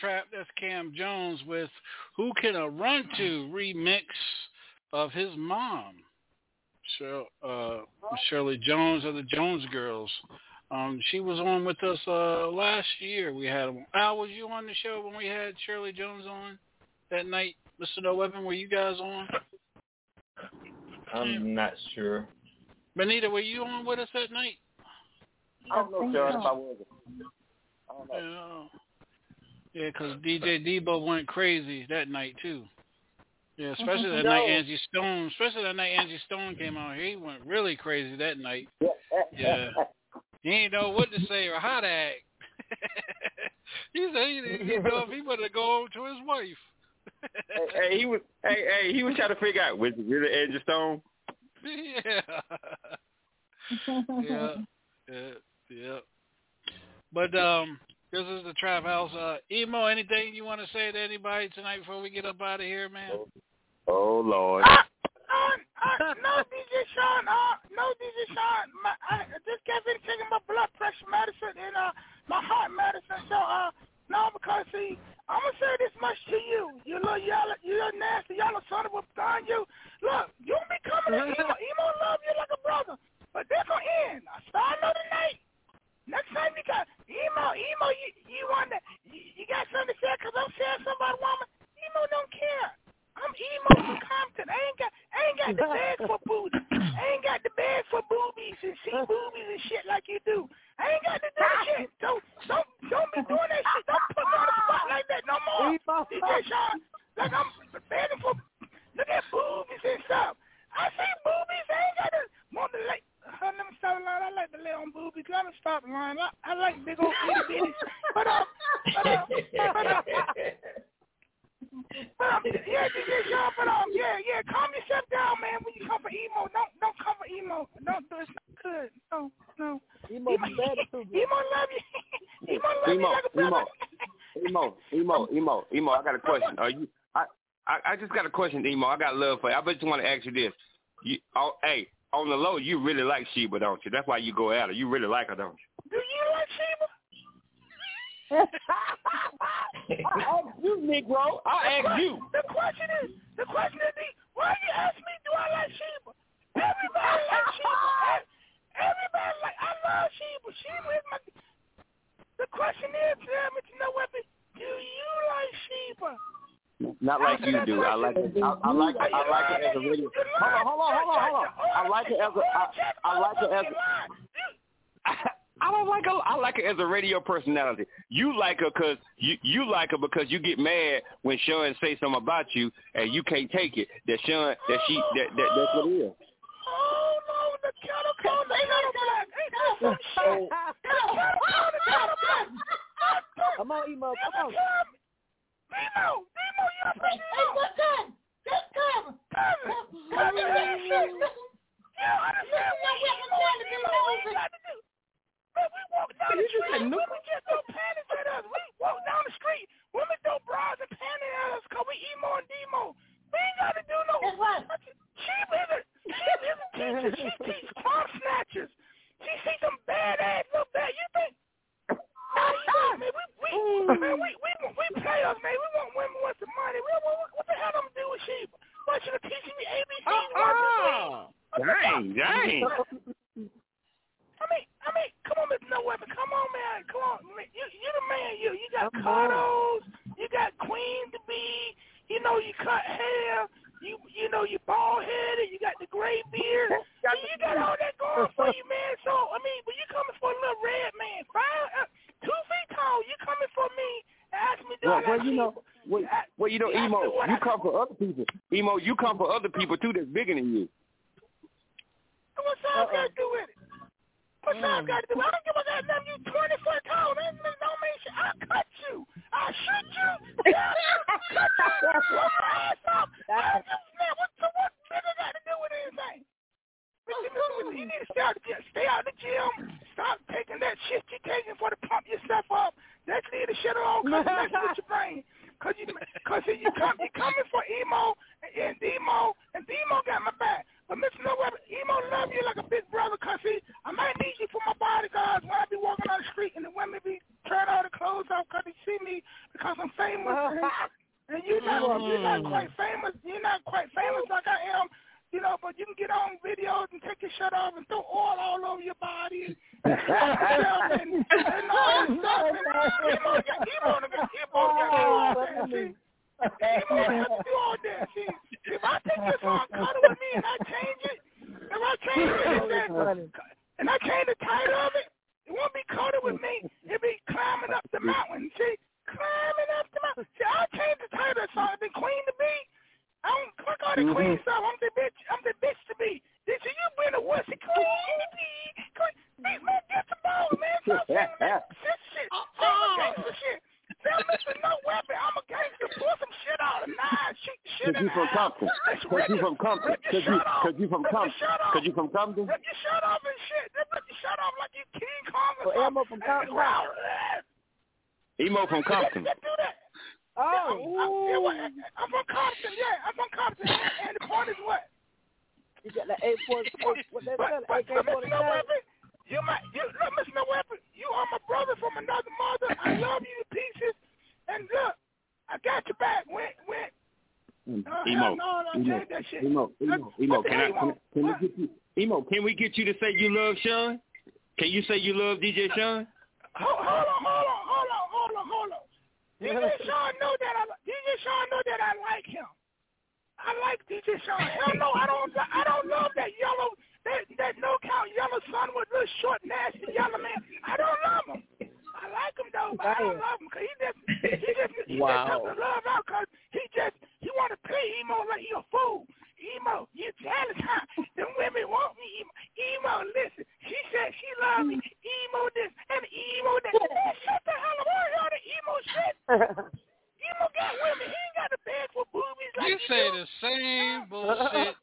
trap. That's Cam Jones with "Who Can I Run To" remix of his mom, Shir- uh, Shirley Jones of the Jones Girls. Um, she was on with us uh, last year. We had Al. Was you on the show when we had Shirley Jones on that night? Mr. No Weapon, were you guys on? I'm not sure. Benita, were you on with us that night? I don't know, John, if I was. I don't know. Yeah. Yeah, because DJ Debo went crazy that night too. Yeah, especially that No. night Angie Stone. Especially that night Angie Stone came out. He went really crazy that night. Yeah, he ain't know what to say or how to act. he said he didn't he didn't know if he wanted to go home to his wife. hey, hey, he was hey, hey, he was trying to figure out was it really Angie Stone? yeah. yeah. Yeah. Yeah. But um this is the Trap House. Uh Emo, anything you want to say to anybody tonight before we get up out of here, man? Oh Lord. Uh, uh, no, DJ Sean. Uh, no, DJ Sean. My, I just got finished taking my blood pressure medicine, and uh, my heart medicine. So uh, no, because see, I'm gonna say this much to you. You little yellow, you little nasty yellow son of a gun. You look, you be coming to emo. Emo love you like a brother, but they're gonna end. I start another night. Next time you got emo, emo, you you want that? You, you got something to say? Cause I'm saying a woman. Emo don't care. I'm emo from Compton. I ain't got I ain't got the bag for booty. I ain't got the bag for boobies and see boobies and shit like you do. I ain't got to do shit. Don't don't don't be doing that shit. Don't put me on the spot like that no more. DJ Sean, like I'm begging for look at boobies and stuff. I see boobies. I ain't got to want to like. Uh, let me stop the line. I like to lay on boobies. Let me stop the line. I, I like big old itty bitties. But um, but um, but um, but um, yeah, DJ Sean. But um, yeah, yeah. Calm yourself down, man. When you come for emo, don't don't come for emo. Don't do it's not good. No, no. Emo, emo, emo love you. emo love you Emo, like a brother. Emo, emo, emo, emo, emo. I got a question. Are you? I, I, I just got a question, emo. I got love for you. I just want to ask you this. You, oh, hey, on the low, you really like Sheba, don't you? That's why you go at her. You really like her, don't you? Do you like Sheba? I ask you, Negro. I ask you. The question is, the question is, why you ask me, do I like Sheba? Everybody likes Sheba. Everybody like, I love Sheba. Sheba is my. The question is, damn it, you know what? Do you like Sheba? Not like you do. I like it. I, I like it. I like it as a radio. Hold on, hold on, hold on, hold on. I like it as a. I, I like it as a. I don't like her. I like her as a radio personality. You like her because you you like her because you get mad when Sean say something about you and you can't take it. That Sean that she that, that that's what it is. Oh no, the kettle comes the kettle black. Ain't that some shit? The kettle comes black. Come on, emo. Come on. Demo, Demo, you have to Hey, what time? Just come. Come. Come in that shit. Yeah, understand what Demo we got to do. But we walk down the street. Women just throw panties at us. We walk down the street. Women throw bras and panties at us because we emo and demo. We ain't got to do no. That's right. She is a, she is a teacher. She teaches crumb snatchers. She sees some badass little bad. You think? Man, we, we, man, we, we, we players, man. We want women with some money. We, what, what the hell I'm do with Sheba? What, you teaching me ABC? Uh-uh. Dang, dang. I mean, I mean, come on, Mr. No Weapon. Come on, man. Come on. You, you the man. You, you got cuddles. You got queen to be. You know, you cut hair. You, you know, you bald headed. You got the gray beard. you, you got all that going for you, man. So, I mean, but you coming for a little red man, five, uh, two feet tall. You coming for me? Ask me, do Well, I well, like you know, well, well, you know, Yeah, I emo, know what you I- come for other people. Emo, you for other people too that's bigger than you. What's all got to do with it? What's all got to do? I don't give a goddamn. You twenty foot tall. That that don't mean shit. I'll cut you. I'll shoot you. Yeah, I'll cut you. Blow your ass off. I don't give a damn. What, so what nigga got to do with anything? You need to stay out, the gym, stay out the gym. Stop taking that shit you're taking for to pump yourself up. That's need to shut it off because it messes with your brain. Cause you, cause you come, you coming for emo and demo, and demo got my back. But Mr. No Weapon, emo love you like a big brother. Cause see, I might need you for my bodyguards when I be walking on the street and the women be turning all the clothes off cause they see me because I'm famous. and you not, you're not quite famous. You're not quite famous like I am. You know, but you can get on videos and take your shirt off and throw oil all over your body and, and, and all that stuff. And emo got emo got emo got all that. See, emo has to do all that. See, if I take your song, cut it with me, and I change it, if I change it, and, then, and I change the title of it, it won't be coated with me. It'll be climbing up the mountain. See, climbing up the mountain. See, I change the title of the song. It'll be Queen to be. I don't click on the queen stuff. I'm the bitch. I'm the bitch to be. Did you you been a wussy queen to be? Queen. Hey, man, get the ball, man. Stop saying that shit, shit. Say some gangster shit. Tell Mr. No Weapon, I'm a gangster. Pull some shit out of nine. Shoot the shit Cause in you the from eye. Compton. Let's Cause rip you from Compton. Cause you, shirt cause you from Compton. Cause you from Compton. Rip your shirt off and shit. Then rip your shirt off like you King Kong or So Emo from Compton. Emo from Compton. Just do that. Oh, I'm, yeah, well, I'm from Compton. Yeah, I'm from Compton. And the point is what? You got the A four. What they But, said? but, AK but Mr. forty No seven. Weapon, You my you look, Mr. No Weapon, you are my brother from another mother. I love you to pieces. And look, I got your back. When when uh, Emo, no, no, emo, change that shit. Emo, emo, emo. What the Can I? Can, can we get you? Emo, can we get you to say you love Sean? Can you say you love DJ Sean? Hold, hold on, hold on, hold on, hold on, hold on. DJ Sean know that I DJ Sean know that I like him. I like DJ Sean. Hell no, I don't I don't love that yellow that that no count yellow son with little short nasty yellow man. I don't love him. I like him though, but I don't love him because he just he just he Wow. just the love out because he just he want to play emo like he a fool. Emo, you jealous, huh? Them women want me. Emo, emo listen. She said she love me. Emo this and emo that. Man, shut the hell up! I heard all the emo shit. Emo got women. He ain't got a bag for boobies like You you say do. the same bullshit.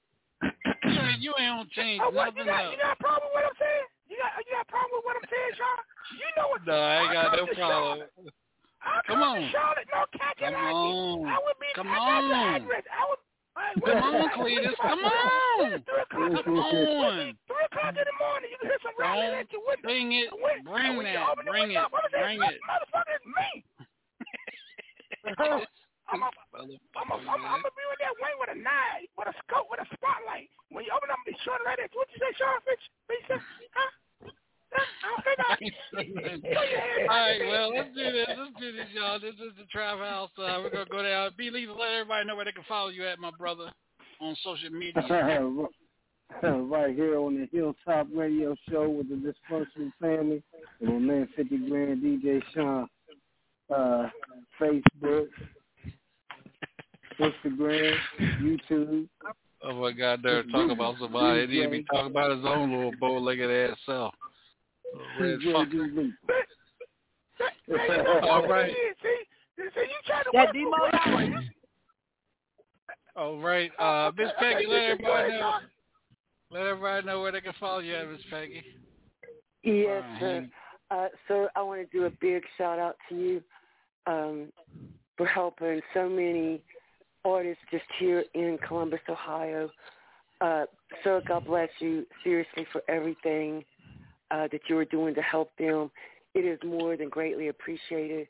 you ain't- gonna change Oh, what, you nothing got, else. you got a problem with what I'm saying? You got you got a problem with what I'm saying, Sean? You know what? No, I ain't got no problem. Charlotte. I Come come to on. Charlotte, no catching Come on. I would be. Come I got your on. address. I would. Come on, Cletus. Come on. Three o'clock Come on. Three o'clock in the morning. You can hear some rattling at your window. bring it. Bring when you that. Bring it. Gonna Bring "This it. Motherfucker, it's me. I'm a, I'm a, I'm a, I'm a be with that wing with a knife, with a scope, with a spotlight. When you open up, be short right there. What you say, Sean Fitch? What you say? Huh? All back, right, well, let's do this. Let's do this, y'all. This is the Trap House. Uh, we're gonna go down. B Lethal. Let everybody know where they can follow you at, my brother, on social media. right here on the Hilltop Radio Show with the Dysfunctional Family and my man 50 Grand DJ Sean. Uh, Facebook, Instagram, YouTube. Oh my God, they're talking about somebody. He didn't even talk about his own little bow-legged ass self. Red fucker. All right. See, see, you trying to That work demo for y'all. me. All right, uh, Miss Peggy, let everybody know. Let everybody know where they can follow you Miss Peggy. Yes, sir. Uh, sir, I want to do a big shout out to you um, for helping so many artists just here in Columbus, Ohio. Uh, sir, God bless you seriously for everything uh, that you are doing to help them. It is more than greatly appreciated,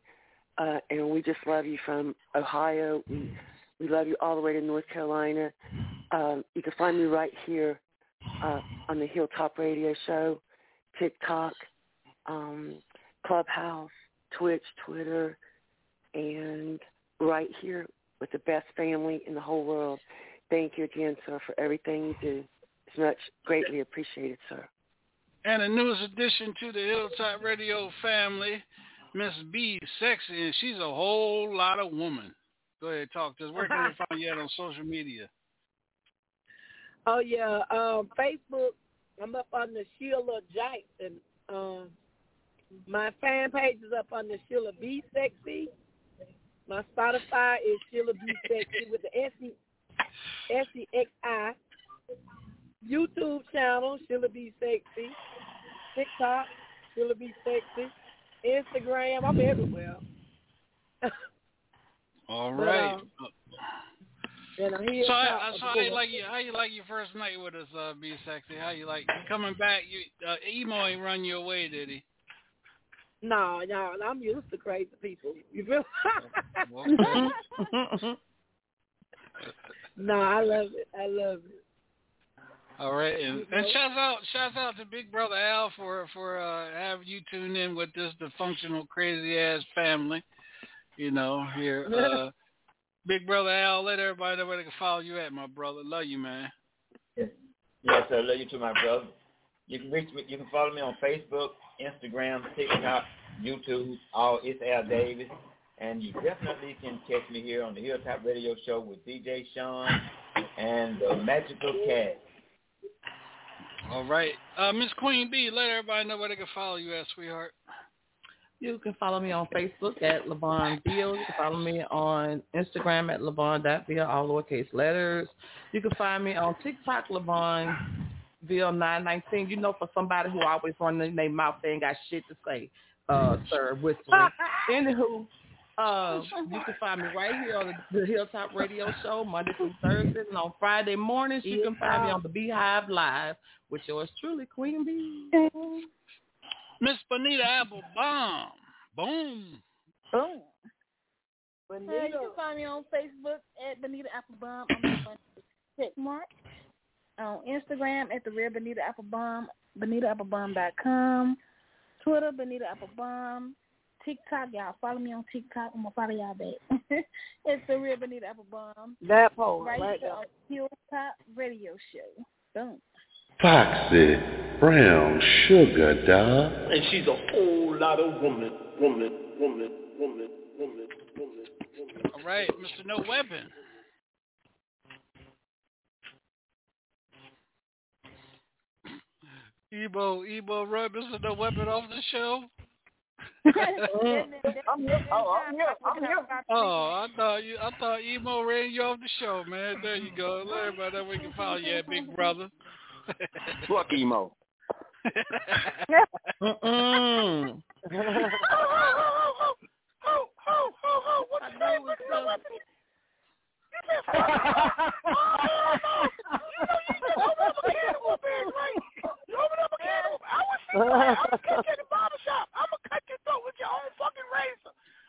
uh, and we just love you from Ohio. We, we love you all the way to North Carolina. Um, you can find me right here uh, on the Hilltop Radio Show, TikTok, um, Clubhouse, Twitch, Twitter, and right here with the best family in the whole world. Thank you again, sir, for everything you do. It's much greatly appreciated, sir. And the newest addition to the Hilltop Radio family, Miss B Sexy, and she's a whole lot of woman. Go ahead, talk to us. Where can we find you at on social media? Oh yeah, um, Facebook. I'm up on the Sheila Jackson. Um, my fan page is up on the Sheila B Sexy. My Spotify is Sheila B Sexy with the S E S E X I. YouTube channel Sheila B Sexy. TikTok Sheila Be Sexy. Instagram. I'm everywhere. All right. But, um, And I'm here. so, I, so how you like you? How you like your first night with us, uh, B Sexy? How you like coming back? You uh, emo ain't run you away, did he? No, no, I'm used to crazy people. You feel? no, I love it. I love it. All right, and, and shouts out, shouts out to Big Brother Al for for uh, having you tune in with this dysfunctional, crazy ass family. You know, here, uh, Big Brother Al. Let everybody know where they can follow you at, my brother. Love you, man. Yes, sir. Love you too, my brother. You can reach me. You can follow me on Facebook, Instagram, TikTok, YouTube. All it's Al Davis, and you definitely can catch me here on the Hilltop Radio Show with DJ Sean and the Magical Cat. All right, uh, Miss Queen B. Let everybody know where they can follow you at, sweetheart. You can follow me on Facebook at LeBron Bill. You can follow me on Instagram at LeBron.Bill, all lowercase letters. You can find me on TikTok, LeBron Bill 919. You know, for somebody who always running their mouth, they ain't got shit to say, uh, sir, whispering. Anywho, Uh, you can find me right here on the, the Hilltop Radio Show Monday through Thursday, and on Friday mornings you can find me on the Beehive Live with yours truly, Queen Bee. Miss Bonita Applebaum. Boom. Boom. Hey, you can find me on Facebook at Benita Applebaum. I'm on check mark. On Instagram at the real Benita Applebaum, BenitaApplebaum.com. Twitter, Benita Applebaum. TikTok, y'all follow me on TikTok. I'm gonna follow y'all back. it's the real Benita Applebaum. That part, right, right here there. on Hilltop Radio Show. Boom. Foxy brown sugar, dog. And she's a whole lot of woman, woman, woman, woman, woman, woman. woman. All right, Mr. No Weapon. Ebo, Ebo, right, Mr. No Weapon off the show. I'm here. Oh, I'm here. I'm here. Oh, I thought you, I thought Emo ran you off the show, man. There you go. Let everybody know we can follow you at Big Brother. Fuck emo.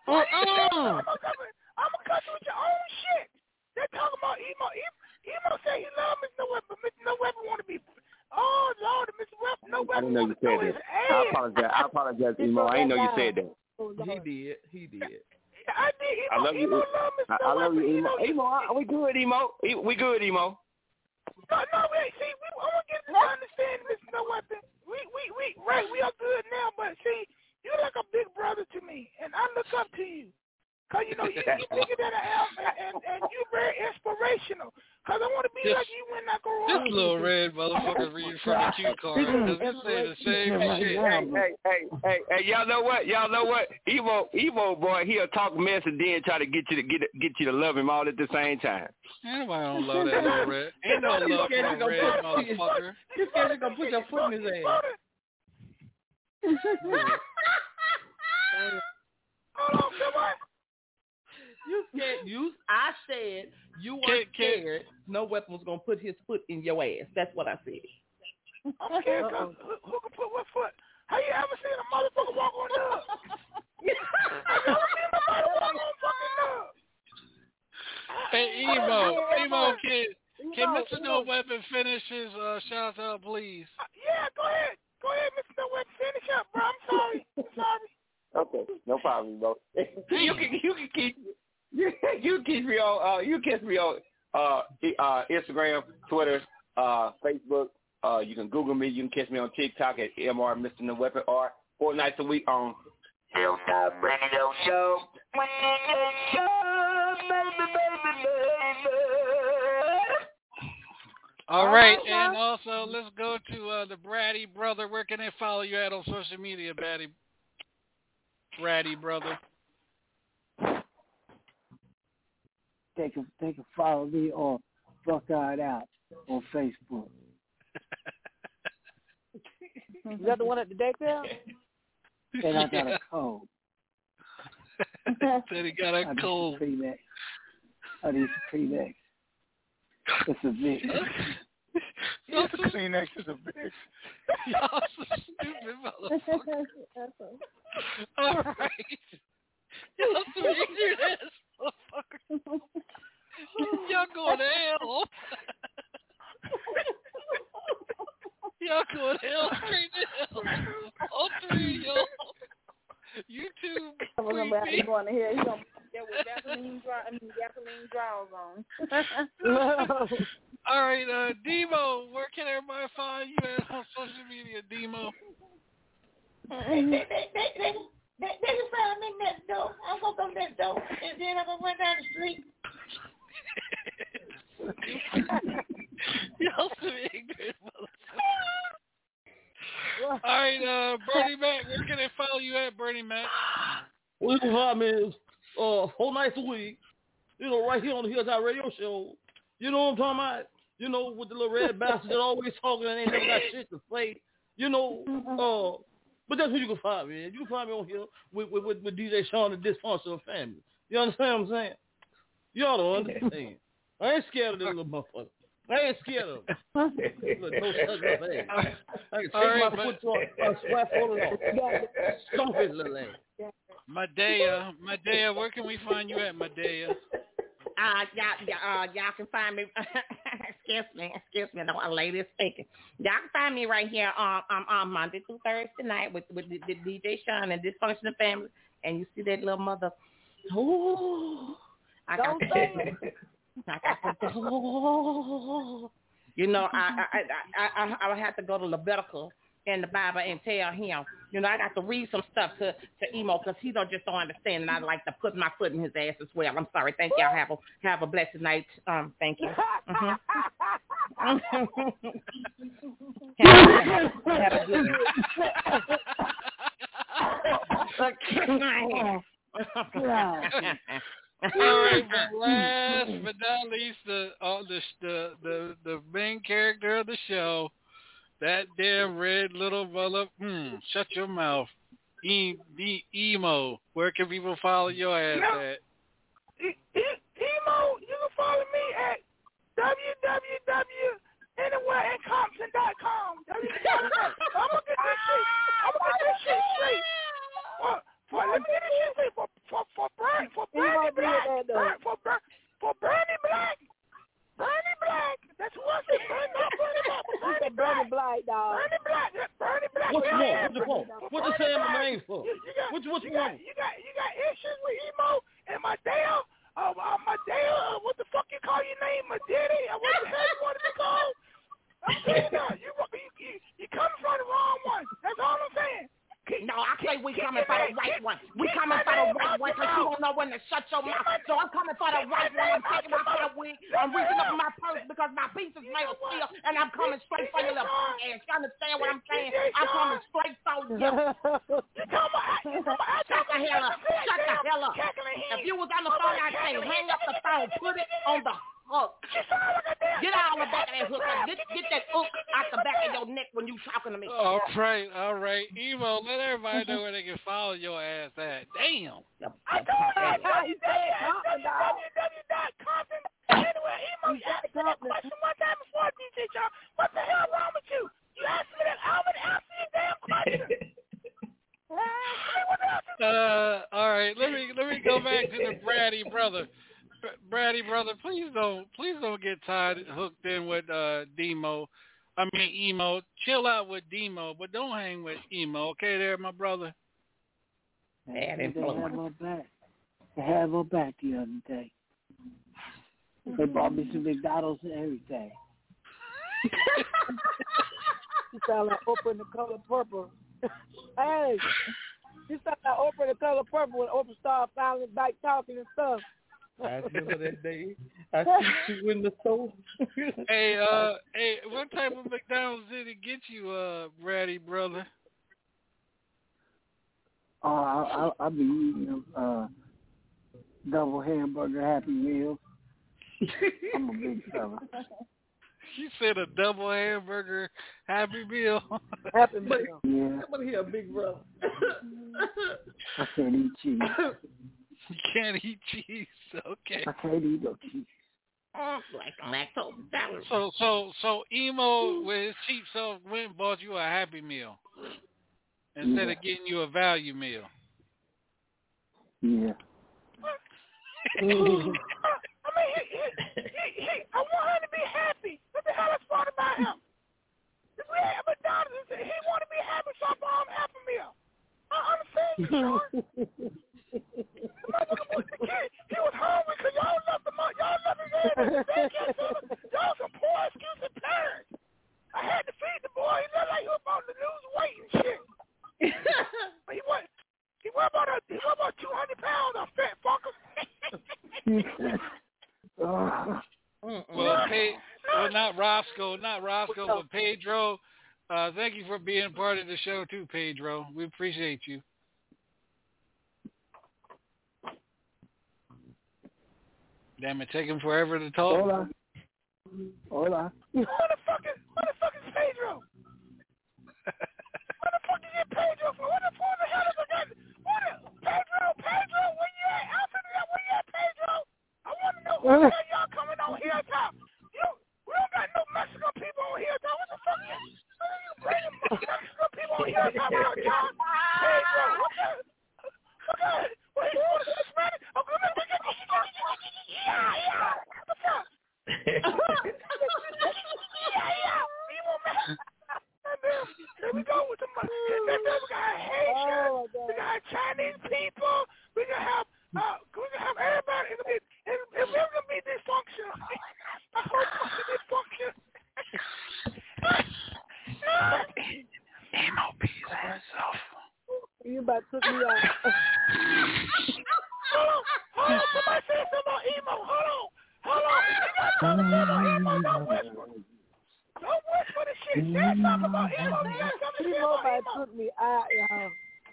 Mm-mm. I'm gonna cut you with your own shit. They're talking about emo. Emo, emo say he love Mr. No Weapon, but Mr. No Weapon want to be. Oh Lord, Mr. Weapon, No I didn't know you want to throw said that. I apologize. I apologize, emo. I didn't know you said that. He did. He did. I did. Emo, I love you. emo love Mr. I, No I love you, emo. know, Emo, I- we good, emo. E- We good, emo. No, no, wait. See, we, I want to get to understand Mr. No Weapon. We, we, we, right. We are good now, but see, you're like a big brother to me, and I look up to you. Cause you know you you bigger than I am, and, and and you very inspirational. Cause I want to be This- like you when I grow up. This little red motherfucker reading from the cue card because he say the same shit. Hey, hey, hey, hey, hey, y'all know what? Y'all know what? Evo, Evo boy, he'll talk mess and then try to get you to get get you to love him all at the same time. Anybody don't love that little red. Ain't no You love scared for you red motherfucker. You scared you gonna put your foot in his ass. You scared you I said you were Kid- kid. scared no weapon was gonna put his foot in your ass. That's what I said. I'm scared. Cause who, who can put what foot? Have you ever seen a motherfucker walk on dub? Have you ever seen nobody walk on fucking dub? Hey, Emo, Emo, can, can Emo, Mr. No Weapon finish his uh, shout out, please? Yeah, go ahead. Go ahead, Mr. No Weapon. Finish up, bro. I'm sorry. I'm sorry. Okay, no problem, bro. you can you can keep you can keep me on uh you can catch me on uh uh Instagram, Twitter, uh Facebook. Uh you can Google me, you can catch me on TikTok at MR Mr. No Weapon or four nights a week on Hilltop Radio Show. All right, and also let's go to uh, the Brady brother. Where can they follow you at on social media, Batty? Brady brother. They can they can follow me on Fuck Eyed Out on Facebook. Is that the one at the daycare? And I got a code. Said he got a I need cold. some I need some Kleenex. It's a big. Not the Kleenex is a bitch. Y'all so stupid motherfuckers. All right. Y'all some ignorant ass motherfuckers. Y'all going to hell. Y'all going to hell straight to hell. All three of y'all. You two I'm queen gonna bee. going to hell. You gonna get with Vaseline dry, I mean gasoline drawers on. All right, uh, Demo, where can everybody find you at on social media, Demo? They, they, they, they me next door. I'm gonna go next door, and then I'm gonna run down the street. Y'all some ignorant motherfuckers. All right, uh, Bernie Mac, where can they follow you at, Bernie Mac? Well, you can find me uh, four nights a week, you know, right here on the Hilltop Radio Show. You know what I'm talking about? You know, with the little red bastard that always talking and ain't never got shit to say. You know, uh, But that's where you can find me. You can find me on here with with, with, with DJ Sean and Dysfunctional Family. You understand what I'm saying? Y'all don't understand. I ain't scared of this little motherfucker. I ain't scared of him. Look, no such a thing. I can take All right, my but- foot to a, a sweat full of Stomp his little ass. Madea, Madea, where can we find you at, Madea? Uh, y'all, y'all, uh, y'all can find me. excuse me, excuse me. No, a lady is speaking. Y'all can find me right here on um, on Monday through Thursday night with with the, the DJ Sean and Dysfunctional Family. And you see that little mother. Ooh, I got Don't say I got oh. You know, I I I I I would have to go to Leviticus in the Bible and tell him, you know, I got to read some stuff to to emo because he don't just don't understand, and I like to put my foot in his ass as well. I'm sorry. Thank y'all. Have a have a blessed night. Um, thank you. Mhm. have, a good All right, but last but not least, the uh, the the the the main character of the show, that damn red little mother. Hmm, shut your mouth. E, e, emo. Where can people follow your ass No. at? E- e- emo, you can follow me at www.anywhereincompton.com. I'm gonna get this shit. I'm gonna get this shit straight. For, for, let me get this shit straight. For for for Brand for Brandy Black. Bra- For Bra- for Brandy Black. Brandy Black. That's who I said. Brandy, not Brandy Black, but Brandy Black. Brother Blight, dog. Brandy Black. Yeah, Brandy Black. What you Yeah, want? What you want? What you saying my name for? You, you got, What you what you you got, want? you got you got issues with emo and my damn uh, uh my damn uh, what the fuck you call your name? My daddy? Uh, what the hell you want to be called? I'm saying that you you you, you coming from the wrong one. That's all I'm saying. No, I say we coming for the right one. We coming for the right one because you don't know when to shut your mouth. So I'm coming for the right one. I'm taking off my wig. I'm reaching up my purse because my piece is made of steel, and I'm coming straight for your little ass. You understand what I'm saying? I'm coming straight for you. Shut the hell up. Shut the hell up. If you was on the phone, I'd say hang up the phone. Put it on the hook. Get out of the back of that hook. Get, get that hook out the back of your neck when you talking to me. Oh, all right, all right. Emo, let everybody know where they can follow your ass at. Damn. I told you. www.compton. Anyway, emo, you asked me that question one time before, DJ John. What the hell wrong with you? You asked me that. I would answer your damn question. Uh, all right. Let me let me go back to the Brady brother. Br- Brady brother, please don't please don't get tied hooked in with uh Demo. I mean emo. Chill out with Demo, but don't hang with emo. Okay, there, my brother. Bad They have her back. They have her back the other day. They brought me some McDonald's and everything. You sound like Oprah in the color purple. hey, you sound like Oprah in the color purple when Oprah started finally back talking and stuff. I remember that day. I see you in the store. Hey, uh, hey, what type of McDonald's did it get you, uh, Brady brother? Oh, I, I, I be eating uh, double hamburger Happy Meal. I'm a big fella. She said a double hamburger Happy Meal. Happy Meal. Yeah. Somebody here, a big brother. I can't eat cheese. You can't eat cheese. Okay. I can't eat no cheese. Oh, like lactose intolerant. So so so emo with his cheap self went and bought you a happy meal instead Yeah. of getting you a value meal. Yeah. I mean, he, he, he, he, I want her to be happy. What the hell is fun about him? If we had McDonald's, he want to be happy, so I bought him Happy Meal. I understand you, Sean. The motherfucker the kid. He was hungry because y'all left him out. Y'all left his ass in the daycare center. Y'all some poor exclusive parents. I had to feed the boy. He looked like he was about to lose weight and shit. But he was he was about a, he was about two hundred pounds. A fat fucker. Uh, Well, Pe- well, not Roscoe, not Roscoe, but Pedro. Uh, thank you for being part of the show too, Pedro. We appreciate you. Damn it, taking forever to talk. Hola. Hola. Who the fuck is who the fuck is Pedro? Where the fuck you get Pedro from? What the hell y'all coming on here top? You, we don't got no Mexican people on here top. What the fuck you? You bringing Mexican people on here top out, y'all? Hey, bro, what the? Wait, you want to speak Spanish? Oh, come on, yeah, yeah. What the fuck? yeah, yeah. We want Mexican. Here we go with the money. We got Haitians. Oh, we got Chinese people. We can have uh, we can have everybody. It's gonna be, it's, it's gonna be dysfunction. I hope it's gonna be dysfunction. Emo peas on himself. You about took me out. hold on, hold on. Somebody say something about emo. Hold on, hold on. You got something about emo? Don't whisper. Don't whisper the shit. Say something about emo. You got something to say Emo about about took me out, y'all.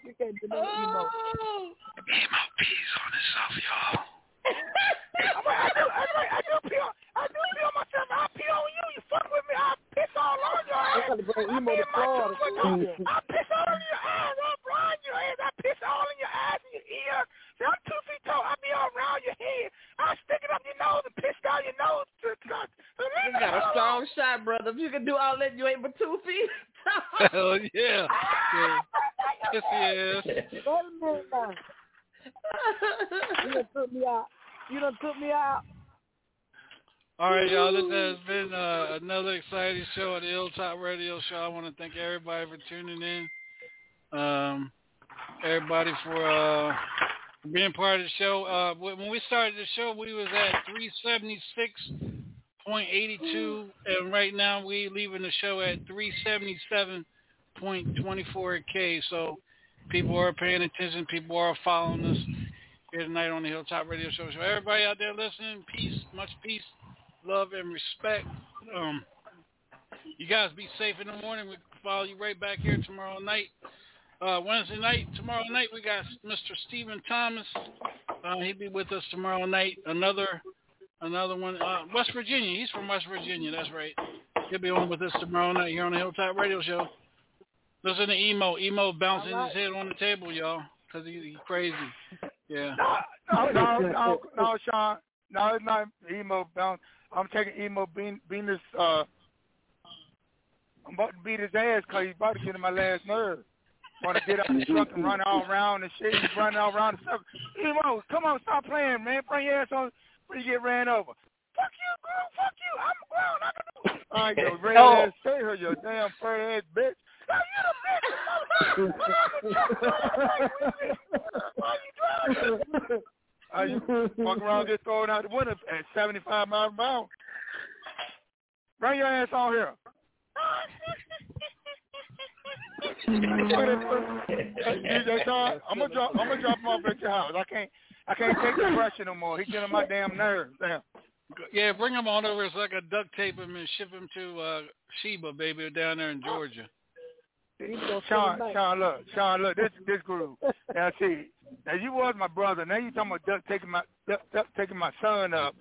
You can't do no emo. Oh. Emo peas on himself, y'all. I'm like, I do, I do, I do pee on, I do pee on myself. I pee on you. You fuck with me. I piss all on your ass. I emo be in my Florida. tooth. I piss all in your eyes. I'm around your ass. I piss all in your eyes and your ears. See, I'm two feet tall. I be all around your head. I stick it up your nose and piss down your nose. To, to, to You got a strong shot, brother. If you can do all that, you ain't but two feet. Hell yeah. yeah. Yes, he is. You done took me out. You done took me out. All right, y'all. This has been uh, another exciting show at the Hilltop Radio Show. I want to thank everybody for tuning in. Um, everybody for uh, being part of the show. Uh, when we started the show, we was at 376.82, and right now we leaving the show at 377.24k. So people are paying attention. People are following us here tonight on the Hilltop Radio Show. So everybody out there listening, peace, much peace, love, and respect. Um, you guys be safe in the morning. We follow you right back here tomorrow night. Uh, Wednesday night, tomorrow night, we got Mr. Stephen Thomas. Uh, he'll be with us tomorrow night. Another, another one. Uh, West Virginia. He's from West Virginia. That's right. He'll be on with us tomorrow night here on the Hilltop Radio Show. Listen to emo. Emo bouncing his head on the table, y'all, because he, he's crazy. Yeah. No, no, no, no, Sean. No, it's not emo bounce. I'm taking emo bean, Venus. Uh, I'm about to beat his ass because he's about to get in my last nerve. Want to get out the truck and run all around and shit. He's running all around the circle. Emo, come on, stop playing, man. Bring your ass on before you get ran over. Fuck you, girl. Fuck you. I'm grown. I can do it. All right, yo, red Oh. ass, stay here, you damn fur ass bitch. You driving? Uh, you walk around get thrown out the window at 75 miles an hour. Bring your ass on here. I'm gonna drop. I'm gonna drop him off at your house. I can't. I can't take the pressure no more. He's getting my damn nerves. Damn. Yeah, bring him on over so I can duct tape him and ship him to uh, Sheba, baby, down there in Georgia. Sean, Sean, look, Sean, look, this this group. Now see, now you was my brother. Now you talking about duck taking my duck, duck taking my son up.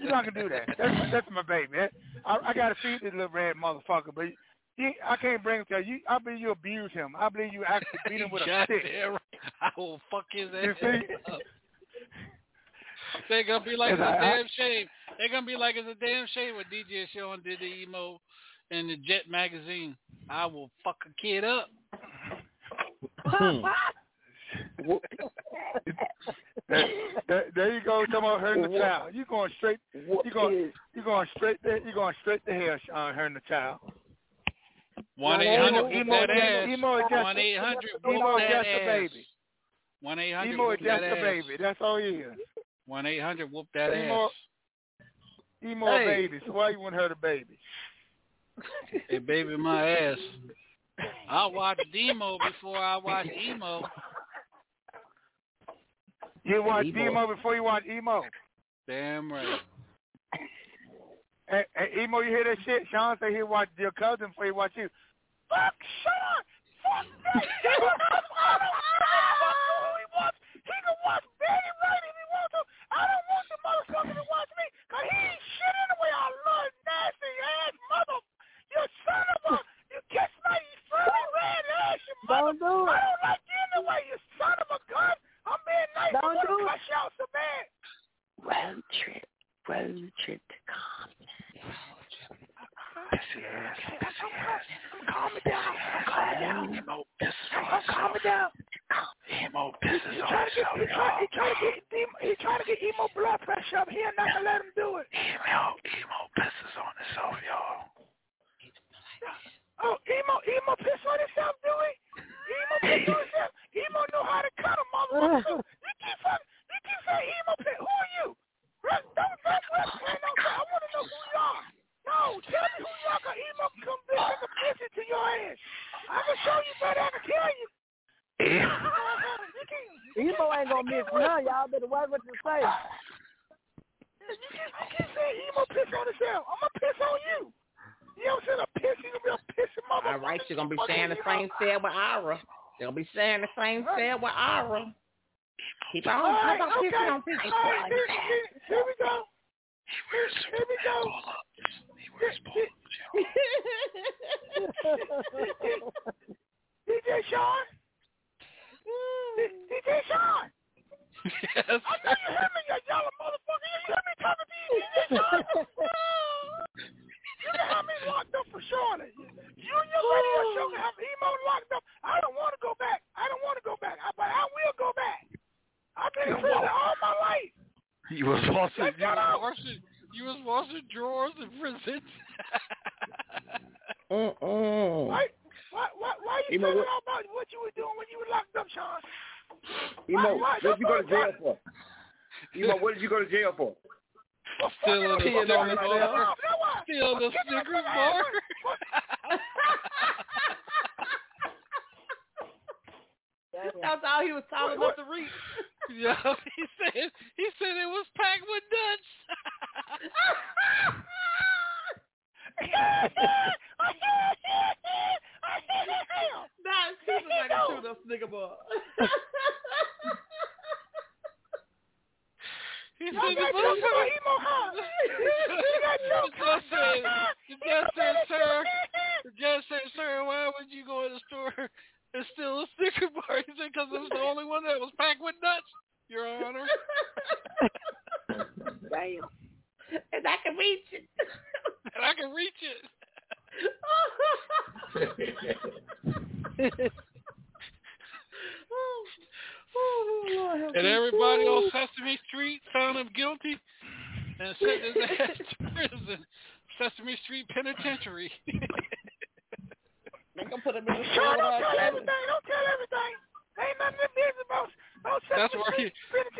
You're not gonna do that. That's that's my baby. That- I, I gotta feed this little red motherfucker, but he, I can't bring him to you. I believe you abuse him. I believe you actually beat him with a stick. Right. I will fuck his You ass see? up. They're gonna be like it's Yes, a I- I- damn shame. They're gonna be like it's a damn shame when DJ Sean did the emo in the Jet magazine. I will fuck a kid up. Hmm. there, there, there you go. Talking about hurting the child. You going straight. You going. You going straight there. You going straight to hell, Sean, uh, hurting the child. One eight hundred Emo- whoop that emo- ass. emo is just- One eight hundred emo whoop is that just a ass. baby. One eight hundred Emo whoop is just that a ass. baby. That's all he is. One eight hundred whoop that Emo, ass. emo Hey. a baby. So why you want her the baby? Hey baby, my ass. I watch Demo before I watch emo. You watch Emo. emo before you watch emo. Damn right. Hey, hey, emo, you hear that shit? Sean said he watch your cousin before he watch you. Fuck Sean. Fuck that shit. I don't fuck who he wants. He can watch Betty Wright if he wants to. I don't want the motherfucker to watch me because he ain't shit anyway. I love nasty ass mother. You son of a, you kiss my furry red ass, you mother. Don't do it. I don't like you anyway, you son of a gun. I'm being nice. Don't I'm gonna crush y'all some eggs. Road trip, road trip, calm down. Down. Trying to get, emo blood pressure up. Not going to let him do it. Emo, emo pisses on himself, y'all. Oh, emo, emo piss on himself, do he? Emo piss on himself. Emo know how to cut a motherfucker. you keep fucking, you keep saying emo piss. Who are you? Don't, don't, don't, don't, don't, I want to know who you are. No, tell me who you are, cause emo come bitch and piss into your ass. I can show you better. I can tell you. Emo ain't gonna miss none. Y'all better watch what you say. You keep, you keep saying emo piss on himself. I'm gonna piss on you. You know what I'm saying? A piss, you gonna be a pissing motherfucker. All right, you're gonna be saying the same said with Ira. You're gonna be saying the same said with Ira. Keep on, All right, keep on okay. pissing on people. All right, here, here, here we go. Here, here we go. DJ Sean. DJ Sean. Yes. I know you hear me, you yellow motherfucker. You hear me talking to you, DJ Sean. You can have me locked up for sure. You and your radio show can have emo locked up. I don't want to go back. I don't want to go back, I- but I will go back. I've been in prison all my life. You was washing, Let's you was washing, you was washing drawers in prison. Mm-mm. Why, why, why, why you Emo, telling what- all about what you were doing when you were locked up, Sean? Emo, Why- why- what did you go to why- jail for? Emo, what did you go to jail for? Still Fucking the up bar. up. That's why. Still the Get my bar. That's all he was tall enough to reach. Yeah, he said he said it was packed with nuts. Nah, he was like a chewed up Snicker bar. He said the got jokes about emo, huh? You got The judge said, the judge said, sir, the judge said, sir, why would you go in the store and steal a Snicker bar? He said, because it was the only one that was packed with nuts, Your Honor. Damn. And I can reach it. and I can reach it. Oh. And everybody on Sesame Street found him guilty and sent his ass to prison. Sesame Street Penitentiary. They gonna put him in the Sean, don't store. tell everything. Don't tell everything. Ain't nothing in business about about That's where he.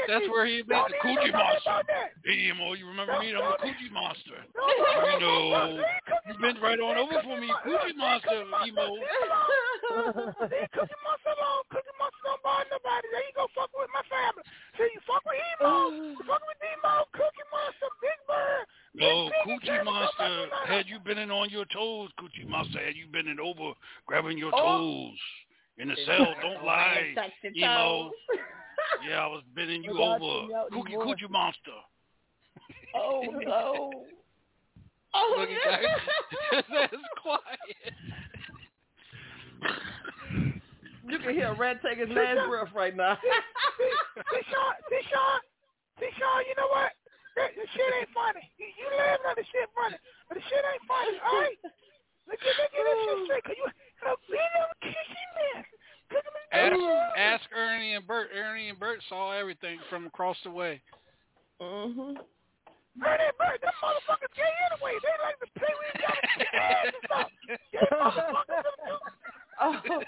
That's where he met the even Coochie Monster. about that. Hey, Emo, you remember me? I'm the Coochie Monster. No, no, no, You know, no, no. you've been right on over for me, Coochie Monster, Emo. Leave Cookie Monster alone. Cookie Monster don't bother nobody. There you go fuck with my family. So you fuck with Emo. you fuck with Emo, Cookie Monster, Big Bird. No, Coochie Monster, had you been in on your toes, Coochie Monster, had you been in over grabbing your Oh. toes in the cell, don't lie, Touch the Emo. Yeah, I was bending you over. you out, Cookie boy. Coochie Monster. Oh no. Oh Look no. at. That's quiet. You can hear Red take his last breath right now. See, Sean, see, Sean, Sean, you know what? That, the shit ain't funny. You, you laughing at the shit funny, but the shit ain't funny, all right? Let's get, let's get that shit straight, because you a little kissy man. Ask, ask Ernie and Bert. Ernie and Bert saw everything from across the way. Mm-hmm. Ernie and Bert, them motherfuckers gay anyway. They like to play with each other ass and stuff. Gay motherfuckers. Them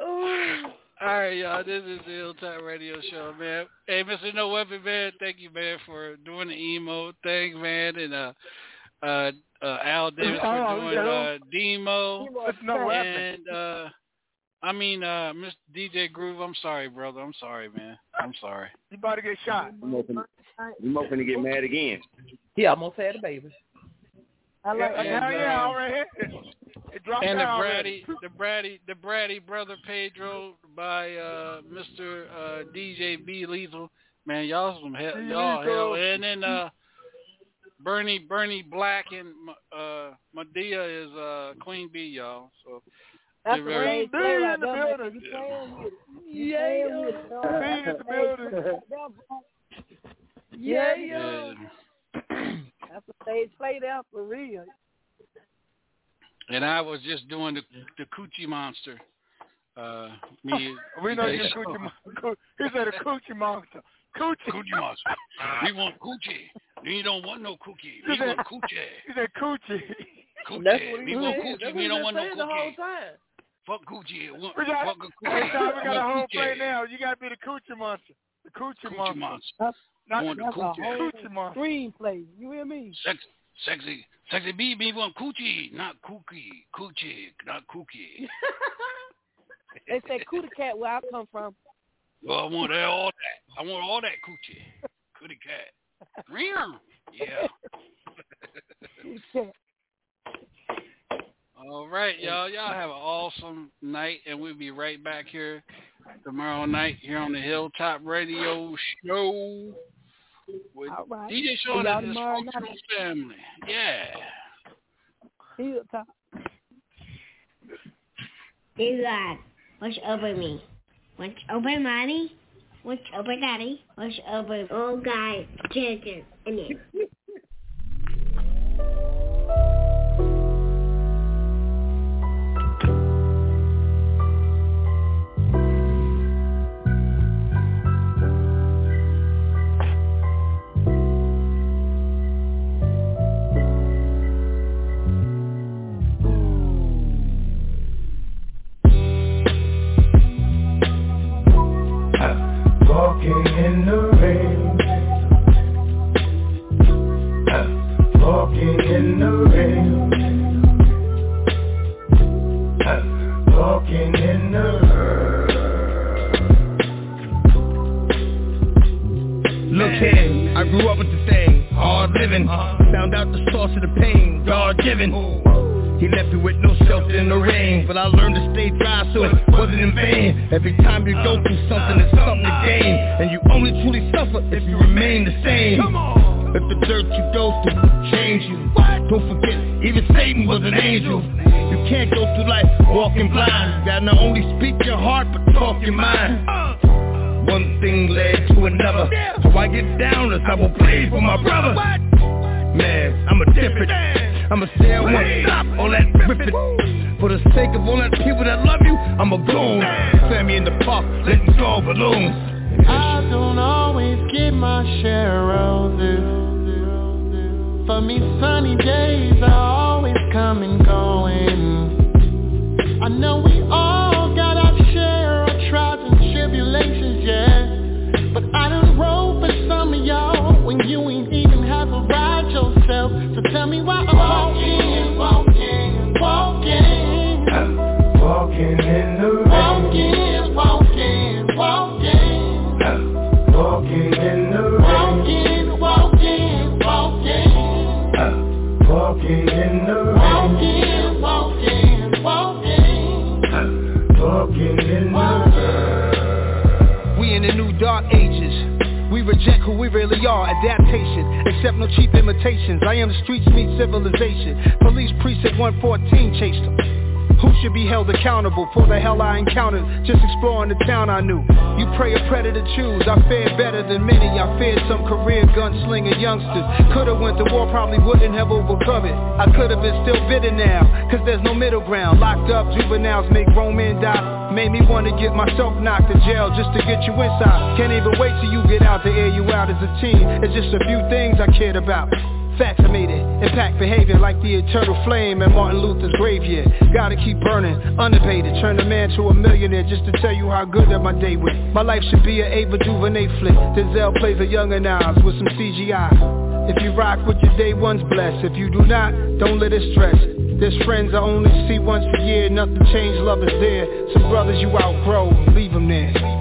Oh. All right, y'all. This is the Hilltop Radio Show, man. Hey, Mr. No Weapon, man. Thank you, man, for doing the emo thing, man, and uh, uh, uh, Al Davis for doing yeah. uh, demo, It's no and uh, I mean, uh, Mr. DJ Groove. I'm sorry, brother. I'm sorry, man. I'm sorry. You about to get shot. I'm open. I'm open to get mad again. He almost had a baby. I like Yeah, And, yeah, yeah, uh, all right. It, it dropped and the down Brady, the Brady, the Brady brother Pedro by uh, Mr. Uh, DJ B Lethal. Man, y'all some hell, y'all hell. And then uh, Bernie, Bernie Black and uh, Madea is uh, Queen B, y'all. So That's they're the very- way play right there, man. You playing with it. You playing with it. dog. Be in the building. Yeah, yeah. That's a stage play there for real. And I was just doing the the Coochie Monster. Uh, me, We know you're Sean. Coochie, Mon- he said a coochie monster. Coochie. Coochie monster. we want coochie. We don't want no cookie. We He said- want coochie. He said coochie. Coochie. That's what he we want said. coochie. That's we what don't he want no saying the whole cookie. time. Fuck coochie. We got, fuck a hey, coochie. Tom, we got a whole coochie. play now. You got to be the coochie monster. The coochie, Coochie monster. monster. That's, Not Want the that's a coochie. whole coochie monster. screenplay. You hear me? Sex, sexy, sexy baby want coochie, not cookie, coochie, not cookie. They say cootie cat where I come from. Well, I want that, all that. I want all that coochie, cootie cat. Meow. Yeah. All right, y'all. Y'all have an awesome night, and we'll be right back here tomorrow night here on the Hilltop Radio Show with All right. DJ See Sean and his functional night. family. Yeah. Hilltop. Dear God, watch over me. Watch over mommy. Watch over daddy. Watch over all guys, children, and town I knew? You pray a predator choose. I fared better than many. I feared some career gunslinger youngsters. Could've went to war, probably wouldn't have overcome it. I could've been still bitter now, cause there's no middle ground. Locked up juveniles make grown men die. Made me wanna get myself knocked in jail just to get you inside. Can't even wait till you get out to air you out as a teen. It's just a few things I cared about. Facts I made impact behavior like the eternal flame in Martin Luther's graveyard. Gotta keep burning, unabated, turn a man to a millionaire just to tell you how good that my day went. My life should be an Ava DuVernay flick. Denzel plays a younger Nas with some CGI. If you rock with your day one's blessed. If you do not, don't let it stress. There's friends I only see once a year, nothing changed, love is there. Some brothers you outgrow, leave them there.